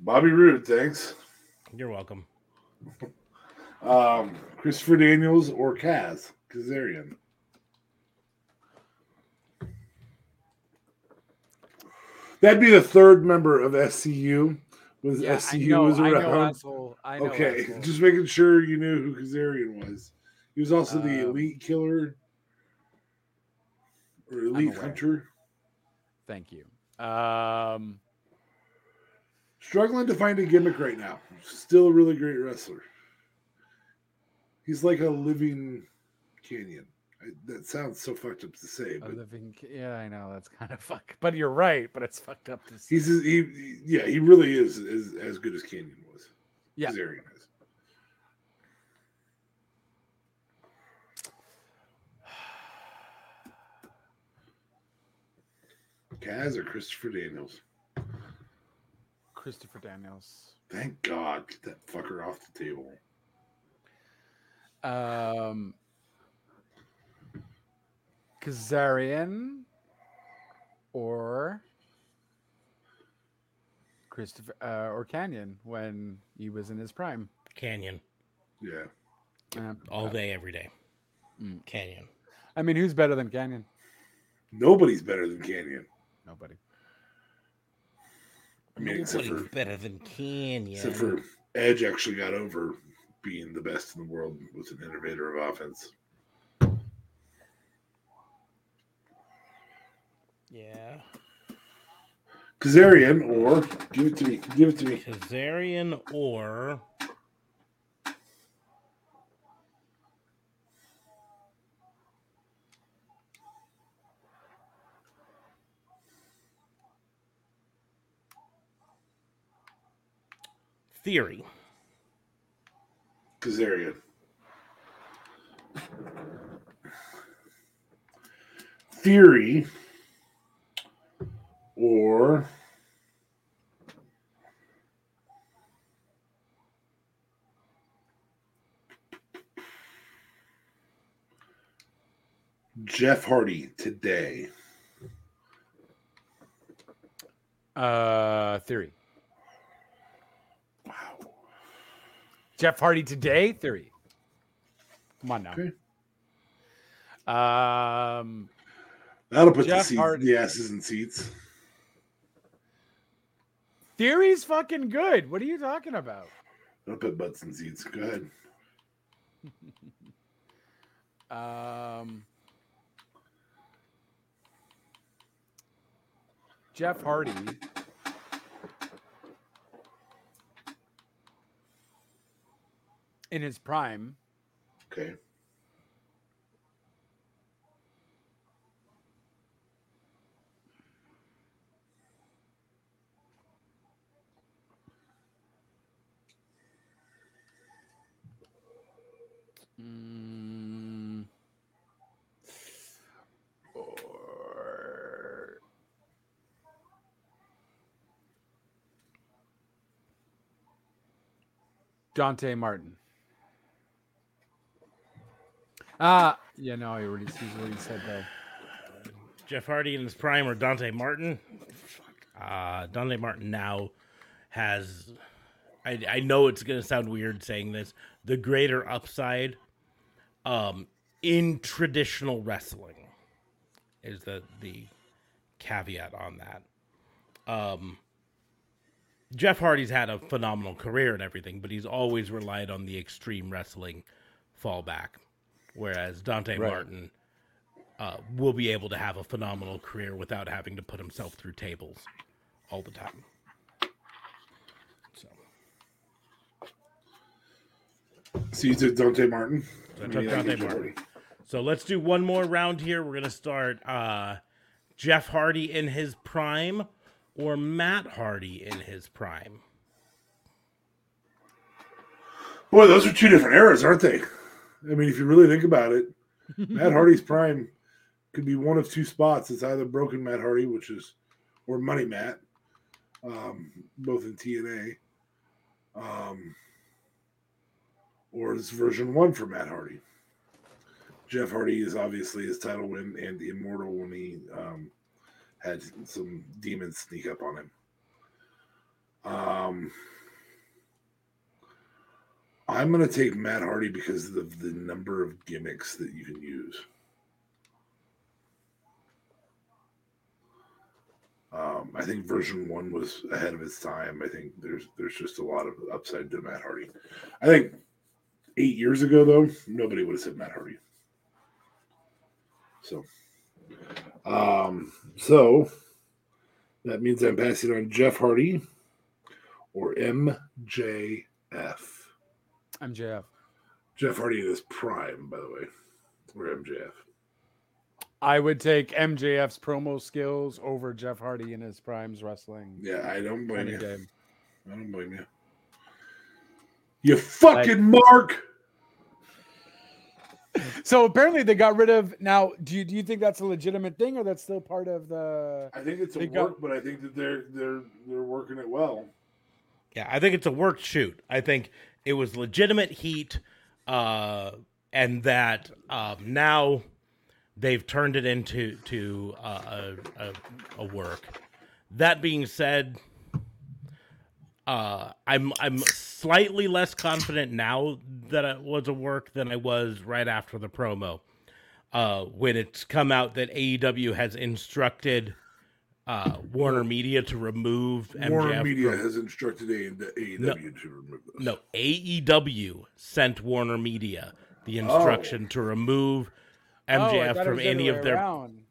Bobby Roode, thanks. You're welcome. Um, Christopher Daniels or Kaz Kazarian. That'd be the third member of SCU. Was Yeah, SCU know, was around? asshole. I know, okay, asshole. just making sure you knew who Kazarian was. He was also the Um, elite killer or elite hunter. Thank you. Um, Struggling to find a gimmick right now. Still a really great wrestler. He's like a living Kanyon. I, that sounds so fucked up to say, a living. Yeah, I know that's kind of fuck. But you're right. But it's fucked up to. say. he's he, he- yeah, he really is, is as good as Kanyon was. Yeah. Kazarian is. Kaz or Christopher Daniels? Christopher Daniels. Thank God, get that fucker off the table. Um, Kazarian or Christopher uh, or Kanyon when he was in his prime. Kanyon Yeah. Uh, all day, every day. Mm. Kanyon. I mean, who's better than Kanyon? Nobody's better than Kanyon. Nobody. I mean, except Nobody's for better than Kanyon. except for Edge actually got over being the best in the world with an innovator of offense. yeah, Kazarian or give it to me. Give it to me. Kazarian or Theory. Kazarian. Theory or Jeff Hardy today. Uh, Theory. Jeff Hardy today. Theory. Come on now. Okay. Um, That'll put Jeff the, seats, Hardy. the asses in seats. Theory's fucking good. What are you talking about? That'll put butts in seats. Go ahead. Um, Jeff Hardy. in his prime. Okay. Or... Dante Martin. Ah, yeah, no, he already sees what he said though. Jeff Hardy in his prime or Dante Martin? Uh, Dante Martin now has. I, I know it's going to sound weird saying this. The greater upside um, in traditional wrestling is the the caveat on that. Um, Jeff Hardy's had a phenomenal career and everything, but he's always relied on the extreme wrestling fallback, whereas Dante Right. Martin uh, will be able to have a phenomenal career without having to put himself through tables all the time. So So you took Dante Martin. I I took mean, Dante Martin. So let's do one more round here. We're gonna start uh, Jeff Hardy in his prime or Matt Hardy in his prime. Boy, those are two different eras, aren't they? I mean, if you really think about it, Matt Hardy's prime could be one of two spots. It's either Broken Matt Hardy, which is, or Money Matt, um, both in TNA, um, or it's version one for Matt Hardy. Jeff Hardy is obviously his title win and the immortal when he um, had some demons sneak up on him. Um, I'm going to take Matt Hardy because of the number of gimmicks that you can use. Um, I think version one was ahead of its time. I think there's there's just a lot of upside to Matt Hardy. I think eight years ago though, nobody would have said Matt Hardy. So, um, so that means I'm passing on Jeff Hardy or MJF. MJF. Jeff Hardy in his prime, by the way, or MJF. I would take MJF's promo skills over Jeff Hardy in his primes wrestling. Yeah, I don't blame you. day. I don't blame you. You fucking mark. So apparently they got rid of. Now, do you do you think that's a legitimate thing, or that's still part of the? I think it's a They work, got- but I think that they're they're they're working it well. Yeah, I think it's a work shoot. I think it was legitimate heat, uh, and that um, now they've turned it into to uh, a, a, a work. That being said, uh, I'm I'm slightly less confident now that it was a work than I was right after the promo, uh, when it's come out that AEW has instructed uh, Warner Media to remove MJF Warner Media from- has instructed A- AEW to remove this. no, AEW sent Warner Media the instruction to remove Oh, MJF thought it from any of their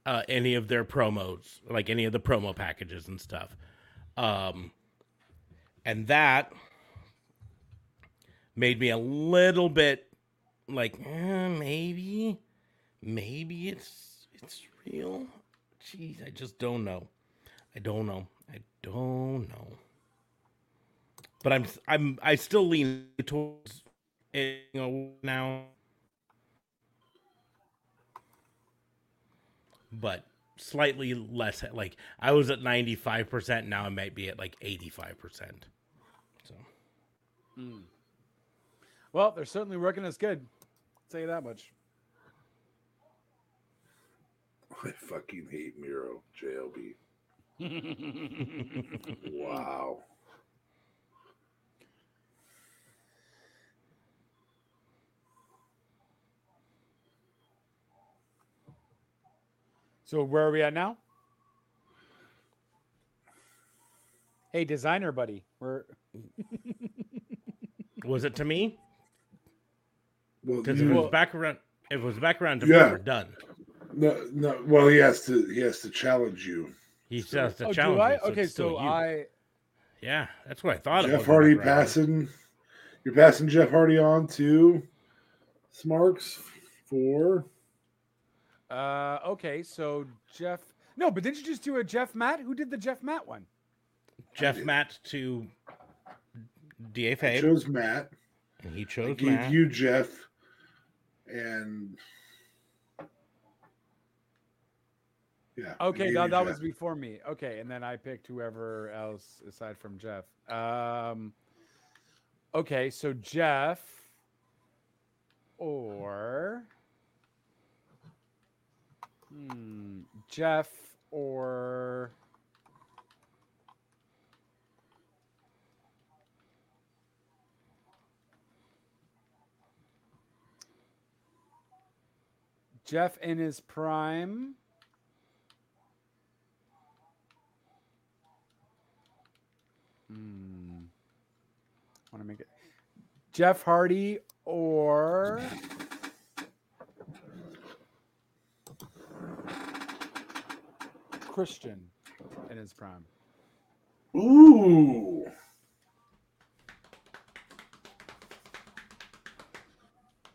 uh, any of their promos, like any of the promo packages and stuff. Um, and that made me a little bit like eh, maybe, maybe it's it's real. Jeez, I just don't know. I don't know. I don't know. But I'm I'm I still lean towards it you know, now. But slightly less like I was at 95%, now I might be at like 85%. So hmm. Well, they're certainly working us good. I'll tell you that much. I fucking hate Miro JLB. Wow. So where are we at now? Hey, designer buddy, we're was it to me? Well, Because you- if it was back around if it was back around to Yeah. me, we're done. no, no. Well, he has to. He has to challenge you. He still has to oh, do challenge I? me, so okay, so. I Yeah, that's what I thought. it Jeff Hardy back passing. You're passing Jeff Hardy on to Smarks for. uh okay, so Jeff No, but didn't you just do a Jeff Matt? Who did the Jeff Matt one? Jeff Matt to Da Fabe, Chose Matt. and he I chose gave Matt. you Jeff, and yeah. Okay, that, that Jeff. was before me. Okay, and then I picked whoever else aside from Jeff. Um Okay, so Jeff or hmm, Jeff or Jeff in his prime. Hmm. Want to make it Jeff Hardy or Christian in his prime. Ooh.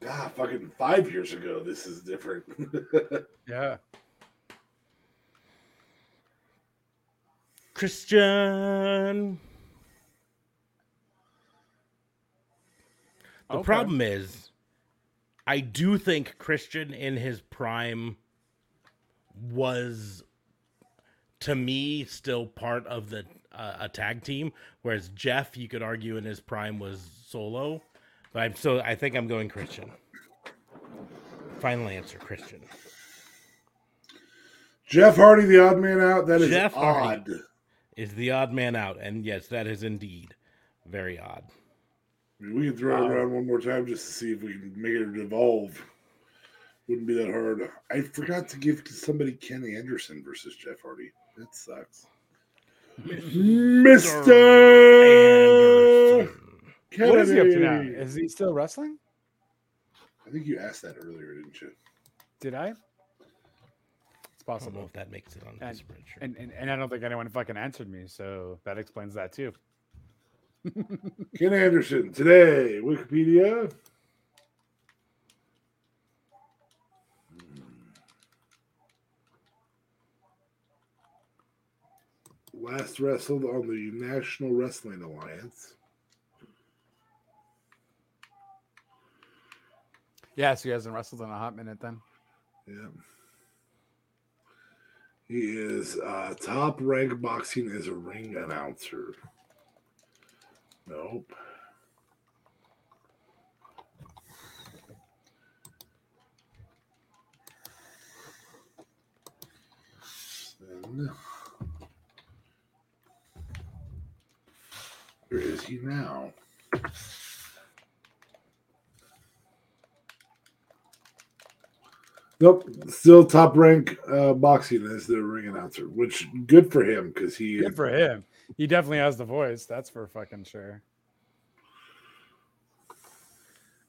God, fucking five years ago, this is different. Yeah. Christian. The Okay. problem is, I do think Christian in his prime was, to me, still part of the uh, a tag team. Whereas Jeff, you could argue in his prime was solo. But I'm so I think I'm going Christian. Final answer, Christian. Jeff Hardy, the odd man out. That is Jeff odd. Hardy. Is the odd man out? And yes, that is indeed very odd. I mean, we can throw it uh, around one more time just to see if we can make it evolve. Wouldn't be that hard. I forgot to give to somebody Ken Anderson versus Jeff Hardy. That sucks. Mister Anderson. What is he up to now? Is he still wrestling? I think you asked that earlier, didn't you? Did I? It's I don't know possible. if that makes it on And- his spreadsheet. And, and and I don't think anyone fucking answered me, so that explains that too. Ken Anderson today, Wikipedia. Last wrestled on the National Wrestling Alliance. Yeah, so he hasn't wrestled in a hot minute then. Yeah. He is uh, top rank boxing as a ring announcer. Nope. Then, where is he now? Nope, still top rank uh, boxing as the ring announcer, which good for him because he Good for him. He definitely has the voice. That's for fucking sure.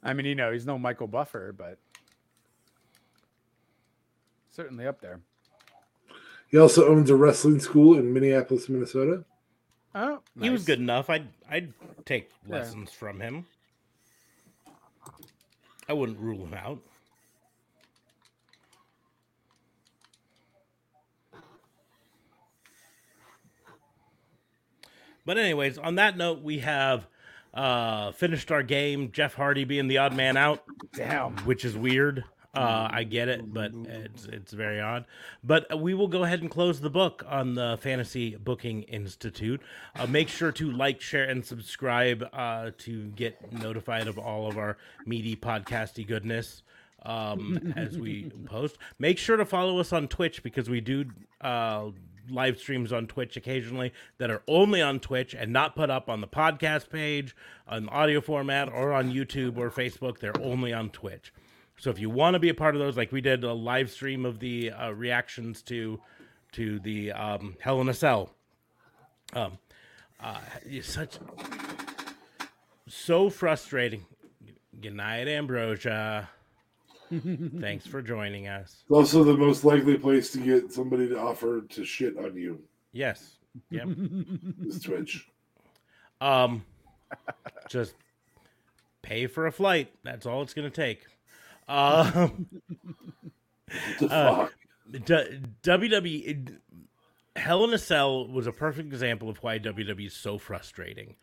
I mean, you know, he's no Michael Buffer, but certainly up there. he also owns a wrestling school in Minneapolis, Minnesota. Oh, He was good enough. I'd I'd take Yeah. lessons from him. I wouldn't rule him out. But anyways, on that note, we have uh finished our game. Jeff Hardy being the odd man out Damn. which is weird. Uh, I get it, but it's it's very odd. But we will go ahead and close the book on the Fantasy Booking Institute. Uh, make sure to like, share, and subscribe uh, to get notified of all of our meaty podcasty goodness um, as we post. Make sure to follow us on Twitch because we do uh, live streams on Twitch occasionally that are only on Twitch and not put up on the podcast page, on audio format, or on YouTube or Facebook. They're only on Twitch. So if you want to be a part of those, like we did a live stream of the uh, reactions to to the um, Hell in a Cell. Um, uh, such so frustrating. Good night, Ambrosia. Thanks for joining us. It's also the most likely place to get somebody to offer to shit on you Yes. Yep. is Twitch. Um, just pay for a flight. That's all it's gonna take. Um, The Uh, fuck? D- WWE Hell in a Cell was a perfect example of why WWE is so frustrating.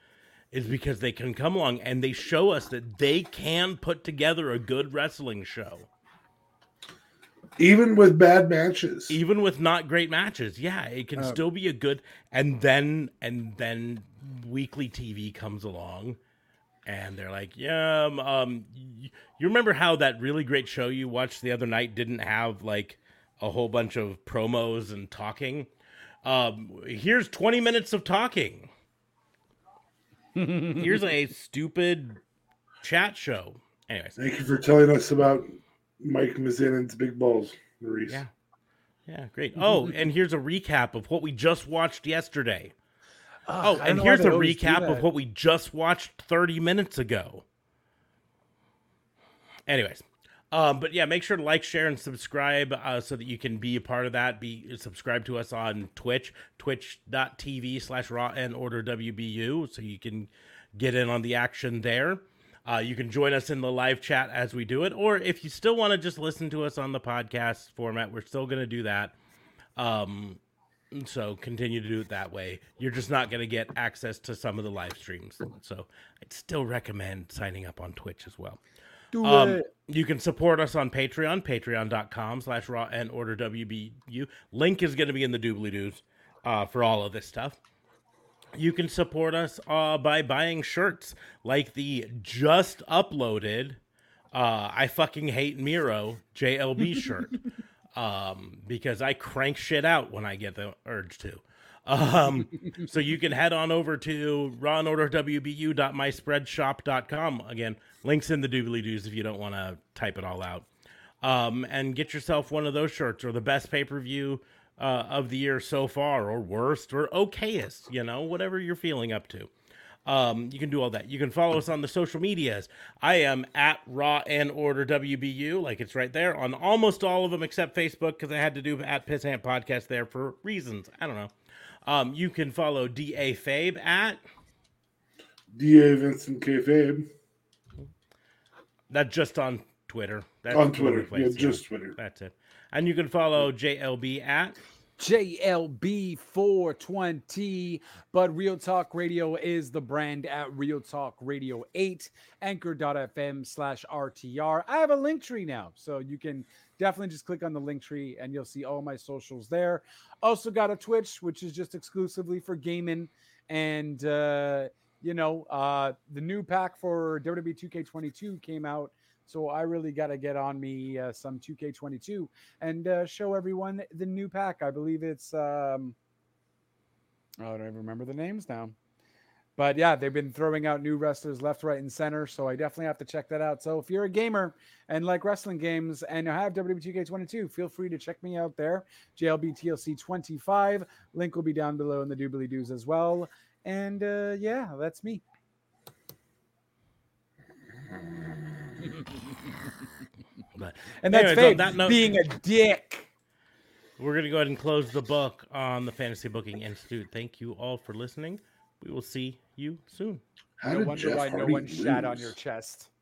Is because they can come along and they show us that they can put together a good wrestling show, Even with bad matches. even with not great matches. Yeah, it can Uh, still be a good. And then and then weekly TV comes along, and they're like, "Yeah, um, um, you remember how that really great show you watched the other night didn't have like a whole bunch of promos and talking? Um, here's 20 minutes of talking. Here's a stupid chat show. Anyways, Thank you for telling us about Mike Mizanin's big balls, Maryse. Yeah. yeah, great. Oh, and here's a recap of what we just watched yesterday. Oh, and here's a recap of what we just watched 30 minutes ago. Anyways, um, but yeah, make sure to like, share, and subscribe uh, so that you can be a part of that. Be subscribe to us on Twitch, twitch.tv slash raw and order WBU, so you can get in on the action there. Uh, you can join us in the live chat as we do it, or if you still want to just listen to us on the podcast format, we're still going to do that. Um, so continue to do it that way. You're just not going to get access to some of the live streams. So I'd still recommend signing up on Twitch as well. Do Um, it. you can support us on Patreon, patreon.com slash raw and order WBU. Link is going to be in the doobly doos uh, for all of this stuff. You can support us uh, by buying shirts like the just uploaded uh, I fucking hate Miro JLB shirt um, because I crank shit out when I get the urge to. Um, so you can head on over to rawandorderwbu.myspreadshop.com. Again, links in the doobly doos if you don't want to type it all out. Um, and get yourself one of those shirts or the best pay per view uh, of the year so far, or worst, or okayest, you know, whatever you're feeling up to. Um, you can do all that. You can follow us on the social medias. I am at Raw and Order WBU, like it's right there on almost all of them except Facebook because I had to do at Pissant Podcast there for reasons. I don't know. Um, you can follow DA Fabe at DA Vincent Kayfabe that's just on Twitter. That's on the Twitter. place, yeah, just Twitter. that's it. And you can follow JLB at JLB420. But Real Talk Radio is the brand at Real Talk Radio 8, anchor.fm slash RTR. I have a link tree now. So you can definitely just click on the link tree and you'll see all my socials there. Also got a Twitch, which is just exclusively for gaming. And, uh, you know, uh, the new pack for WWE 2K22 came out. So I really got to get on me uh, some 2K22 and uh, show everyone the new pack. I believe it's um I don't even remember the names now. But yeah, they've been throwing out new wrestlers left, right, and center. So I definitely have to check that out. So if you're a gamer and like wrestling games and you have WWTK22, feel free to check me out there. JLBTLC25. Link will be down below in the doobly doos as well. And uh, yeah, that's me. And that's Anyways, Fabe that note- being a dick. We're going to go ahead and close the book on the Fantasy Booking Institute. Thank you all for listening. We will see you soon. How no did wonder Jeff why no Hardy one shat on your chest.